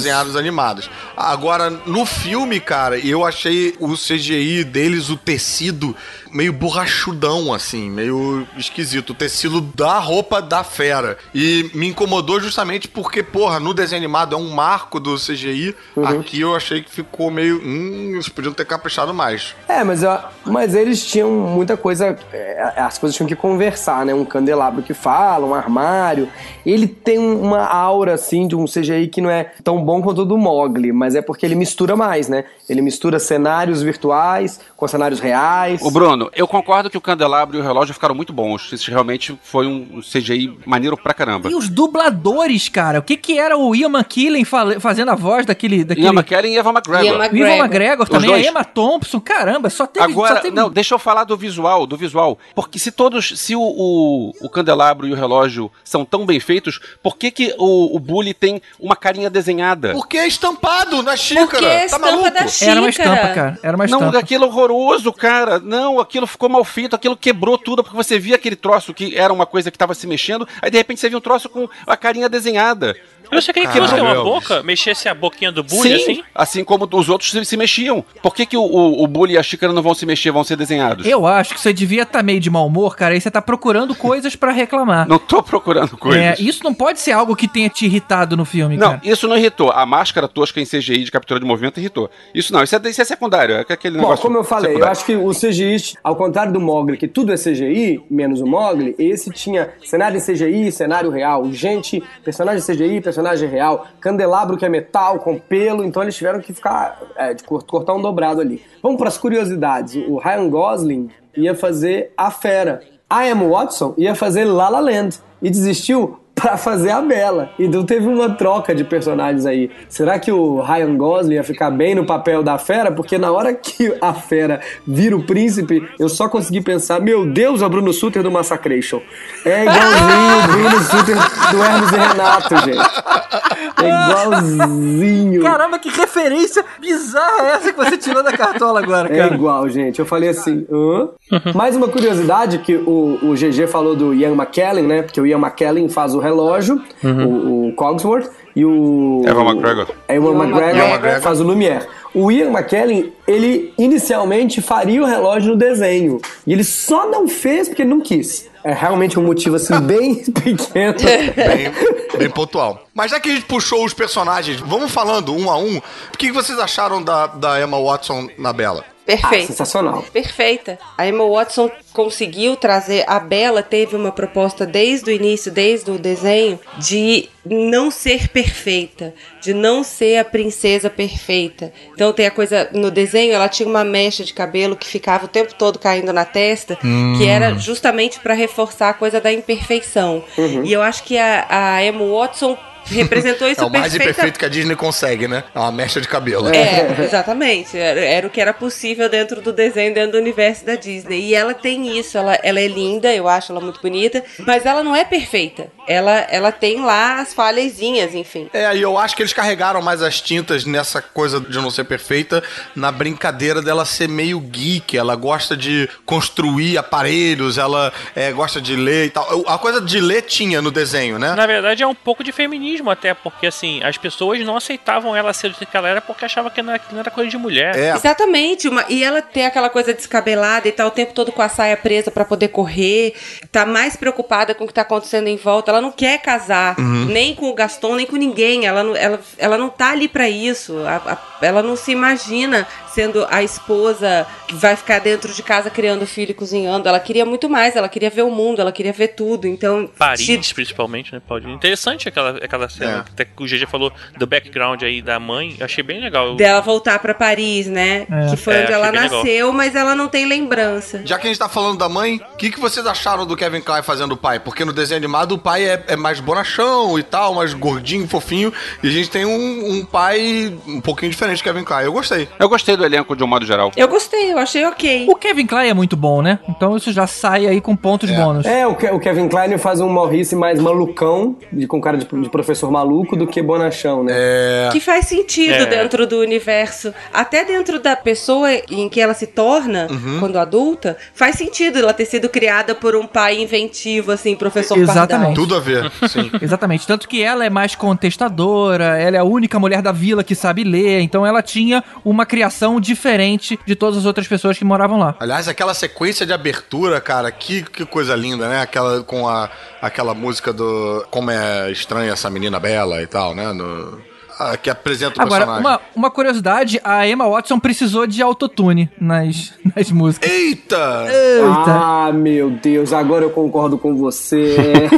desenhados. animados. Agora, no filme, cara, eu achei o CGI deles, o tecido, meio borrachudão, assim, meio esquisito. O tecido da roupa da fera. E me incomodou justamente porque, porra, no desenho animado é um marco do CGI. Uhum. Aqui eu achei que ficou meio. Hum, eles podiam ter caprichado mais. É, mas, eu- mas eles tinham muita coisa. é, as coisas tinham que conversar, né? Um candelabro que fala, um armário. Ele tem uma aura, assim, de um CGI que não é tão bom quanto o do Mogli, mas é porque ele mistura mais, né? Ele mistura cenários virtuais com cenários reais. O Bruno, eu concordo que o candelabro e o relógio ficaram muito bons. Isso realmente foi um CGI maneiro pra caramba. E os dubladores, cara? O que que era o Ian McKellen fazendo a voz daquele... daquele... Ian McKellen e Eva McGregor. Ian O Ivan McGregor. McGregor Os também, dois. a Emma Thompson, caramba, só teve... Agora, só teve... não, deixa eu falar do visual, do visual. Porque se todos, se o, o, o candelabro e o relógio são tão bem feitos, por que que o, o Bully tem uma carinha desenhada? Porque é estampado na xícara. Porque é a tá estampa maluco? da xícara. Era uma estampa, cara. Era uma estampa. Não, aquilo é horroroso, cara. Não, aquilo ficou mal feito, aquilo quebrou tudo, porque você via aquele troço que era uma coisa que tava se mexendo, aí de repente você viu um troço com a carinha desenhada. Eu só queria que fosse uma boca, mexesse a boquinha do bully, Sim, assim. como os outros se, se mexiam. Por que, que o, o, o Bully e a xícara não vão se mexer, vão ser desenhados? Eu acho que você devia estar meio de mau humor, cara, e você tá procurando coisas pra reclamar. Não tô procurando coisas. É, isso não pode ser algo que tenha te irritado no filme, Não, cara. isso não irritou. A máscara tosca em CGI de captura de movimento irritou. Isso não, isso é, isso é secundário. É aquele Bom, negócio como eu falei, eu secundário. acho que o CGI, ao contrário do Mogli, que tudo é CGI, menos o Mogli, esse tinha cenário em CGI, cenário real, gente, personagem CGI, personagem real, candelabro que é metal, com pelo, então eles tiveram que ficar, é, de cort- cortar um dobrado ali. Vamos para as curiosidades. O Ryan Gosling ia fazer A Fera. A Emma Watson ia fazer La La Land e desistiu pra fazer a Bela. Então teve uma troca de personagens aí. Será que o Ryan Gosling ia ficar bem no papel da fera? Porque na hora que a fera vira o príncipe, eu só consegui pensar, meu Deus, é o Bruno Suter do Massacration. É igualzinho o Bruno Suter do Hermes e Renato, gente. É igualzinho. Caramba, que referência bizarra é essa que você tirou da cartola agora, É cara? igual, gente. Eu falei assim, hã? Mais uma curiosidade que o, o GG falou do Ian McKellen, né? Porque o Ian McKellen faz o relógio, o, o Cogsworth, e o... Evan McGregor. Ewan Ewan McGregor, McGregor. faz o Lumière. O Ian McKellen, ele inicialmente faria o relógio no desenho. E ele só não fez porque não quis. É realmente um motivo, assim, bem pequeno. Bem, bem pontual. Mas já que a gente puxou os personagens, vamos falando um a um. O que vocês acharam da, da Emma Watson na Bela? Ah, Perfeito. sensacional. Perfeita. A Emma Watson conseguiu trazer. A Bella teve uma proposta desde o início, desde o desenho, de não ser perfeita, de não ser a princesa perfeita. Então tem a coisa no desenho, ela tinha uma mecha de cabelo que ficava o tempo todo caindo na testa, que era justamente para reforçar a coisa da imperfeição. E eu acho que a, a Emma Watson representou isso É o mais perfeita- imperfeito que a Disney consegue, né? É uma mecha de cabelo. É, exatamente. Era, era o que era possível dentro do desenho, dentro do universo da Disney. E ela tem isso, ela, ela é linda, eu acho ela muito bonita, mas ela não é perfeita. Ela, ela tem lá as falhazinhas, enfim. É, e eu acho que eles carregaram mais as tintas nessa coisa de não ser perfeita, na brincadeira dela ser meio geek. Ela gosta de construir aparelhos, ela é, gosta de ler e tal. A coisa de ler tinha no desenho, né? Na verdade, é um pouco de feminismo até, porque assim, as pessoas não aceitavam ela ser do que ela era porque achavam que não era, que não era coisa de mulher. É. Exatamente, uma, e ela tem aquela coisa descabelada e tá o tempo todo com a saia presa pra poder correr, tá mais preocupada com o que tá acontecendo em volta, ela não quer casar, Uhum. nem com o Gaston, nem com ninguém, ela não, ela, ela não tá ali pra isso, A- a- ela não se imagina sendo a esposa que vai ficar dentro de casa criando filho e cozinhando, ela queria muito mais, ela queria ver o mundo, ela queria ver tudo, então... Paris, se- principalmente, né, Paulinho? Interessante aquela, aquela cena. É. Até que o GG falou do background aí da mãe. Eu achei bem legal. dela voltar pra Paris, né? É. Que foi É, onde ela bem legal. nasceu, mas ela não tem lembrança. Já que a gente tá falando da mãe, o que, que vocês acharam do Kevin Klein fazendo o pai? Porque no desenho animado o pai é, é mais bonachão e tal, mais gordinho, fofinho. E a gente tem um, um pai um pouquinho diferente do Kevin Klein. Eu gostei. Eu gostei do elenco de um modo geral. Eu gostei, eu achei ok. O Kevin Klein é muito bom, né? Então isso já sai aí com pontos bônus. É, o, Ke- o Kevin Klein faz um Maurice mais malucão, de, com cara de, de professor maluco, do que bonachão, né? É. Que faz sentido É. dentro do universo. Até dentro da pessoa em que ela se torna, Uhum. quando adulta, faz sentido ela ter sido criada por um pai inventivo, assim, professor Exatamente. Pardal. Tudo a ver, sim. Exatamente. Tanto que ela é mais contestadora, ela é a única mulher da vila que sabe ler, então ela tinha uma criação diferente de todas as outras pessoas que moravam lá. Aliás, aquela sequência de abertura, cara, que, que coisa linda, né? Aquela com a, aquela música do Como é estranha essa menina bela e tal, né? No, ah, que apresenta o Agora, personagem. uma, uma curiosidade, a Emma Watson precisou de autotune nas, nas músicas. Eita! Eita. Ah, meu Deus, agora eu concordo com você.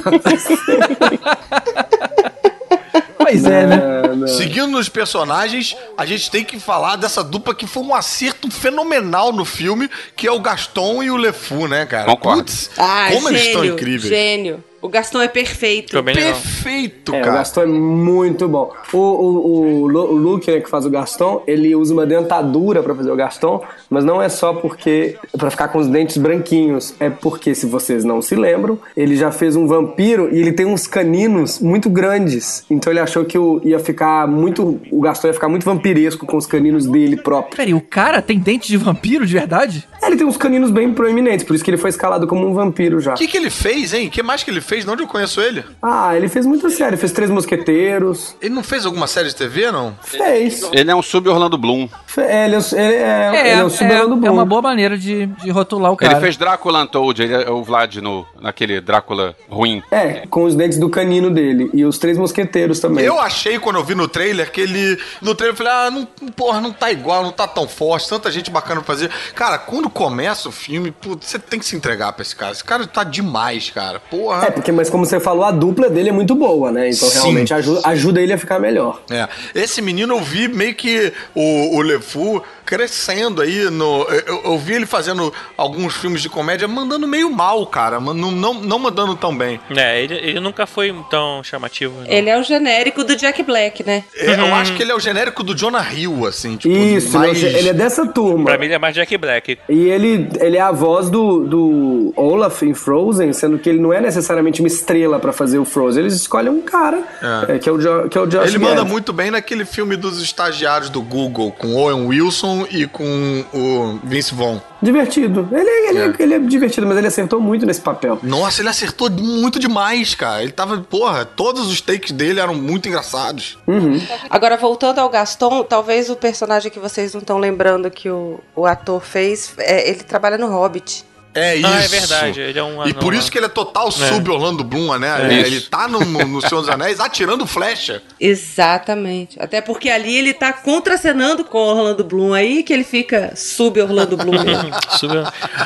Pois é, né? Não. Seguindo nos personagens, a gente tem que falar dessa dupla que foi um acerto fenomenal no filme, que é o Gaston e o LeFou, né, cara? Concordo. Putz, Ah, como gênio, eles estão incríveis. Gênio. O Gaston é perfeito. Legal. Perfeito, É, o cara. Gaston é muito bom. O, o, o, o Luke, né, que faz o Gaston, ele usa uma dentadura pra fazer o Gaston, mas não é só porque pra ficar com os dentes branquinhos, é porque se vocês não se lembram, ele já fez um vampiro e ele tem uns caninos muito grandes. Então ele achou que o, ia ficar muito, o Gaston ia ficar muito vampiresco com os caninos dele próprio. Peraí, o cara tem dente de vampiro de verdade? É, Ele tem uns caninos bem proeminentes, por isso que ele foi escalado como um vampiro já. O que, que ele fez, hein? O que mais que ele fez? De onde eu conheço ele? Ah, ele fez muita série, fez Três Mosqueteiros, Ele não fez alguma série de TV, não? fez. Ele é um sub-Orlando Bloom. Fe- é, Ele é, ele é, ele é o Superman do é Bloom. uma boa maneira de, de rotular o cara. Ele fez Drácula Untold, ele é o Vlad no, naquele Drácula ruim. É, com os dentes do canino dele. E os três mosqueteiros também. Eu achei quando eu vi no trailer que ele. No trailer eu falei, ah, não, porra, não tá igual, não tá tão forte, tanta gente bacana pra fazer. Cara, quando começa o filme, putz, você tem que se entregar pra esse cara. Esse cara tá demais, cara. Porra. É, porque, mas como você falou, a dupla dele é muito boa, né? Então Sim. realmente ajuda, ajuda ele a ficar melhor. É. Esse menino eu vi meio que o, o LeFou crescendo aí no. Eu, eu vi ele fazendo alguns filmes de comédia mandando meio mal, cara. Não, não, não mandando tão bem. É, ele, ele nunca foi tão chamativo. não. Ele é o genérico do Jack Black, né? É, Eu acho que ele é o genérico do Jonah Hill, assim, tipo, Isso, mais... ele é dessa turma. Pra mim ele é mais Jack Black. E ele, ele é a voz do, do Olaf em Frozen, sendo que ele não é necessariamente uma estrela pra fazer o Frozen. Eles escolhem um cara, É. é, que, é o jo, que é o Josh Ele manda muito bem naquele filme dos estagiários do Google, com Owen Wilson e com o Vince Vaughn. Divertido. Ele, é- ele, é. É. ele é divertido, mas ele acertou muito nesse papel. Nossa, ele acertou muito demais, cara. Ele tava, porra, todos os takes dele eram muito engraçados. Agora, voltando ao Gaston, talvez o personagem que vocês não estão lembrando que o, o ator fez, é, ele trabalha no Hobbit. É isso. Ah, é verdade, ele é um E anão por lá. isso que ele é total sub Orlando Bloom, né? É ele isso. tá no, no, Senhor dos Anéis atirando flecha. Exatamente. Até porque ali ele tá contracenando com o Orlando Bloom aí, que ele fica sub Orlando Bloom mesmo. Sub-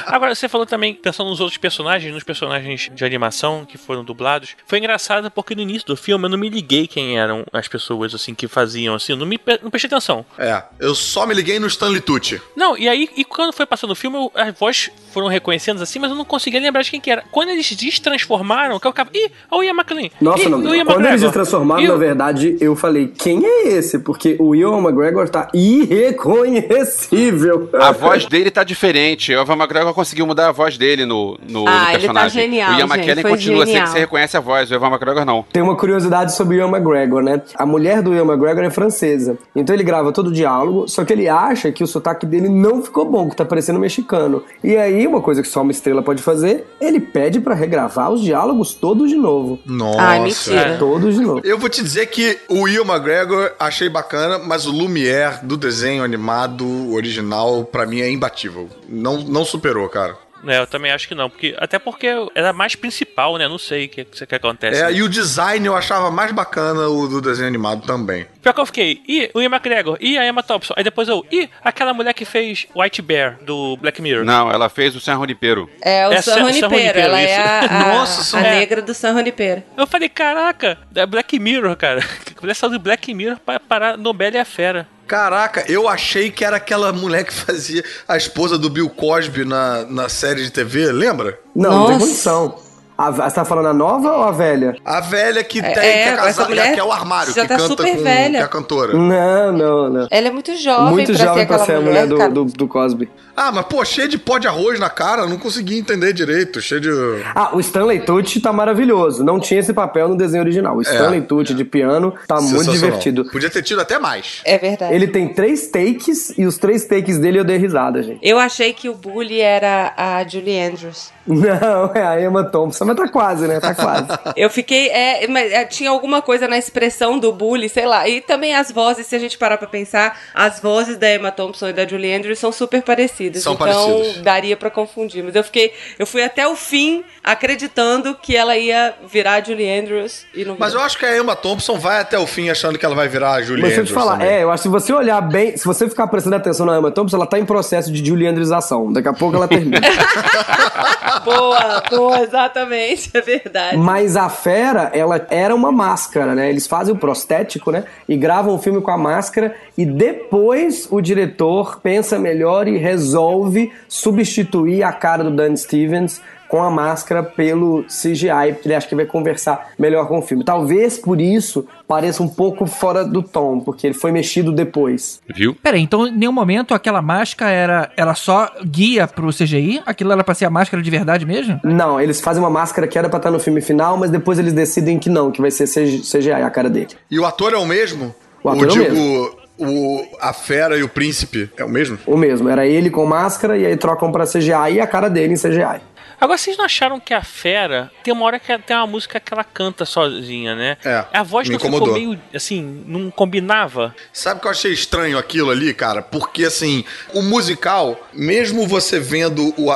Agora, você falou também, pensando nos outros personagens, nos personagens de animação que foram dublados. Foi engraçado porque no início do filme eu não me liguei quem eram as pessoas assim que faziam assim, eu não me não prestei atenção. É, eu só me liguei no Stanley Tucci. Não, e aí, e quando foi passando o filme, eu- as vozes foram reconhecidas reconhecendo assim, mas eu não conseguia lembrar de quem que era. Quando eles destransformaram, que eu ficava, ih, olha o Ian McLean. Nossa, Ih, não. o Ian Quando eles McGregor. se transformaram, Ih, na verdade, eu falei, quem é esse? Porque o Ian McGregor tá irreconhecível. A voz dele tá diferente. O Evan McGregor conseguiu mudar a voz dele no, no, Ah, no ele tá personagem. genial, o Ian McKellen continua assim que genial. você reconhece a voz. O Evan McGregor não. Tem uma curiosidade sobre o Ian McGregor, né? A mulher do Ian McGregor é francesa. Então ele grava todo o diálogo, só que ele acha que o sotaque dele não ficou bom, que tá parecendo mexicano. E aí, uma coisa que só uma estrela pode fazer, ele pede pra regravar os diálogos todos de novo. Nossa. Ai, mentira. Todos de novo. Eu vou te dizer que o Ian McGregor achei bacana, mas o Lumière do desenho animado original, pra mim, é imbatível. Não, não superou, cara. É, eu também acho que não, porque até porque era mais principal, né? Não sei o que, que, que acontece. É, e o design eu achava mais bacana o do desenho animado também. Pior que eu fiquei, e o Ian McGregor, e a Emma Thompson. Aí depois eu, e aquela mulher que fez White Bear, do Black Mirror. Não, ela fez o San Junipero. É o É San Junipero, ela é isso. a, a, Nossa, a é. negra do San Junipero. Eu falei, caraca, é Black Mirror, cara. Mulher saiu do Black Mirror pra parar Nobel e a Fera. Caraca, eu achei que era aquela mulher que fazia a esposa do Bill Cosby na, na série de TV, lembra? Não, não tem Nossa. condição. A, você tá falando a nova ou a velha? A velha que tem É, que é essa casada, mulher que é o armário, já que tá canta super com velha. que é a cantora. Não, não, não. Ela é muito jovem Muito pra ser jovem pra aquela ser a mulher, mulher do, do, do Cosby. Ah, mas pô, cheio de pó de arroz na cara, eu não consegui entender direito, cheio de... Ah, o Stanley Tucci tá maravilhoso. Não tinha esse papel no desenho original. O Stanley Tucci de piano tá muito divertido. Podia ter tido até mais. É verdade. Ele tem três takes e os três takes dele eu dei risada, gente. Eu achei que o bully era a Julie Andrews. Não, é a Emma Thompson, mas tá quase, né? Tá quase. Eu fiquei. É, mas é, tinha alguma coisa na expressão do bully, sei lá. E também as vozes, se a gente parar pra pensar, as vozes da Emma Thompson e da Julie Andrews são super parecidas. São então parecidas. daria pra confundir. Mas eu fiquei. Eu fui até o fim acreditando que ela ia virar a Julie Andrews e não Mas eu acho que a Emma Thompson vai até o fim achando que ela vai virar a Julie Mas deixa eu Andrews te falar, também. é, eu acho que se você olhar bem, se você ficar prestando atenção na Emma Thompson, ela tá em processo de juliandrização. Daqui a pouco ela termina. Boa, boa, exatamente. É verdade. Mas a fera, ela era uma máscara, né? Eles fazem o prostético, né? E gravam o filme com a máscara e depois o diretor pensa melhor e resolve substituir a cara do Dan Stevens com a máscara pelo CGI, porque ele acha que vai conversar melhor com o filme. Talvez por isso pareça um pouco fora do tom, porque ele foi mexido depois. Viu? Peraí, então em nenhum momento aquela máscara era, era só guia pro CGI? Aquilo era pra ser a máscara de verdade mesmo? Não, eles fazem uma máscara que era pra estar no filme final, mas depois eles decidem que não, que vai ser CGI a cara dele. E o ator é o mesmo? O ator é o digo, o, a fera e o príncipe é o mesmo? O mesmo, era ele com máscara e aí trocam pra CGI e a cara dele em CGI. Agora, vocês não acharam que a Fera tem uma hora que tem uma música que ela canta sozinha, né? É, A voz não ficou incomodou. meio, assim, não combinava. Sabe o que eu achei estranho aquilo ali, cara? Porque, assim, o musical, mesmo você vendo o.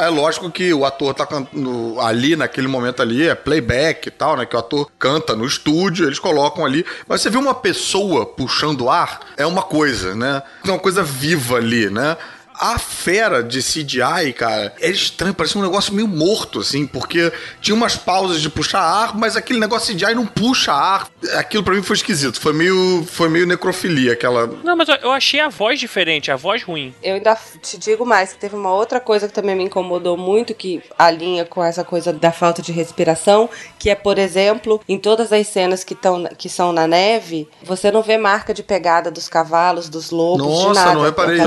É lógico que o ator tá cantando ali, naquele momento ali, é playback e tal, né? Que o ator canta no estúdio, eles colocam ali. Mas você vê uma pessoa puxando ar, é uma coisa, né? É uma coisa viva ali, né? A fera de CGI, cara, é estranho, parece um negócio meio morto, assim, porque tinha umas pausas de puxar ar, mas aquele negócio CGI não puxa ar. Aquilo pra mim foi esquisito, foi meio, foi meio necrofilia, aquela. Não, mas eu- achei a voz diferente, a voz ruim. Eu ainda te digo mais, que teve uma outra coisa que também me incomodou muito, que alinha com essa coisa da falta de respiração, que é, por exemplo, em todas as cenas que, tão, que são na neve, você não vê marca de pegada dos cavalos, dos lobos, de Nossa, nada. não reparei isso.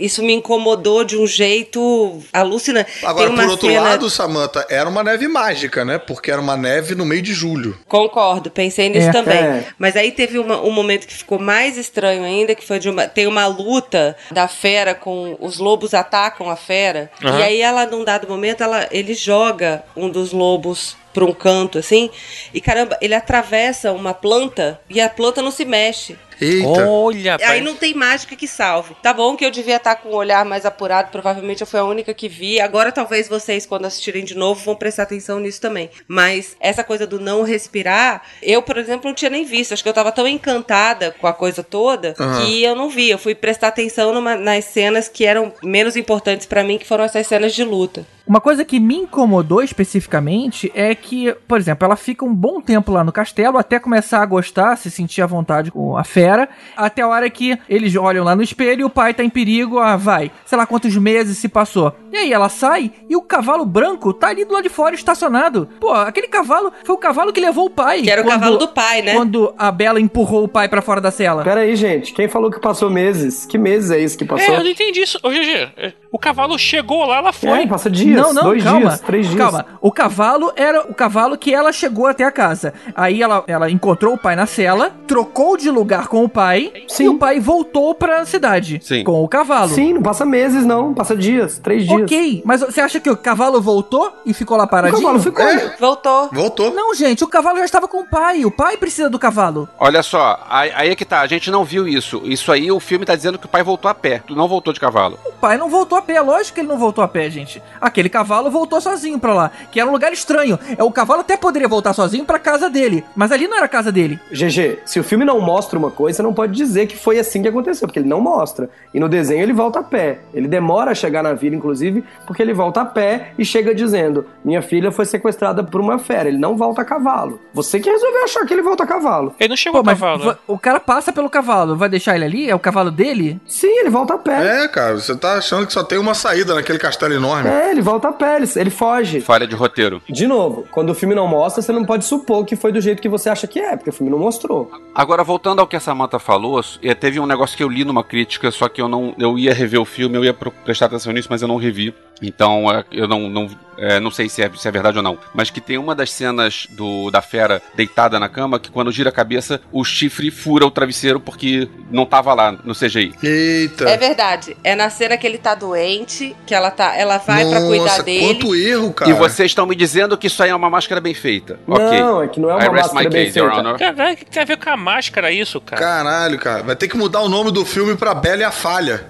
Só. Isso me incomodou de um jeito alucinante. Agora, Tem uma por outro cena- lado, Samantha, era uma neve mágica, né? Porque era uma neve no meio de julho. Concordo, pensei nisso É. também. É. Mas aí teve uma- um momento que ficou mais estranho ainda, que foi de uma. Tem uma luta da fera com. Os lobos atacam a fera. Aham. E aí ela, num dado momento, ela, ele joga um dos lobos pra um canto, assim. E caramba, ele atravessa uma planta e a planta não se mexe. Eita. Olha, Aí pai. não tem mágica que salve. Tá bom que eu devia estar com o olhar mais apurado, provavelmente eu fui a única que vi. Agora talvez vocês, quando assistirem de novo, vão prestar atenção nisso também. Mas essa coisa do não respirar, eu, por exemplo, não tinha nem visto. Acho que eu tava tão encantada com a coisa toda Aham. que eu não vi. Eu fui prestar atenção numa- nas cenas que eram menos importantes pra mim, que foram essas cenas de luta. Uma coisa que me incomodou especificamente é que, por exemplo, ela fica um bom tempo lá no castelo até começar a gostar, se sentir à vontade com a fera. Até a hora que eles olham lá no espelho e o pai tá em perigo, ah, vai, sei lá quantos meses se passou. E aí ela sai e o cavalo branco tá ali do lado de fora estacionado. Pô, aquele cavalo foi o cavalo que levou o pai. Que era o quando- cavalo do pai, né? Quando a Bela empurrou o pai pra fora da cela. Pera aí, gente. Quem falou que passou meses? Que meses é isso que passou? É, eu não entendi isso. Ô, GG, é, o cavalo chegou lá, ela foi. É, passa dias. Não, não, dois calma. dias, três dias. Calma. O cavalo era o cavalo que ela chegou até a casa. Aí ela, ela encontrou o pai na cela, trocou de lugar com o pai Sim. e o pai voltou pra cidade Sim. com o cavalo. Sim, não passa meses, não. Passa dias, três dias. Ok, mas você acha que o cavalo voltou e ficou lá O paradinho? cavalo ficou. É. Voltou. Voltou. Não, gente, o cavalo já estava com o pai. O pai precisa do cavalo. Olha só, aí, aí é que tá, a gente não viu isso. Isso aí o filme tá dizendo que o pai voltou a pé, não voltou de cavalo. O pai não voltou a pé, lógico que ele não voltou a pé, gente. Aquele cavalo voltou sozinho pra lá, que era um lugar estranho. É o cavalo até poderia voltar sozinho pra casa dele, mas ali não era a casa dele. GG, se o filme não mostra uma coisa, você não pode dizer que foi assim que aconteceu, porque ele não mostra. E no desenho ele volta a pé. Ele demora a chegar na vila, inclusive, porque ele volta a pé e chega dizendo: Minha filha foi sequestrada por uma fera. Ele não volta a cavalo. Você que resolveu achar que ele volta a cavalo. Ele não chegou Pô, mas cavalo. va- o cara passa pelo cavalo, vai deixar ele ali? É o cavalo dele? Sim, ele volta a pé. É, cara, você tá achando que só tem uma saída naquele castelo enorme. É, ele volta a pé, ele, ele foge. Falha de roteiro. De novo, quando o filme não mostra, você não pode supor que foi do jeito que você acha que é, porque o filme não mostrou. Agora, voltando ao que a Samantha falou, eh, teve um negócio que eu li numa crítica, só que eu não. Eu ia rever o filme, eu ia pro- prestar atenção nisso, mas eu não revi. Então, eh, eu não, não, eh, não sei se é, se é verdade ou não. Mas que tem uma das cenas do, da fera deitada na cama que quando gira a cabeça, o chifre fura o travesseiro porque não tava lá no CGI. Eita. É verdade. É na cena que ele tá doente, que ela tá, ela vai pra cuidar dele. quanto erro, cara. E vocês estão me dizendo que isso aí é uma máscara bem feita. Não, é que não é uma I rest máscara my bem case, feita. Honor. Caralho, o que tem a ver com a máscara isso, cara? Caralho, cara. Vai ter que mudar o nome do filme pra Bela e a Falha.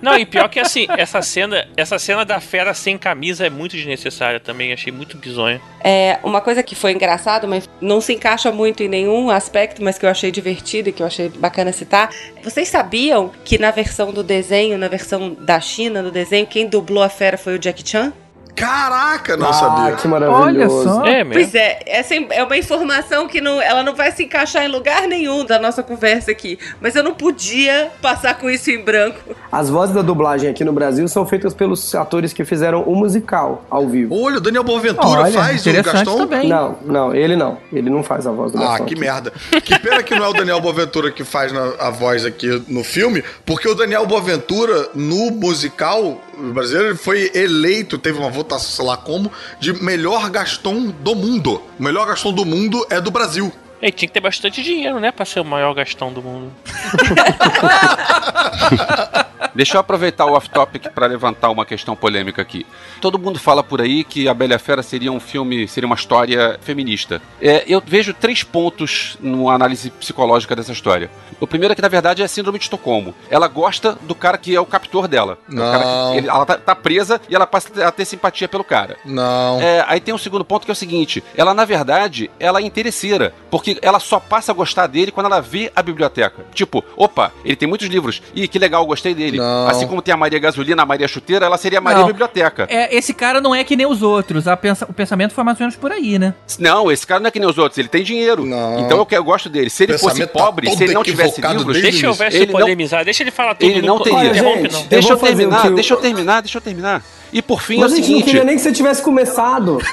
Não, e pior que assim, essa cena, essa cena da fera sem camisa é muito desnecessária também, achei muito bizonha. É, uma coisa que foi engraçado, mas não se encaixa muito em nenhum aspecto, mas que eu achei divertido e que eu achei bacana citar. Vocês sabiam que na versão do desenho, na versão da China, do desenho, quem dublou a fera foi o Jack Chan? Caraca, não ah, sabia. que maravilhoso. Olha só. É, mesmo. Pois é, essa é uma informação que não, ela não vai se encaixar em lugar nenhum da nossa conversa aqui. Mas eu não podia passar com isso em branco. As vozes da dublagem aqui no Brasil são feitas pelos atores que fizeram o musical ao vivo. Olha, o Daniel Boaventura Olha, faz o Gastão. também. Não, não, ele não. Ele não faz a voz do Ah, Gastão que aqui. merda. Que pena que não é o Daniel Boaventura que faz na- a voz aqui no filme, porque o Daniel Boaventura, no musical brasileiro, ele foi eleito, teve uma votação, sei lá como, de melhor Gaston do mundo. O melhor Gaston do mundo é do Brasil. E tinha que ter bastante dinheiro, né? Pra ser o maior gastão do mundo. Deixa eu aproveitar o off-topic para levantar uma questão polêmica aqui. Todo mundo fala por aí que A Bela Fera seria um filme, seria uma história feminista. É, eu vejo três pontos numa análise psicológica dessa história. O primeiro é que, na verdade, é a síndrome de Estocolmo. Ela gosta do cara que é o captor dela. É o cara que- Não. ele- ela tá, tá presa e ela passa a ter simpatia pelo cara. Não. É, aí tem um segundo ponto que é o seguinte: ela, na verdade, ela é interesseira. Porque ela só passa a gostar dele quando ela vê a biblioteca. Tipo, opa, ele tem muitos livros. Ih, que legal, gostei dele. Não. Assim como tem a Maria Gasolina, a Maria Chuteira, ela seria a Maria Não. Biblioteca. É, esse cara não é que nem os outros. A pensa- o pensamento foi mais ou menos por aí, né? Não, esse cara não é que nem os outros, ele tem dinheiro. Não. Então eu, que- eu gosto dele. Se ele fosse tá pobre, todo se ele não tivesse livros, Deixa eu ver se Ele não- polemizar, deixa ele falar tudo. ele não teria. Gente, não. Eu Deixa eu, terminar, que deixa eu terminar, deixa eu terminar. E por fim Mas é a o gente não seguinte. queria nem que você tivesse começado.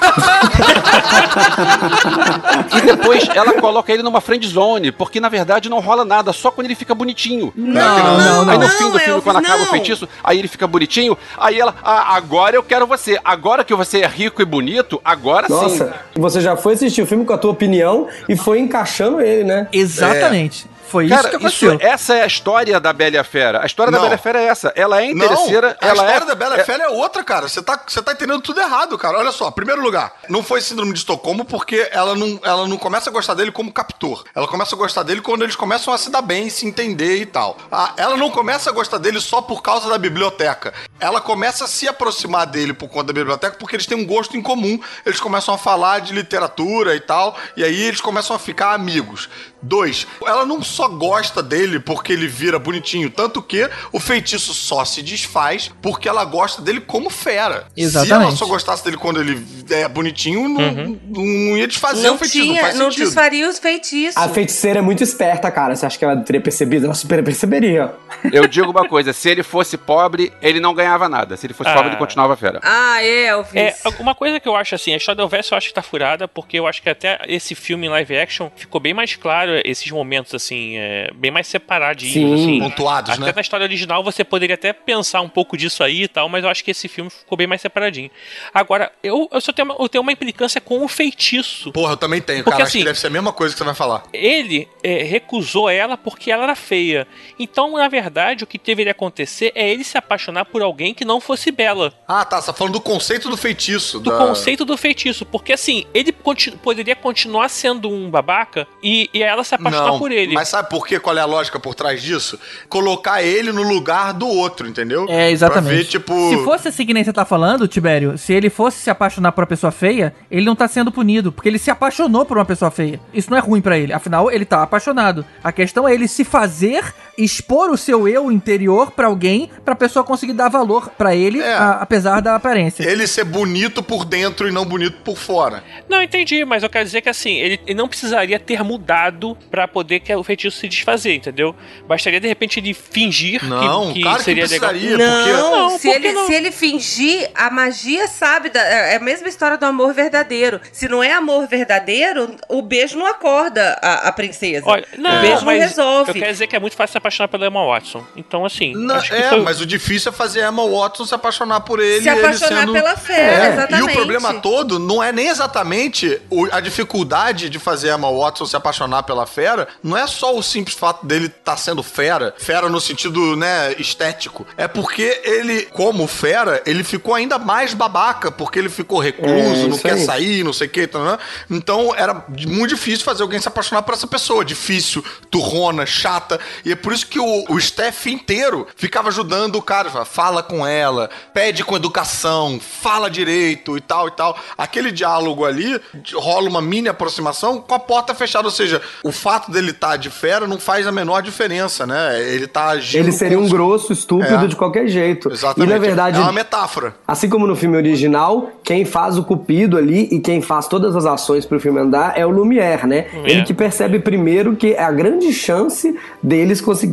E depois ela coloca ele numa friend zone, porque na verdade não rola nada, só quando ele fica bonitinho. Não, não, não. Aí no fim do filme, Elvis, quando acaba o não. feitiço, aí ele fica bonitinho, aí ela, ah, agora eu quero você. Agora que você é rico e bonito, agora sim. Nossa, você já foi assistir o filme com a tua opinião e foi encaixando ele, né? Exatamente. Foi isso Cara, que isso, aconteceu. essa é a história da Bela e a Fera. A história Não. da Bela e a Fera é essa. Ela é interesseira, Não, a ela história é. da Bela é- Fera é outra, cara. Você tá, você tá entendendo tudo errado, cara. Olha só, primeiro lugar, não foi síndrome de Estocolmo porque ela não, ela não começa a gostar dele como captor. Ela começa a gostar dele quando eles começam a se dar bem, se entender e tal. Ah, ela não começa a gostar dele só por causa da biblioteca. Ela começa a se aproximar dele por conta da biblioteca porque eles têm um gosto em comum. Eles começam a falar de literatura e tal, e aí eles começam a ficar amigos. Dois, ela não só gosta dele porque ele vira bonitinho. Tanto que o feitiço só se desfaz porque ela gosta dele como fera. Se ela Exatamente. só gostasse dele quando ele é bonitinho, não, Uhum. não ia desfazer Não o feitiço. não tinha, faz não desfaria os feitiços. A feiticeira é muito esperta, cara. Você acha que ela teria percebido? Ela super perceberia. Eu digo uma coisa: se ele fosse pobre, ele não ganhava nada. Se ele fosse Ah. pobre, ele continuava fera. Ah, é, Elvis. É, uma coisa que eu acho assim, a história do Elvis eu acho que tá furada, porque eu acho que até esse filme em live action ficou bem mais claro esses momentos, assim, é, bem mais separadinhos, Sim. assim. Pontuados, Até né? na história original você poderia até pensar um pouco disso aí e tal, mas eu acho que esse filme ficou bem mais separadinho. Agora, eu, eu só tenho uma, eu tenho uma implicância com o feitiço. Porra, eu também tenho, Porque cara. Acho assim- que deve ser a mesma coisa que você vai falar. Ele é, recusou ela porque ela era feia. Então, na verdade, o que deveria acontecer é ele se apaixonar por alguém que não fosse bela. Ah, tá. Você tá falando do conceito do feitiço. do da- conceito do feitiço. Porque assim, ele conti- poderia continuar sendo um babaca e, e ela se apaixonar Não, por ele. mas sabe por quê? Qual é a lógica por trás disso? Colocar ele no lugar do outro, entendeu? É, exatamente. Pra ver, tipo... Se fosse assim que nem você tá falando, Tibério, se ele fosse se apaixonar por uma pessoa feia, ele não tá sendo punido, porque ele se apaixonou por uma pessoa feia. Isso não é ruim pra ele, afinal, ele tá apaixonado. A questão é ele se fazer expor o seu eu interior pra alguém, pra pessoa conseguir dar valor pra ele, É. a- apesar da aparência. Ele ser bonito por dentro e não bonito por fora. Não, entendi, mas eu quero dizer que assim, ele, ele não precisaria ter mudado pra poder que o feitiço se desfazer, entendeu? Bastaria de repente ele fingir Não, que, que claro que seria legal. precisaria, Não, porque... Não, se, que ele, não? se ele fingir, a magia sabe. Da, é a mesma história do amor verdadeiro. Se não é amor verdadeiro, o beijo não acorda a, a princesa. Olha, não, o beijo não resolve. Eu quero dizer que é muito fácil apaixonar pela Emma Watson. Então, assim. Não, acho que é, foi- mas o difícil é fazer a Emma Watson se apaixonar por ele. Se ele apaixonar sendo... pela fera, É, exatamente. E o problema todo não é nem exatamente o- a dificuldade de fazer a Emma Watson se apaixonar pela fera, não é só o simples fato dele estar sendo fera, fera no sentido, né, estético. É porque ele, como fera, ele ficou ainda mais babaca, porque ele ficou recluso, É, não quer aí. sair, não sei o que, tá, então era muito difícil fazer alguém se apaixonar por essa pessoa, difícil, turrona, chata, e é por isso que o, o staff inteiro ficava ajudando o cara, fala, com ela, pede com educação, fala direito e tal e tal. Aquele diálogo ali rola uma mini aproximação com a porta fechada, ou seja, o fato dele estar de fera não faz a menor diferença, né? Ele tá agindo Ele seria um grosso, estúpido É. de qualquer jeito. Exatamente. E na verdade, é uma metáfora. Assim como no filme original, quem faz o cupido ali e quem faz todas as ações pro filme andar é o Lumière, né? Lumière. Ele que percebe primeiro que é a grande chance deles conseguirem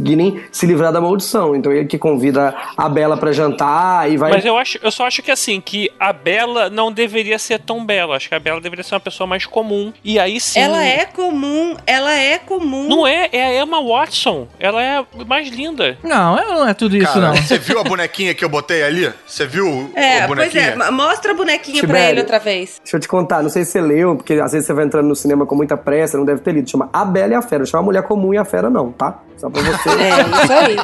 se livrar da maldição. Então ele que convida a Bela pra jantar e vai. Mas eu acho, eu só acho que assim, que a Bela não deveria ser tão bela. Acho que a Bela deveria ser uma pessoa mais comum. E aí sim. Ela é comum, ela é comum. Não é, é a Emma Watson. Ela é mais linda. Não, é- não é tudo isso, Cara, não. você viu a bonequinha que eu botei ali? Você viu É, a pois bonequinha? é. ma- Mostra a bonequinha pra Tibério. ele outra vez. Deixa eu te contar, não sei se você leu, porque às vezes você vai entrando no cinema com muita pressa, não deve ter lido. Chama A Bela e a Fera. Não chama a Mulher Comum e a Fera, não, tá? Só pra você. É, isso aí.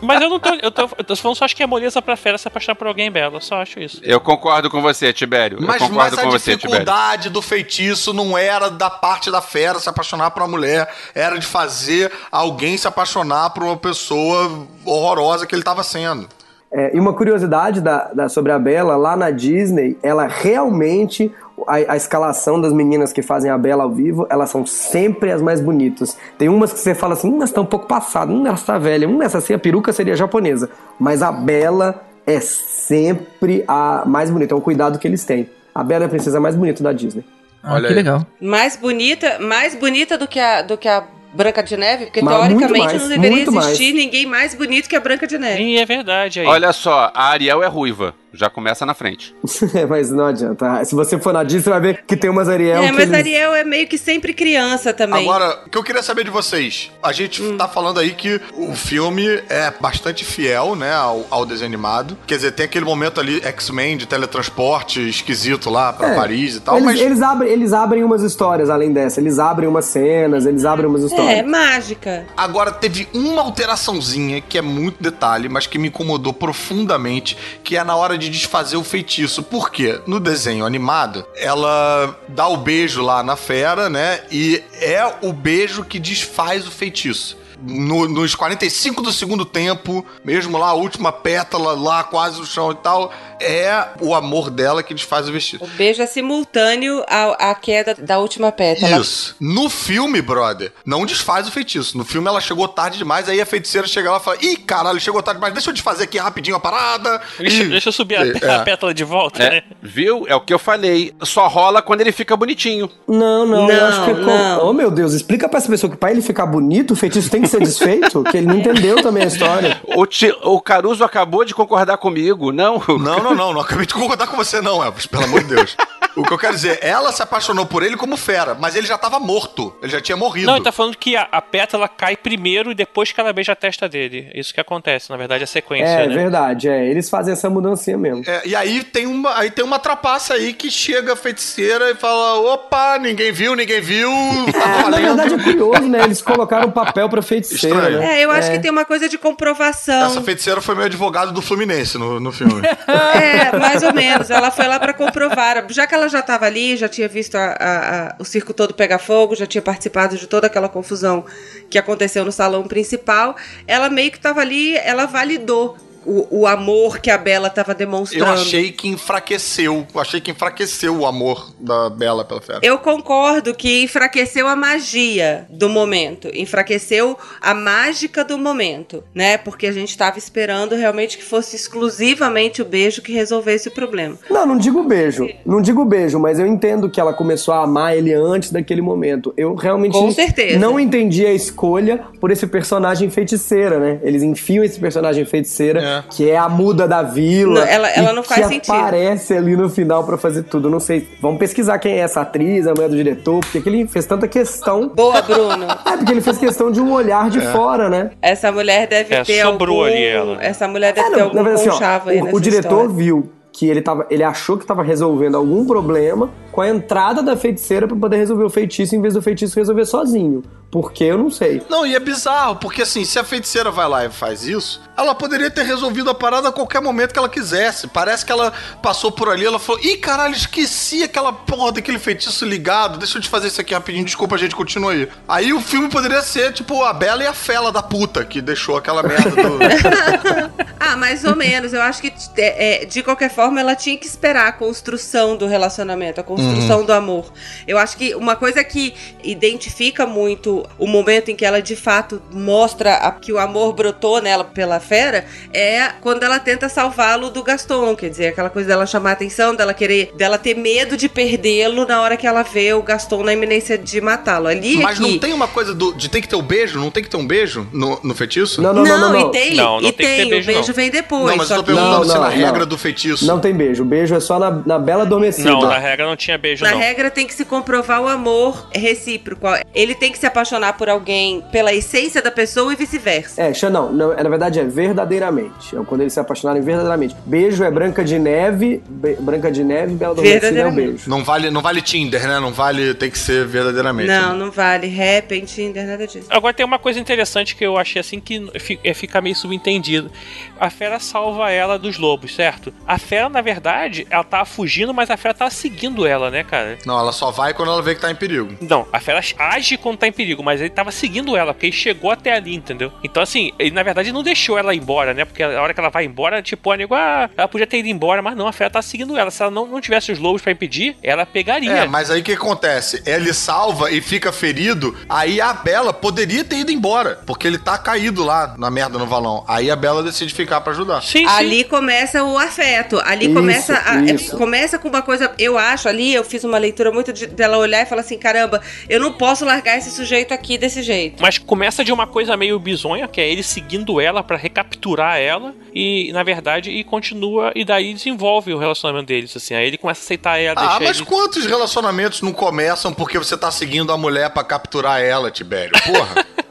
Mas eu não tô. Eu tô, eu tô falando só acho que é moleza pra fera se apaixonar por alguém bela. Só acho isso. Eu concordo com você, Tibério. Mas, eu mas concordo a com você, Tibério. dificuldade do feitiço não era da parte da fera se apaixonar por uma mulher, era de fazer alguém se apaixonar por uma pessoa horrorosa que ele estava sendo. É, e uma curiosidade da, da- sobre a Bela, lá na Disney, ela realmente. A, a escalação das meninas que fazem a Bela ao vivo, elas são sempre as mais bonitas. Tem umas que você fala assim, hum, essa tá um pouco passada, hum, essa tá velha, hum, essa assim, a peruca seria japonesa. Mas a Bela é sempre a mais bonita, é um cuidado que eles têm. A Bela é a princesa mais bonita da Disney. Ah, Olha que aí. legal. Mais bonita, mais bonita do que a, do que a Branca de Neve, porque Mas teoricamente mais, não deveria muito mais. existir ninguém mais bonito que a Branca de Neve. E é verdade aí. Olha só, a Ariel é ruiva. Já começa na frente. Mas não adianta. Se você for na Disney, você vai ver que tem umas Ariel É, mas eles- Ariel é meio que sempre criança também. Agora, o que eu queria saber de vocês, a gente Hum. tá falando aí que o filme é bastante fiel, né, ao, ao desenho animado. Quer dizer, tem aquele momento ali, X-Men, de teletransporte esquisito lá pra É. Paris e tal, eles, mas... eles abrem, eles abrem umas histórias além dessa. Eles abrem umas cenas, eles abrem umas é, histórias. mágica. Agora, teve uma alteraçãozinha que é muito detalhe, mas que me incomodou profundamente, que é na hora de desfazer o feitiço. Por quê? No desenho animado, ela dá o beijo lá na fera, né? E é o beijo que desfaz o feitiço. No- nos 45 do segundo tempo, mesmo lá, a última pétala lá, quase no chão e tal, é o amor dela que desfaz o vestido. O beijo é simultâneo à, à queda da última pétala. Isso. No filme, brother, não desfaz o feitiço. No filme ela chegou tarde demais, aí a feiticeira chega lá e fala: Ih, caralho, chegou tarde demais, deixa eu desfazer aqui rapidinho a parada. Deixa, E- deixa eu subir a, É. a pétala de volta, É, né? viu? É o que eu falei. Só rola quando ele fica bonitinho. Não, não, eu Não, acho que é não. com... Oh, meu Deus, explica pra essa pessoa que pra ele ficar bonito, o feitiço tem que ser desfeito, que ele não entendeu também a história. O, ti- o Caruso acabou de concordar comigo. Não, Não, não, não, não acabei de concordar com você, não, Elvis, pelo amor de Deus. O que eu quero dizer, ela se apaixonou por ele como fera, mas ele já tava morto. Ele já tinha morrido. Não, ele tá falando que a, a pétala cai primeiro e depois que ela beija a testa dele. É Isso que acontece, na verdade, a sequência, É, né? verdade, é. Eles fazem essa mudancinha mesmo. É, e aí tem uma, aí tem uma trapaça aí que chega a feiticeira e fala: opa, ninguém viu, ninguém viu. Tá É, na verdade é curioso, né? Eles colocaram papel pra feiticeira, Estranho. né? É, eu acho que tem uma coisa de comprovação. Essa feiticeira foi meu advogado do Fluminense no, no filme. É, mais ou menos. Ela foi lá pra comprovar. Já que ela já tava ali, já tinha visto a- a- a- o circo todo pegar fogo, já tinha participado de toda aquela confusão que aconteceu no salão principal, ela meio que tava ali, ela validou o, o amor que a Bela tava demonstrando. Eu achei que enfraqueceu. Eu achei que enfraqueceu o amor da Bela pela fera. Eu concordo que enfraqueceu a magia do momento, enfraqueceu a mágica do momento, né? Porque a gente tava esperando realmente que fosse exclusivamente o beijo que resolvesse o problema. Não, não digo beijo. Não digo beijo, mas eu entendo que ela começou a amar ele antes daquele momento. Eu realmente Com certeza. não entendi a escolha por esse personagem feiticeira, né? Eles enfiam esse personagem feiticeira, que é a muda da vila. Não, ela- ela e não faz que sentido. aparece ali no final pra fazer tudo. Não sei. Vamos pesquisar quem é essa atriz, a mulher do diretor, porque que ele fez tanta questão. Boa, Bruno. É, porque ele fez questão de um olhar de É. fora, né? Essa mulher deve É, ter sobrou algum... ali ela. Essa mulher deve É, ter não, algum na verdade, assim, ó, o, nessa o diretor história. viu que ele, tava, ele achou que estava resolvendo algum problema com a entrada da feiticeira pra poder resolver o feitiço em vez do feitiço resolver sozinho. Porque eu não sei. Não, e é bizarro, porque assim, se a feiticeira vai lá e faz isso, ela poderia ter resolvido a parada a qualquer momento que ela quisesse. Parece que ela passou por ali, ela falou: ih, caralho, esqueci aquela porra daquele feitiço ligado, deixa eu te fazer isso aqui rapidinho, desculpa, a gente continua aí. Aí o filme poderia ser, tipo, a Bela e a Fela da puta, que deixou aquela merda do. Ah, mais ou menos. Eu acho que, é, é, de qualquer forma, ela tinha que esperar a construção do relacionamento, a construção Uhum. do amor. Eu acho que uma coisa que identifica muito o momento em que ela, de fato, mostra a- que o amor brotou nela pela fera é quando ela tenta salvá-lo do Gaston. Quer dizer, aquela coisa dela chamar a atenção, dela querer, dela ter medo de perdê-lo na hora que ela vê o Gaston na iminência de matá-lo. Ali Mas é não que- tem uma coisa do, de tem que ter um beijo? Não tem que ter um beijo no, no feitiço? Não, não, não, não. não. e tem, Não, não e tem que ter tem, beijo, o beijo não. vem depois. Não, mas eu só tô perguntando Não, se na não, regra não. do feitiço. Não tem beijo. O beijo é só na, na Bela Adormecida. Não, na regra não tinha beijo, Na não. regra tem que se comprovar o amor recíproco. Ele tem que se apaixonar por alguém pela essência da pessoa e vice-versa. É, xa- não, na verdade é verdadeiramente. É quando eles se apaixonarem verdadeiramente. Beijo é Branca de Neve, Be- Branca de Neve Bela Adormecida é Verdadeiramente. beijo. Não vale, não vale Tinder, né? Não vale, tem que ser verdadeiramente. Não, não vale. Rap, Tinder, nada disso. Agora tem uma coisa interessante que eu achei assim que é, fica meio subentendido. A fera salva ela dos lobos, certo? A fera, na verdade, ela tava fugindo, mas a fera tava seguindo ela, né, cara? Não, ela só vai quando ela vê que tá em perigo. Não, a fera age quando tá em perigo, mas ele tava seguindo ela, porque ele chegou até ali, entendeu? Então, assim, ele na verdade não deixou ela ir embora, né? Porque a hora que ela vai embora, tipo, a nego, ah, ela podia ter ido embora, mas não, a fera tá seguindo ela. Se ela não, não tivesse os lobos pra impedir, ela pegaria. É, mas aí o que acontece? Ele salva e fica ferido, aí a Bela poderia ter ido embora, porque ele tá caído lá na merda no valão. Aí a Bela decide ficar pra ajudar. Sim, sim. Ali começa o afeto. Ali Isso, começa a, é, começa com uma coisa, eu acho ali, eu fiz uma leitura muito de, dela olhar e falar assim, caramba, eu não posso largar esse sujeito aqui desse jeito. Mas começa de uma coisa meio bizonha, que é ele seguindo ela pra recapturar ela e, na verdade, e continua e daí desenvolve o relacionamento deles, assim. Aí ele começa a aceitar ela, Ah, mas ele... quantos relacionamentos não começam porque você tá seguindo a mulher pra capturar ela, Tibério? Porra.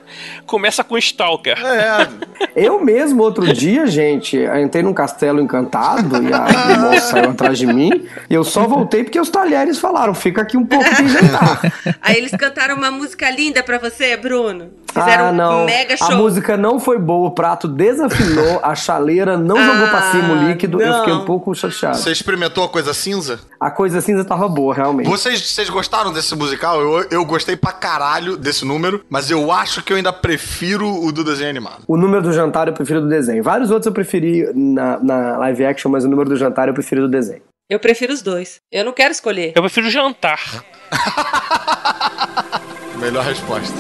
Começa com o Stalker. é, Eu mesmo, outro dia, gente, entrei num castelo encantado e a moça saiu atrás de mim. E eu só voltei porque os talheres falaram: fica aqui um pouco de jantar. Aí eles cantaram uma música linda pra você, Bruno. Fizeram ah, não. um mega A show. música não foi boa, o prato desafinou, a chaleira não jogou pra cima o líquido. Eu não. fiquei um pouco chateado. Você experimentou a coisa cinza? A coisa cinza tava boa, realmente. Vocês, vocês gostaram desse musical? Eu, eu gostei pra caralho desse número, mas eu acho que eu ainda prefiro o do desenho animado. O número do jantar eu prefiro do desenho. Vários outros eu preferi na, na live action, mas o número do jantar eu prefiro do desenho. Eu prefiro os dois. Eu não quero escolher. Eu prefiro jantar. Melhor resposta.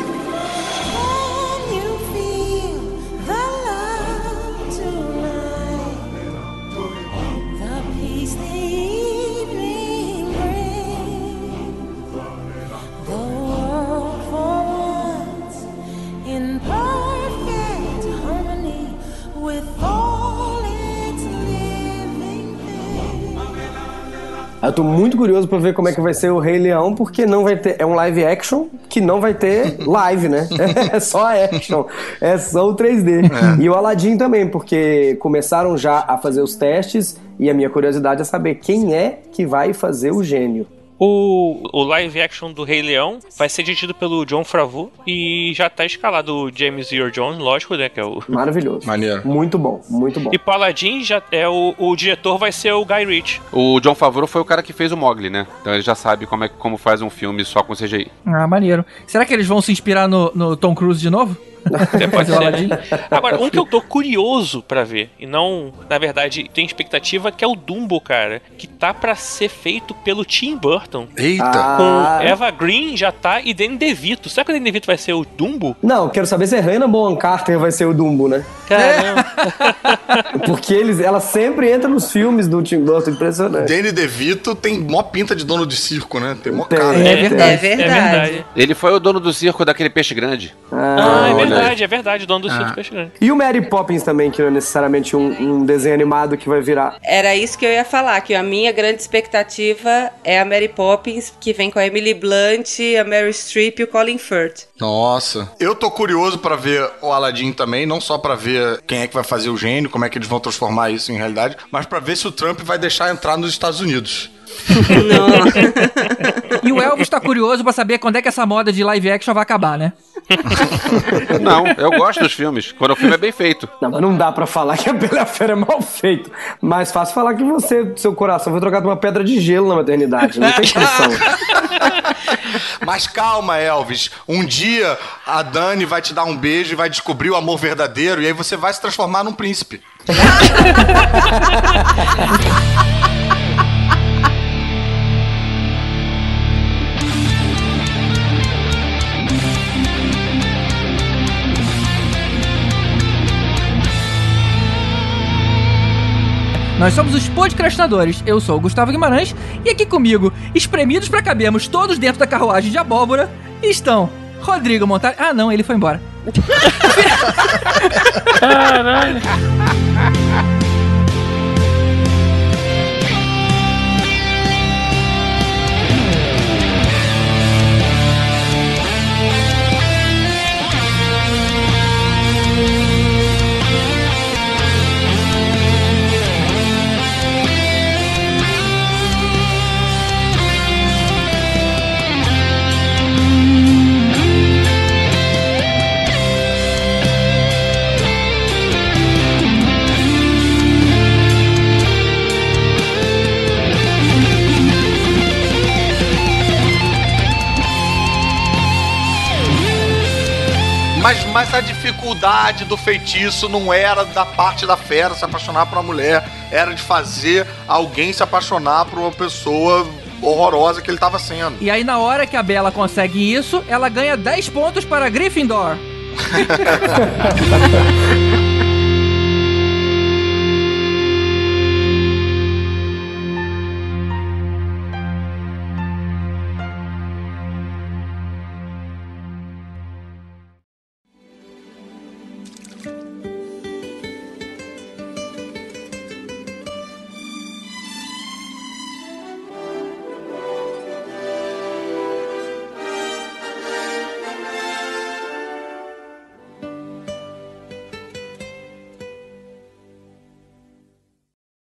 Eu tô muito curioso pra ver como é que vai ser o Rei Leão, porque não vai ter. É um live action que não vai ter live, né? É só action. É só o 3D. E o Aladdin também, porque começaram já a fazer os testes e a minha curiosidade é saber quem é que vai fazer o gênio. O, o live action do Rei Leão vai ser dirigido pelo John Favreau e já tá escalado o James Earl Jones, lógico, né? Que é o. Maravilhoso. Maneiro. Muito bom, muito bom. E pro Aladdin já é o, o diretor vai ser o Guy Ritchie. O John Favreau foi o cara que fez o Mogli, né? Então ele já sabe como, é, como faz um filme só com CGI. Ah, maneiro. Será que eles vão se inspirar no, no Tom Cruise de novo? Pode. Aladdin? Agora, um que eu tô curioso pra ver, e não, na verdade, tem expectativa, que é o Dumbo, cara, que tá pra ser feito pelo Tim Burton. Eita! Ah. Com Eva Green já tá e Danny DeVito. Será que o Danny DeVito vai ser o Dumbo? Não, quero saber se a Hannah Bonham Carter vai ser o Dumbo, né? Caramba. Porque eles, ela sempre entra nos filmes do Tim Burton, impressionante. Danny DeVito tem mó pinta de dono de circo, né? Tem mó cara. É verdade. É verdade. Ele foi o dono do circo daquele peixe grande. Ah, é olha verdade, é verdade, dono do Circo Peixe Grande. E o Mary Poppins também, que não é necessariamente um, um desenho animado que vai virar. Era isso que eu ia falar, que a minha grande expectativa é a Mary Poppins, que vem com a Emily Blunt, a Mary Streep e o Colin Firth. Nossa. Eu tô curioso pra ver o Aladdin também, não só pra ver quem é que vai fazer o gênio, como é que eles vão transformar isso em realidade, mas pra ver se o Trump vai deixar entrar nos Estados Unidos. E o Elvis tá curioso pra saber quando é que essa moda de live action vai acabar, né? Não, eu gosto dos filmes, quando o filme é bem feito. Não, mas não dá pra falar que a Bela Fera é mal feito. Mais fácil falar que você, seu coração foi trocado por uma pedra de gelo na maternidade. Não tem pressão. Mas calma, Elvis. Um dia a Dani vai te dar um beijo e vai descobrir o amor verdadeiro e aí você vai se transformar num príncipe. Nós somos os podcastinadores. Eu sou o Gustavo Guimarães e aqui comigo, espremidos pra cabermos todos dentro da carruagem de abóbora, estão Rodrigo Montari. Ah, não, ele foi embora. Caralho. Mas, mas a dificuldade do feitiço não era da parte da fera se apaixonar por uma mulher, era de fazer alguém se apaixonar por uma pessoa horrorosa que ele tava sendo. E aí, na hora que a Bela consegue isso, ela ganha 10 pontos para Gryffindor.